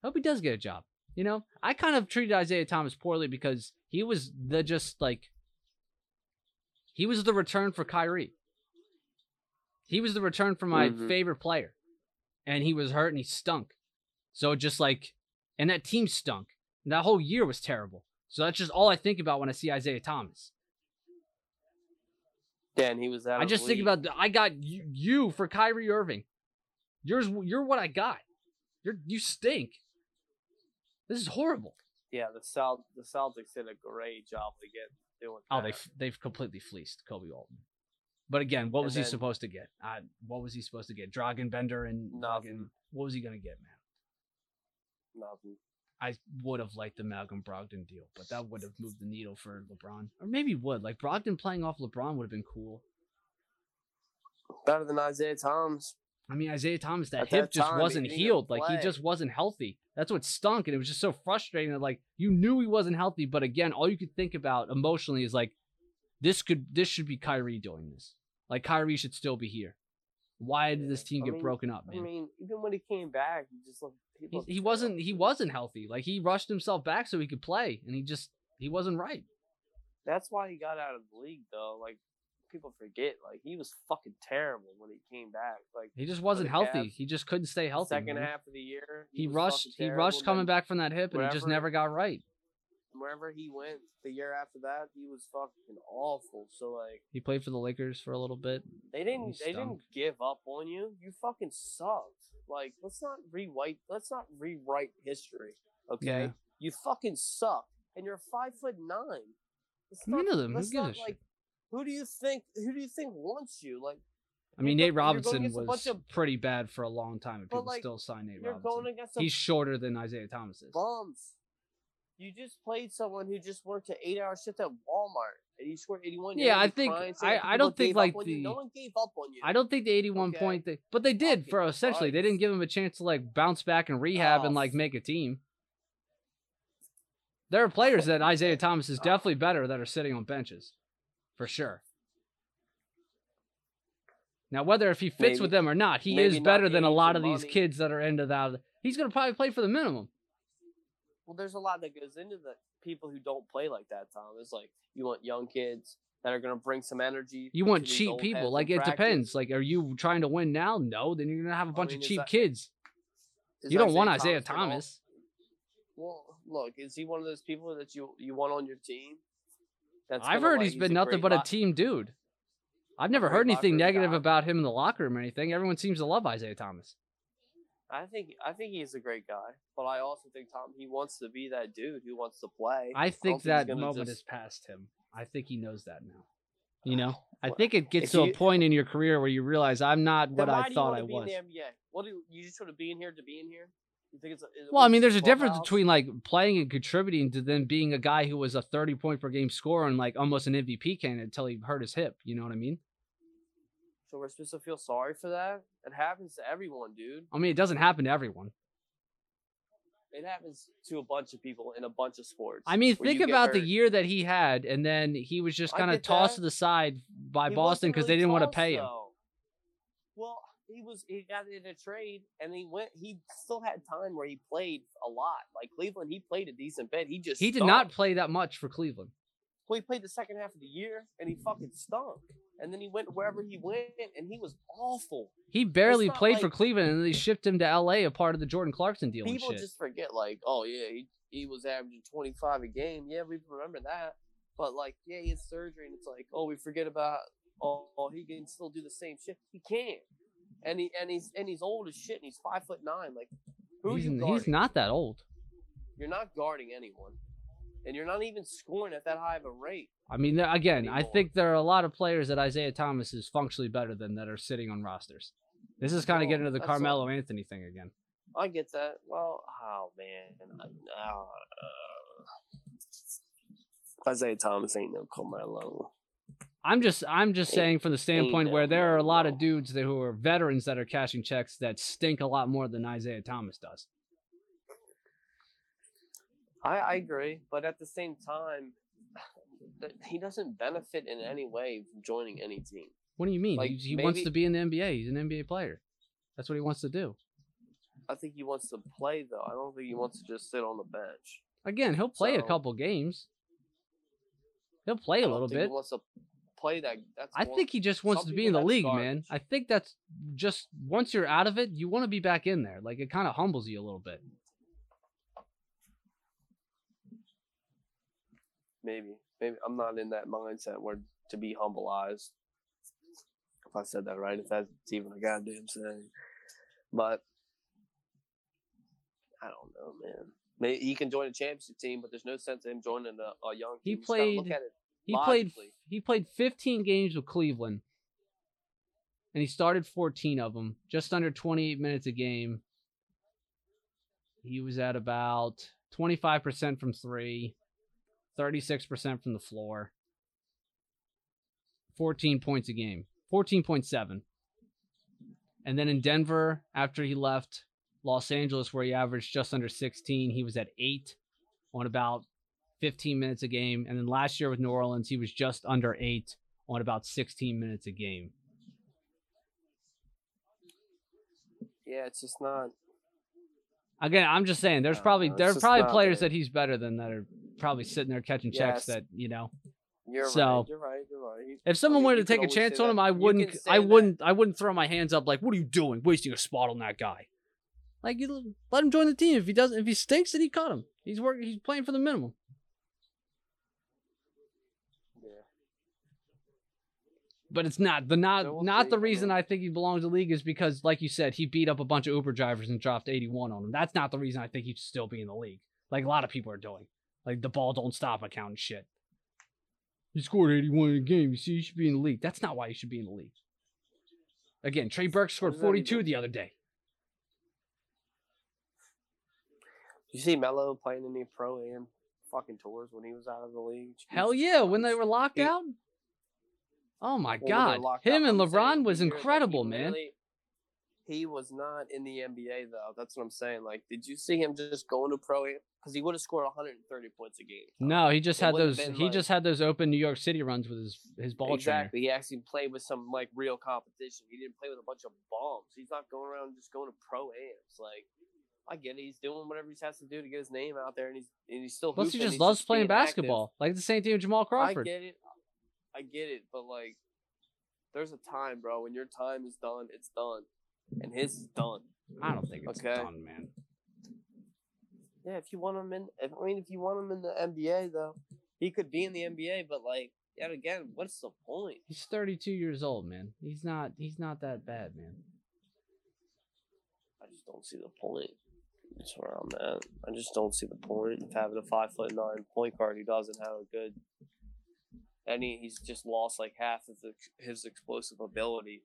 [SPEAKER 4] Hope he does get a job. You know, I kind of treated Isaiah Thomas poorly because he was the just like he was the return for Kyrie. He was the return for my
[SPEAKER 3] Mhm.
[SPEAKER 4] favorite player. and he was hurt and he stunk. So just like, and that team stunk. And that whole year was terrible. So that's just all I think about when I see Isaiah Thomas.
[SPEAKER 3] Yeah, and he was out.
[SPEAKER 4] I just think about the, I got you, you for Kyrie Irving. Yours, you're what I got. You're you stink. This is horrible.
[SPEAKER 3] Yeah, the Celt the Celtics did a great job again doing.
[SPEAKER 4] Oh, they they've completely fleeced Koby Altman. But again, what was he supposed to get? I, what was he supposed to get? Dragan Bender and
[SPEAKER 3] Nothing.
[SPEAKER 4] what was he gonna get, man?
[SPEAKER 3] nothing.
[SPEAKER 4] I would have liked the Malcolm Brogdon deal, but that would have moved the needle for LeBron, or maybe would like Brogdon playing off LeBron would have been cool.
[SPEAKER 3] Better than Isaiah Thomas.
[SPEAKER 4] I mean, Isaiah Thomas, that
[SPEAKER 3] At
[SPEAKER 4] hip
[SPEAKER 3] that
[SPEAKER 4] just
[SPEAKER 3] time,
[SPEAKER 4] wasn't
[SPEAKER 3] didn't
[SPEAKER 4] healed. Like he just wasn't healthy. That's what stunk, and it was just so frustrating that like you knew he wasn't healthy, but again, all you could think about emotionally is like, this could this should be Kyrie doing this. Like Kyrie should still be here. Why did this team
[SPEAKER 3] I
[SPEAKER 4] get
[SPEAKER 3] mean-
[SPEAKER 4] broken up, man?
[SPEAKER 3] I mean, even when he came back, he just looked. He,
[SPEAKER 4] he, he wasn't he wasn't healthy. Like he rushed himself back so he could play, and he just he wasn't right.
[SPEAKER 3] That's why he got out of the league, though. Like people forget, like he was fucking terrible when he came back. Like
[SPEAKER 4] He just wasn't healthy. He just couldn't stay healthy.
[SPEAKER 3] second
[SPEAKER 4] man.
[SPEAKER 3] half of the year,
[SPEAKER 4] he
[SPEAKER 3] was
[SPEAKER 4] rushed. He rushed coming back from that hip, and it just never got right.
[SPEAKER 3] Wherever he went, the year after that, he was fucking awful. So like.
[SPEAKER 4] He played for the Lakers for a little bit.
[SPEAKER 3] They didn't. They didn't give up on you. You fucking sucked. Like, let's not rewrite. Let's not rewrite history. Okay.
[SPEAKER 4] Yeah.
[SPEAKER 3] You fucking suck, and you're five foot nine. Let's
[SPEAKER 4] None
[SPEAKER 3] not-
[SPEAKER 4] of them. Who
[SPEAKER 3] let's
[SPEAKER 4] gives a
[SPEAKER 3] not,
[SPEAKER 4] shit?
[SPEAKER 3] like, who do you think? Who do you think wants you? Like,
[SPEAKER 4] I mean,
[SPEAKER 3] You're
[SPEAKER 4] Nate
[SPEAKER 3] go- you're going
[SPEAKER 4] Robinson
[SPEAKER 3] against a
[SPEAKER 4] was
[SPEAKER 3] bunch of-
[SPEAKER 4] pretty bad for a long time, and
[SPEAKER 3] But,
[SPEAKER 4] people
[SPEAKER 3] like,
[SPEAKER 4] still sign Nate
[SPEAKER 3] you're
[SPEAKER 4] Robinson.
[SPEAKER 3] going against a
[SPEAKER 4] He's shorter than Isaiah Thomas is.
[SPEAKER 3] bums. You just played someone who just worked an eight-hour shift at Walmart, and you scored eighty-one.
[SPEAKER 4] Yeah, I think- I- I don't think, like, the no
[SPEAKER 3] one gave up on you.
[SPEAKER 4] I don't think the 81
[SPEAKER 3] Okay.
[SPEAKER 4] point thing, but they did for
[SPEAKER 3] Fucking
[SPEAKER 4] essentially. They didn't give him a chance to like bounce back and rehab and
[SPEAKER 3] Oh,
[SPEAKER 4] like make a team. There are players that Isaiah Thomas is definitely better that are sitting on benches, for sure. Now, whether if he fits
[SPEAKER 3] Maybe-
[SPEAKER 4] with them or not, he
[SPEAKER 3] maybe
[SPEAKER 4] is better than a lot
[SPEAKER 3] and
[SPEAKER 4] of these
[SPEAKER 3] money.
[SPEAKER 4] kids that are into that. He's gonna probably play for the minimum.
[SPEAKER 3] Well, there's a lot that goes into the people who don't play like that, Tom. It's like you want young kids that are gonna bring some energy.
[SPEAKER 4] You want cheap people. Like it
[SPEAKER 3] practice.
[SPEAKER 4] depends. Like, are you trying to win now? No. Then you're gonna have a bunch
[SPEAKER 3] mean,
[SPEAKER 4] of cheap
[SPEAKER 3] that-
[SPEAKER 4] kids. You don't want Isaiah? Thomas.
[SPEAKER 3] Well, look, is he one of those people that you you want on your team? That's
[SPEAKER 4] I've heard
[SPEAKER 3] like,
[SPEAKER 4] he's been nothing but a team dude. I've never heard anything negative
[SPEAKER 3] guy.
[SPEAKER 4] about him in the locker room or anything. Everyone seems to love Isaiah Thomas.
[SPEAKER 3] I think I think he's a great guy, but I also think Tom he wants to be that dude who wants to play.
[SPEAKER 4] I think
[SPEAKER 3] he's
[SPEAKER 4] that moment
[SPEAKER 3] just-
[SPEAKER 4] is past him. I think he knows that now. You know, I think it gets
[SPEAKER 3] if
[SPEAKER 4] to a point in your career where you realize I'm not what I
[SPEAKER 3] you
[SPEAKER 4] thought I
[SPEAKER 3] be
[SPEAKER 4] was.
[SPEAKER 3] in the NBA? What do you, you just want to be in here to be in here? You think it's? A,
[SPEAKER 4] Well, I mean, there's a difference between like playing and contributing to then being a guy who was a 30 point per game scorer and like almost an MVP candidate until he hurt his hip. You know what I mean?
[SPEAKER 3] So we're supposed to feel sorry for that? It happens to everyone, dude.
[SPEAKER 4] I mean, it doesn't happen to everyone.
[SPEAKER 3] It happens to a bunch of people in a bunch of sports.
[SPEAKER 4] I mean, think about the year that he had, and then he was just
[SPEAKER 3] I
[SPEAKER 4] kind of tossed
[SPEAKER 3] that.
[SPEAKER 4] to the side by
[SPEAKER 3] He
[SPEAKER 4] Boston because they didn't want to pay him.
[SPEAKER 3] though. Well, he was he got in a trade and he went. He still had time where he played a lot. Like Cleveland, he played a decent bit. He just
[SPEAKER 4] He did not play that much for Cleveland.
[SPEAKER 3] Well, he played the second half of the year and he fucking stunk. And then he went wherever he went and he was awful.
[SPEAKER 4] He barely played for Cleveland, and they shipped him to L.A. a part of the Jordan Clarkson deal and
[SPEAKER 3] People just forget, like, oh yeah, he he was averaging twenty five a game. Yeah, we remember that. But like, yeah, he had surgery, and it's like, oh, we forget about. Oh, oh, he can still do the same shit. He can't. And he and he's and he's old as shit, and he's five foot nine. Like, who
[SPEAKER 4] he's, he's not that old.
[SPEAKER 3] You're not guarding anyone, and you're not even scoring at that high of a rate.
[SPEAKER 4] I mean, again, I think there are a lot of players that Isaiah Thomas is functionally better than that are sitting on rosters. This is kind of getting to the Carmelo Anthony thing again.
[SPEAKER 3] I get that. Well, oh man, I- uh, Isaiah Thomas ain't no Carmelo.
[SPEAKER 4] I'm just I'm just
[SPEAKER 3] Ain't-
[SPEAKER 4] saying from the standpoint where there are a lot of dudes that who are veterans that are cashing checks that stink a lot more than Isaiah Thomas does.
[SPEAKER 3] I, I mm. agree, but at the same time, he doesn't benefit in any way from joining any team.
[SPEAKER 4] What do you mean?
[SPEAKER 3] Like,
[SPEAKER 4] he he wants to be in the NBA. He's an NBA player. That's what he wants to do.
[SPEAKER 3] I think he wants to play though. I don't think he wants to just sit on the bench.
[SPEAKER 4] Again, he'll play a couple games. He'll play a little bit.
[SPEAKER 3] Wants to, play that. That's
[SPEAKER 4] I
[SPEAKER 3] one-
[SPEAKER 4] think he just wants to be in the league, man. I think that's just once you're out of it, you want to be back in there. Like it kind of humbles you a little bit.
[SPEAKER 3] Maybe maybe I'm not in that mindset where to be humbleized. If I said that right, if that's even a goddamn saying, but I don't know, man. Maybe he can join a championship team, but there's no sense in him joining a, a young.
[SPEAKER 4] He
[SPEAKER 3] team. You just look
[SPEAKER 4] played- He played he played 15 games with Cleveland. And he started 14 of them, just under 28 minutes a game. He was at about 25% from 3, 36% from the floor. 14 points a game. 14.7. And then in Denver, after he left Los Angeles, where he averaged just under 16, he was at 8 on about 15 minutes a game. And then last year with New Orleans, he was just under 8 on about 16 minutes a game.
[SPEAKER 3] Yeah, it's just not.
[SPEAKER 4] Again, I'm just saying, there's
[SPEAKER 3] No,
[SPEAKER 4] probably
[SPEAKER 3] no, it's
[SPEAKER 4] there are
[SPEAKER 3] just
[SPEAKER 4] probably players that he's better than that are probably sitting there catching checks
[SPEAKER 3] Yes.
[SPEAKER 4] that you know.
[SPEAKER 3] You're
[SPEAKER 4] So,
[SPEAKER 3] right. You're right. You're right.
[SPEAKER 4] If someone
[SPEAKER 3] mean,
[SPEAKER 4] wanted to take a chance on him. I wouldn't. I
[SPEAKER 3] that.
[SPEAKER 4] wouldn't. I wouldn't throw my hands up like, "What are you doing? Wasting a spot on that guy." Like, you let him join the team. If he doesn't, if he stinks, then he cut him. He's working. He's playing for the minimum.
[SPEAKER 3] Yeah.
[SPEAKER 4] But it's not the not
[SPEAKER 3] So we'll
[SPEAKER 4] not
[SPEAKER 3] see,
[SPEAKER 4] the reason I think he belongs to the league is because, like you said, he beat up a bunch of Uber drivers and dropped 81 on them. That's not the reason I think he should still be in the league. Like a lot of people are doing. Like the ball don't stop account and shit. He scored 81 in a game. You see, you should be in the league. That's not why you should be in the league. Again, Trey Burke scored 42 the other day.
[SPEAKER 3] You see Melo playing in the pro am fucking tours when he was out of the league.
[SPEAKER 4] Hell yeah, when they were locked
[SPEAKER 3] He-
[SPEAKER 4] out. Oh my
[SPEAKER 3] Well,
[SPEAKER 4] god, him
[SPEAKER 3] out,
[SPEAKER 4] and
[SPEAKER 3] I'm
[SPEAKER 4] LeBron
[SPEAKER 3] saying
[SPEAKER 4] was
[SPEAKER 3] the he
[SPEAKER 4] incredible, man.
[SPEAKER 3] literally- He was not in the NBA though. That's what I'm saying. Like, did you see him just going to pro am? Because he would have scored 130 points a game.
[SPEAKER 4] No, he just had those. He
[SPEAKER 3] like-
[SPEAKER 4] just had those open New York City runs with his his ball
[SPEAKER 3] exactly. He actually played with some like real competition. He didn't play with a bunch of bombs. He's not going around just going to pro ams. Like, I get it. He's doing whatever he has to do to get his name out there, and he's and he's still.
[SPEAKER 4] Plus, he just loves playing
[SPEAKER 3] being active.
[SPEAKER 4] basketball, like the same thing with Jamal Crawford.
[SPEAKER 3] I get it. I get it, but like, there's a time, bro. When your time is done, it's done, and his is done.
[SPEAKER 4] I don't think it's
[SPEAKER 3] Okay.
[SPEAKER 4] done, man.
[SPEAKER 3] Yeah, if you want him in, if, I mean, if you want him in the NBA, though, he could be in the NBA. But like, yet again, what's the point?
[SPEAKER 4] He's 32 years old, man. He's not. He's not that bad, man.
[SPEAKER 3] I just don't see the point. That's where I'm at. I just don't see the point of having a five foot nine point guard who doesn't have a good. He, he's just lost like half of the, his explosive ability.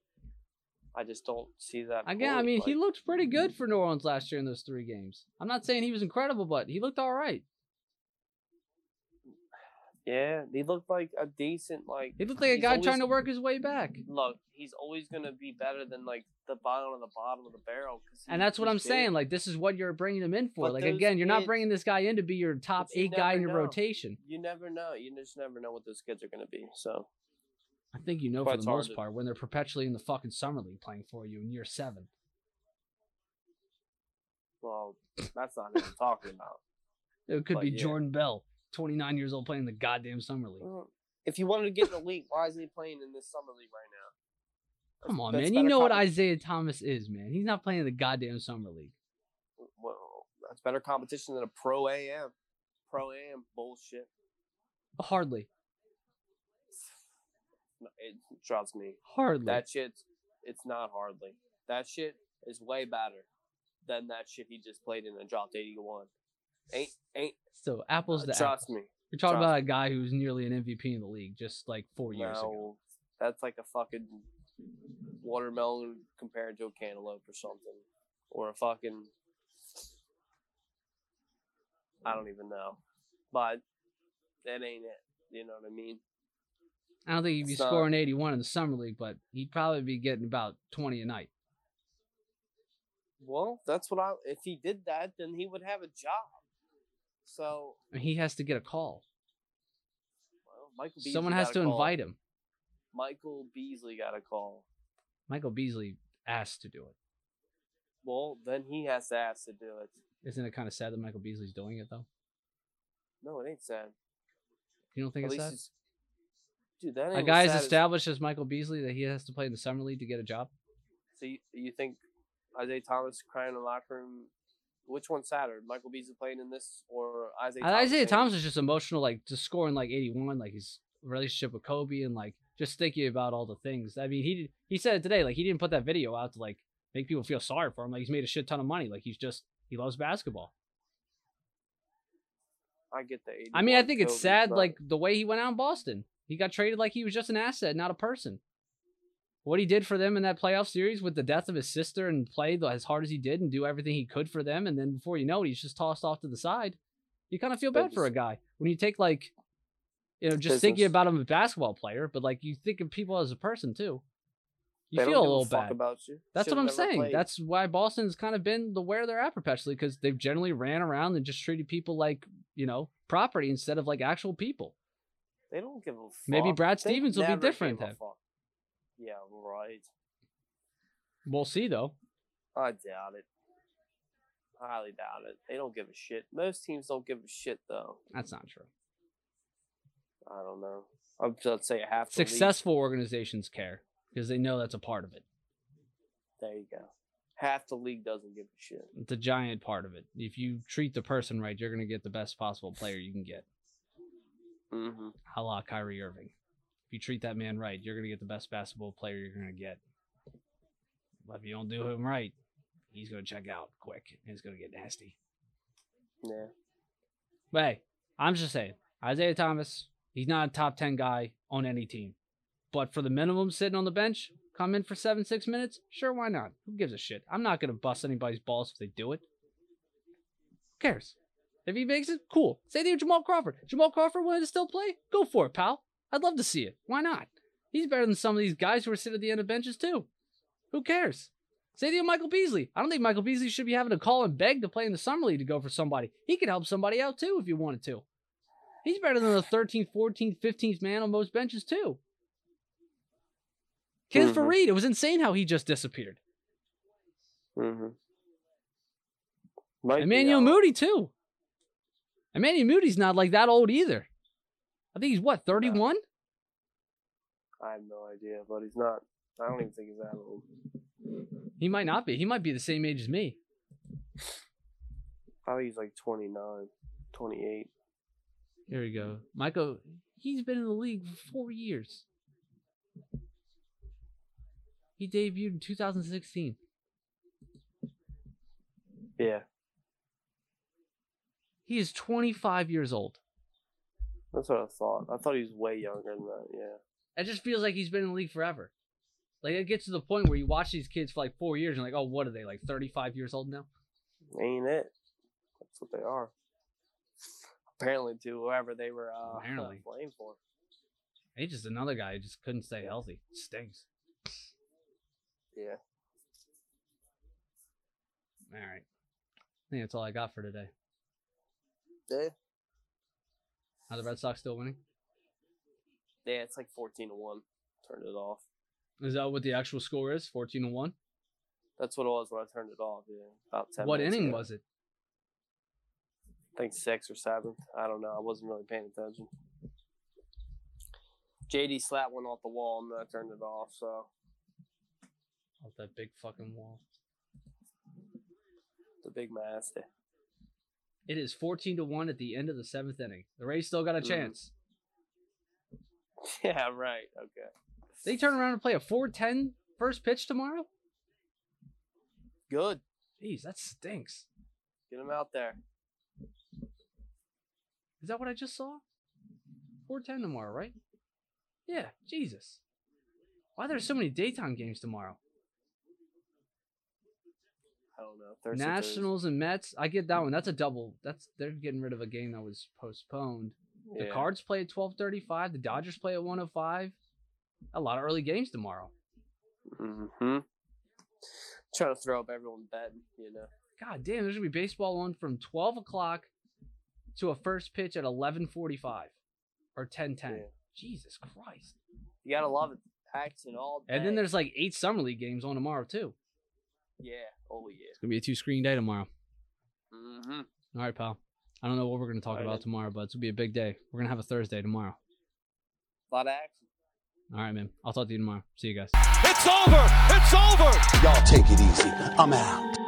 [SPEAKER 3] I just don't see that.
[SPEAKER 4] Again, I mean, he looked pretty good mm-hmm. for New Orleans last year in those three games. I'm not saying he was incredible, but he looked all right.
[SPEAKER 3] Yeah, he looked like a decent like.
[SPEAKER 4] He looked like a guy
[SPEAKER 3] always-
[SPEAKER 4] trying to work his way back.
[SPEAKER 3] Look, he's always gonna be better than like the bottom of the bottom of the barrel. 'cause
[SPEAKER 4] And that's what I'm
[SPEAKER 3] big.
[SPEAKER 4] saying. Like, this is what you're bringing him in for.
[SPEAKER 3] But
[SPEAKER 4] like, again, you're not bringing this guy in to be your top
[SPEAKER 3] But you
[SPEAKER 4] eight guy in your
[SPEAKER 3] know.
[SPEAKER 4] rotation.
[SPEAKER 3] You never know. You just never know what those kids are gonna be. So
[SPEAKER 4] I think you know
[SPEAKER 3] But
[SPEAKER 4] for the most
[SPEAKER 3] to-
[SPEAKER 4] part when they're perpetually in the fucking summer league playing for you in year seven.
[SPEAKER 3] well, that's not what I'm talking about.
[SPEAKER 4] It could
[SPEAKER 3] But
[SPEAKER 4] be
[SPEAKER 3] yeah.
[SPEAKER 4] Jordan Bell, 29 years old, playing the goddamn summer league.
[SPEAKER 3] Mm. If you wanted to get in the league, why is he playing in this summer league right now?
[SPEAKER 4] Come on, man. You know what Isaiah Thomas is, man. He's not playing the goddamn summer league.
[SPEAKER 3] Well, that's better competition than a pro AM. Pro AM bullshit.
[SPEAKER 4] Hardly.
[SPEAKER 3] No, it, trust me,
[SPEAKER 4] Hardly.
[SPEAKER 3] that shit. It's not hardly. That shit is way better than that shit he just played in and dropped eighty one. Ain't ain't
[SPEAKER 4] so apples
[SPEAKER 3] uh,
[SPEAKER 4] to
[SPEAKER 3] trust
[SPEAKER 4] apples.
[SPEAKER 3] me.
[SPEAKER 4] You're talking
[SPEAKER 3] trust
[SPEAKER 4] about a guy who's nearly an MVP in the league just like four years ago.
[SPEAKER 3] That's like a fucking watermelon compared to a cantaloupe or something, or a fucking. I don't even know, but that ain't it. You know what I mean?
[SPEAKER 4] I don't think he'd be
[SPEAKER 3] not-
[SPEAKER 4] scoring 81 in the summer league, but he'd probably be getting about 20 a night.
[SPEAKER 3] Well, that's what I. If he did that, then he would have a job. So,
[SPEAKER 4] mean, he has to get a call.
[SPEAKER 3] well, Michael. Beasley
[SPEAKER 4] Someone has to
[SPEAKER 3] call.
[SPEAKER 4] invite him.
[SPEAKER 3] Michael Beasley got a call.
[SPEAKER 4] Michael Beasley asked to do it.
[SPEAKER 3] Well, then he has to ask to do it.
[SPEAKER 4] Isn't it kind of sad that Michael Beasley's doing it though?
[SPEAKER 3] No, it ain't sad.
[SPEAKER 4] You don't think
[SPEAKER 3] At
[SPEAKER 4] it's sad?
[SPEAKER 3] Dude, that
[SPEAKER 4] A
[SPEAKER 3] ain't
[SPEAKER 4] guy as established as Michael Beasley that he has to play in the summer league to get a job.
[SPEAKER 3] So you, you think Isaiah Thomas crying in the locker room? Which one's sadder, Michael Beasley playing in this or Isaiah? Thomas
[SPEAKER 4] Isaiah
[SPEAKER 3] playing-
[SPEAKER 4] Thomas is just emotional, like just scoring like 81, like his relationship with Kobe, and like just thinking about all the things. I mean, he he said it today, like he didn't put that video out to like make people feel sorry for him. Like he's made a shit ton of money. Like he's just he loves basketball.
[SPEAKER 3] I get the.
[SPEAKER 4] I mean, I think it's sad,
[SPEAKER 3] but
[SPEAKER 4] like the way he went out in Boston. He got traded like he was just an asset, not a person. What he did for them in that playoff series with the death of his sister and play as hard as he did and do everything he could for them, and then before you know it, he's just tossed off to the side. You kind of feel bad for a guy when you take like, you know, just thinking about him as a basketball player, but like you think of people as a person too. You
[SPEAKER 3] they
[SPEAKER 4] feel a little bad.
[SPEAKER 3] about you.
[SPEAKER 4] That's
[SPEAKER 3] Should've
[SPEAKER 4] what I'm saying.
[SPEAKER 3] played.
[SPEAKER 4] That's why Boston's kind of been the where they're at perpetually because they've generally ran around and just treated people like you know property instead of like actual people.
[SPEAKER 3] They don't give a fuck.
[SPEAKER 4] Maybe Brad
[SPEAKER 3] They
[SPEAKER 4] Stevens will be different then.
[SPEAKER 3] Yeah, right.
[SPEAKER 4] We'll see though.
[SPEAKER 3] I doubt it. Highly doubt it. They don't give a shit. Most teams don't give a shit though.
[SPEAKER 4] That's not true.
[SPEAKER 3] I don't know. I'd just say half the league-
[SPEAKER 4] Successful organizations care because they know that's a part of it.
[SPEAKER 3] There you go. Half the league doesn't give a shit.
[SPEAKER 4] It's a giant part of it. If you treat the person right, you're going to get the best possible player you can get.
[SPEAKER 3] Mm-hmm.
[SPEAKER 4] A la Kyrie Irving. If you treat that man right, you're going to get the best basketball player you're going to get. But if you don't do him right, he's going to check out quick and it's going to get nasty.
[SPEAKER 3] Yeah.
[SPEAKER 4] But hey, I'm just saying, Isaiah Thomas, he's not a top 10 guy on any team. But for the minimum sitting on the bench, come in for seven, six minutes, sure, why not? Who gives a shit? I'm not going to bust anybody's balls if they do it. Who cares? If he makes it, cool. Say to Jamal Crawford. Jamal Crawford wanted to still play? Go for it, pal. I'd love to see it. Why not? He's better than some of these guys who are sitting at the end of benches, too. Who cares? Say to Michael Beasley. I don't think Michael Beasley should be having to call and beg to play in the summer league to go for somebody. He could help somebody out too if he wanted to. He's better than the 13th, 14th, 15th man on most benches too. For
[SPEAKER 3] Mhm.
[SPEAKER 4] Reed, it was insane how he just disappeared.
[SPEAKER 3] Mm-hmm. Might
[SPEAKER 4] Emmanuel. Mudiay too. Emmanuel Mudiay's not like that old either. I think he's what, 31?
[SPEAKER 3] I have no idea, but he's not. I don't even think he's that old.
[SPEAKER 4] He might not be. He might be the same age as me.
[SPEAKER 3] I think he's like 29, 28.
[SPEAKER 4] Here we go. Michael, he's been in the league for four years. He debuted in 2016.
[SPEAKER 3] Yeah.
[SPEAKER 4] He is 25 years old.
[SPEAKER 3] That's what I thought. I thought he was way younger than that. Yeah.
[SPEAKER 4] It just feels like he's been in the league forever. Like it gets to the point where you watch these kids for like four years and like, oh, what are they like 35 years old now?
[SPEAKER 3] Ain't it? That's what they are. Apparently, to whoever they were uh,
[SPEAKER 4] Apparently.
[SPEAKER 3] playing for.
[SPEAKER 4] He's just another guy who just couldn't stay healthy. Stinks.
[SPEAKER 3] Yeah.
[SPEAKER 4] All right. I think that's all I got for today.
[SPEAKER 3] Yeah.
[SPEAKER 4] Are the Red Sox still winning?
[SPEAKER 3] Yeah, it's like 14 to 1. Turned it off.
[SPEAKER 4] Is that what the actual score is? 14 to 1?
[SPEAKER 3] That's what it was when I turned it off. Yeah. About 10
[SPEAKER 4] What inning
[SPEAKER 3] ago.
[SPEAKER 4] was it?
[SPEAKER 3] I think six or seven. I don't know. I wasn't really paying attention. JD slapped one off the wall and then I turned it off. So
[SPEAKER 4] Off that big fucking wall.
[SPEAKER 3] the big master.
[SPEAKER 4] It is 14 to 1 at the end of the seventh inning. The Rays still got a
[SPEAKER 3] Mhm.
[SPEAKER 4] chance.
[SPEAKER 3] Yeah, right. Okay.
[SPEAKER 4] They turn around and play a 4-10 first pitch tomorrow?
[SPEAKER 3] Good.
[SPEAKER 4] Jeez, that stinks.
[SPEAKER 3] Get them out there.
[SPEAKER 4] Is that what I just saw? 410 tomorrow, right? Yeah, Jesus. Why are there so many daytime games tomorrow?
[SPEAKER 3] I don't know. Thursday, Thursday.
[SPEAKER 4] Nationals and Mets. I get that one. That's a double. That's they're getting rid of a game that was postponed. The
[SPEAKER 3] Yeah.
[SPEAKER 4] Cards play at 12:35. The Dodgers play at 105. A lot of early games tomorrow.
[SPEAKER 3] Mm-hmm. Trying to throw up everyone's betting, you know.
[SPEAKER 4] God damn, there's gonna be baseball on from 12 o'clock to a first pitch at 11:45 or 10:10.
[SPEAKER 3] Yeah.
[SPEAKER 4] Jesus Christ.
[SPEAKER 3] You gotta love it. Action all day.
[SPEAKER 4] And then there's like eight summer league games on tomorrow too.
[SPEAKER 3] Yeah. Oh yeah.
[SPEAKER 4] It's gonna be a two screen day tomorrow.
[SPEAKER 3] Mm-hmm.
[SPEAKER 4] All right, pal. I don't know what we're gonna talk
[SPEAKER 3] All right,
[SPEAKER 4] about
[SPEAKER 3] then.
[SPEAKER 4] tomorrow, but it's gonna be a big day. We're gonna have a Thursday tomorrow.
[SPEAKER 3] A lot of action.
[SPEAKER 4] All right, man. I'll talk to you tomorrow. See you guys.
[SPEAKER 5] It's over. It's over.
[SPEAKER 6] Y'all take it easy. I'm out.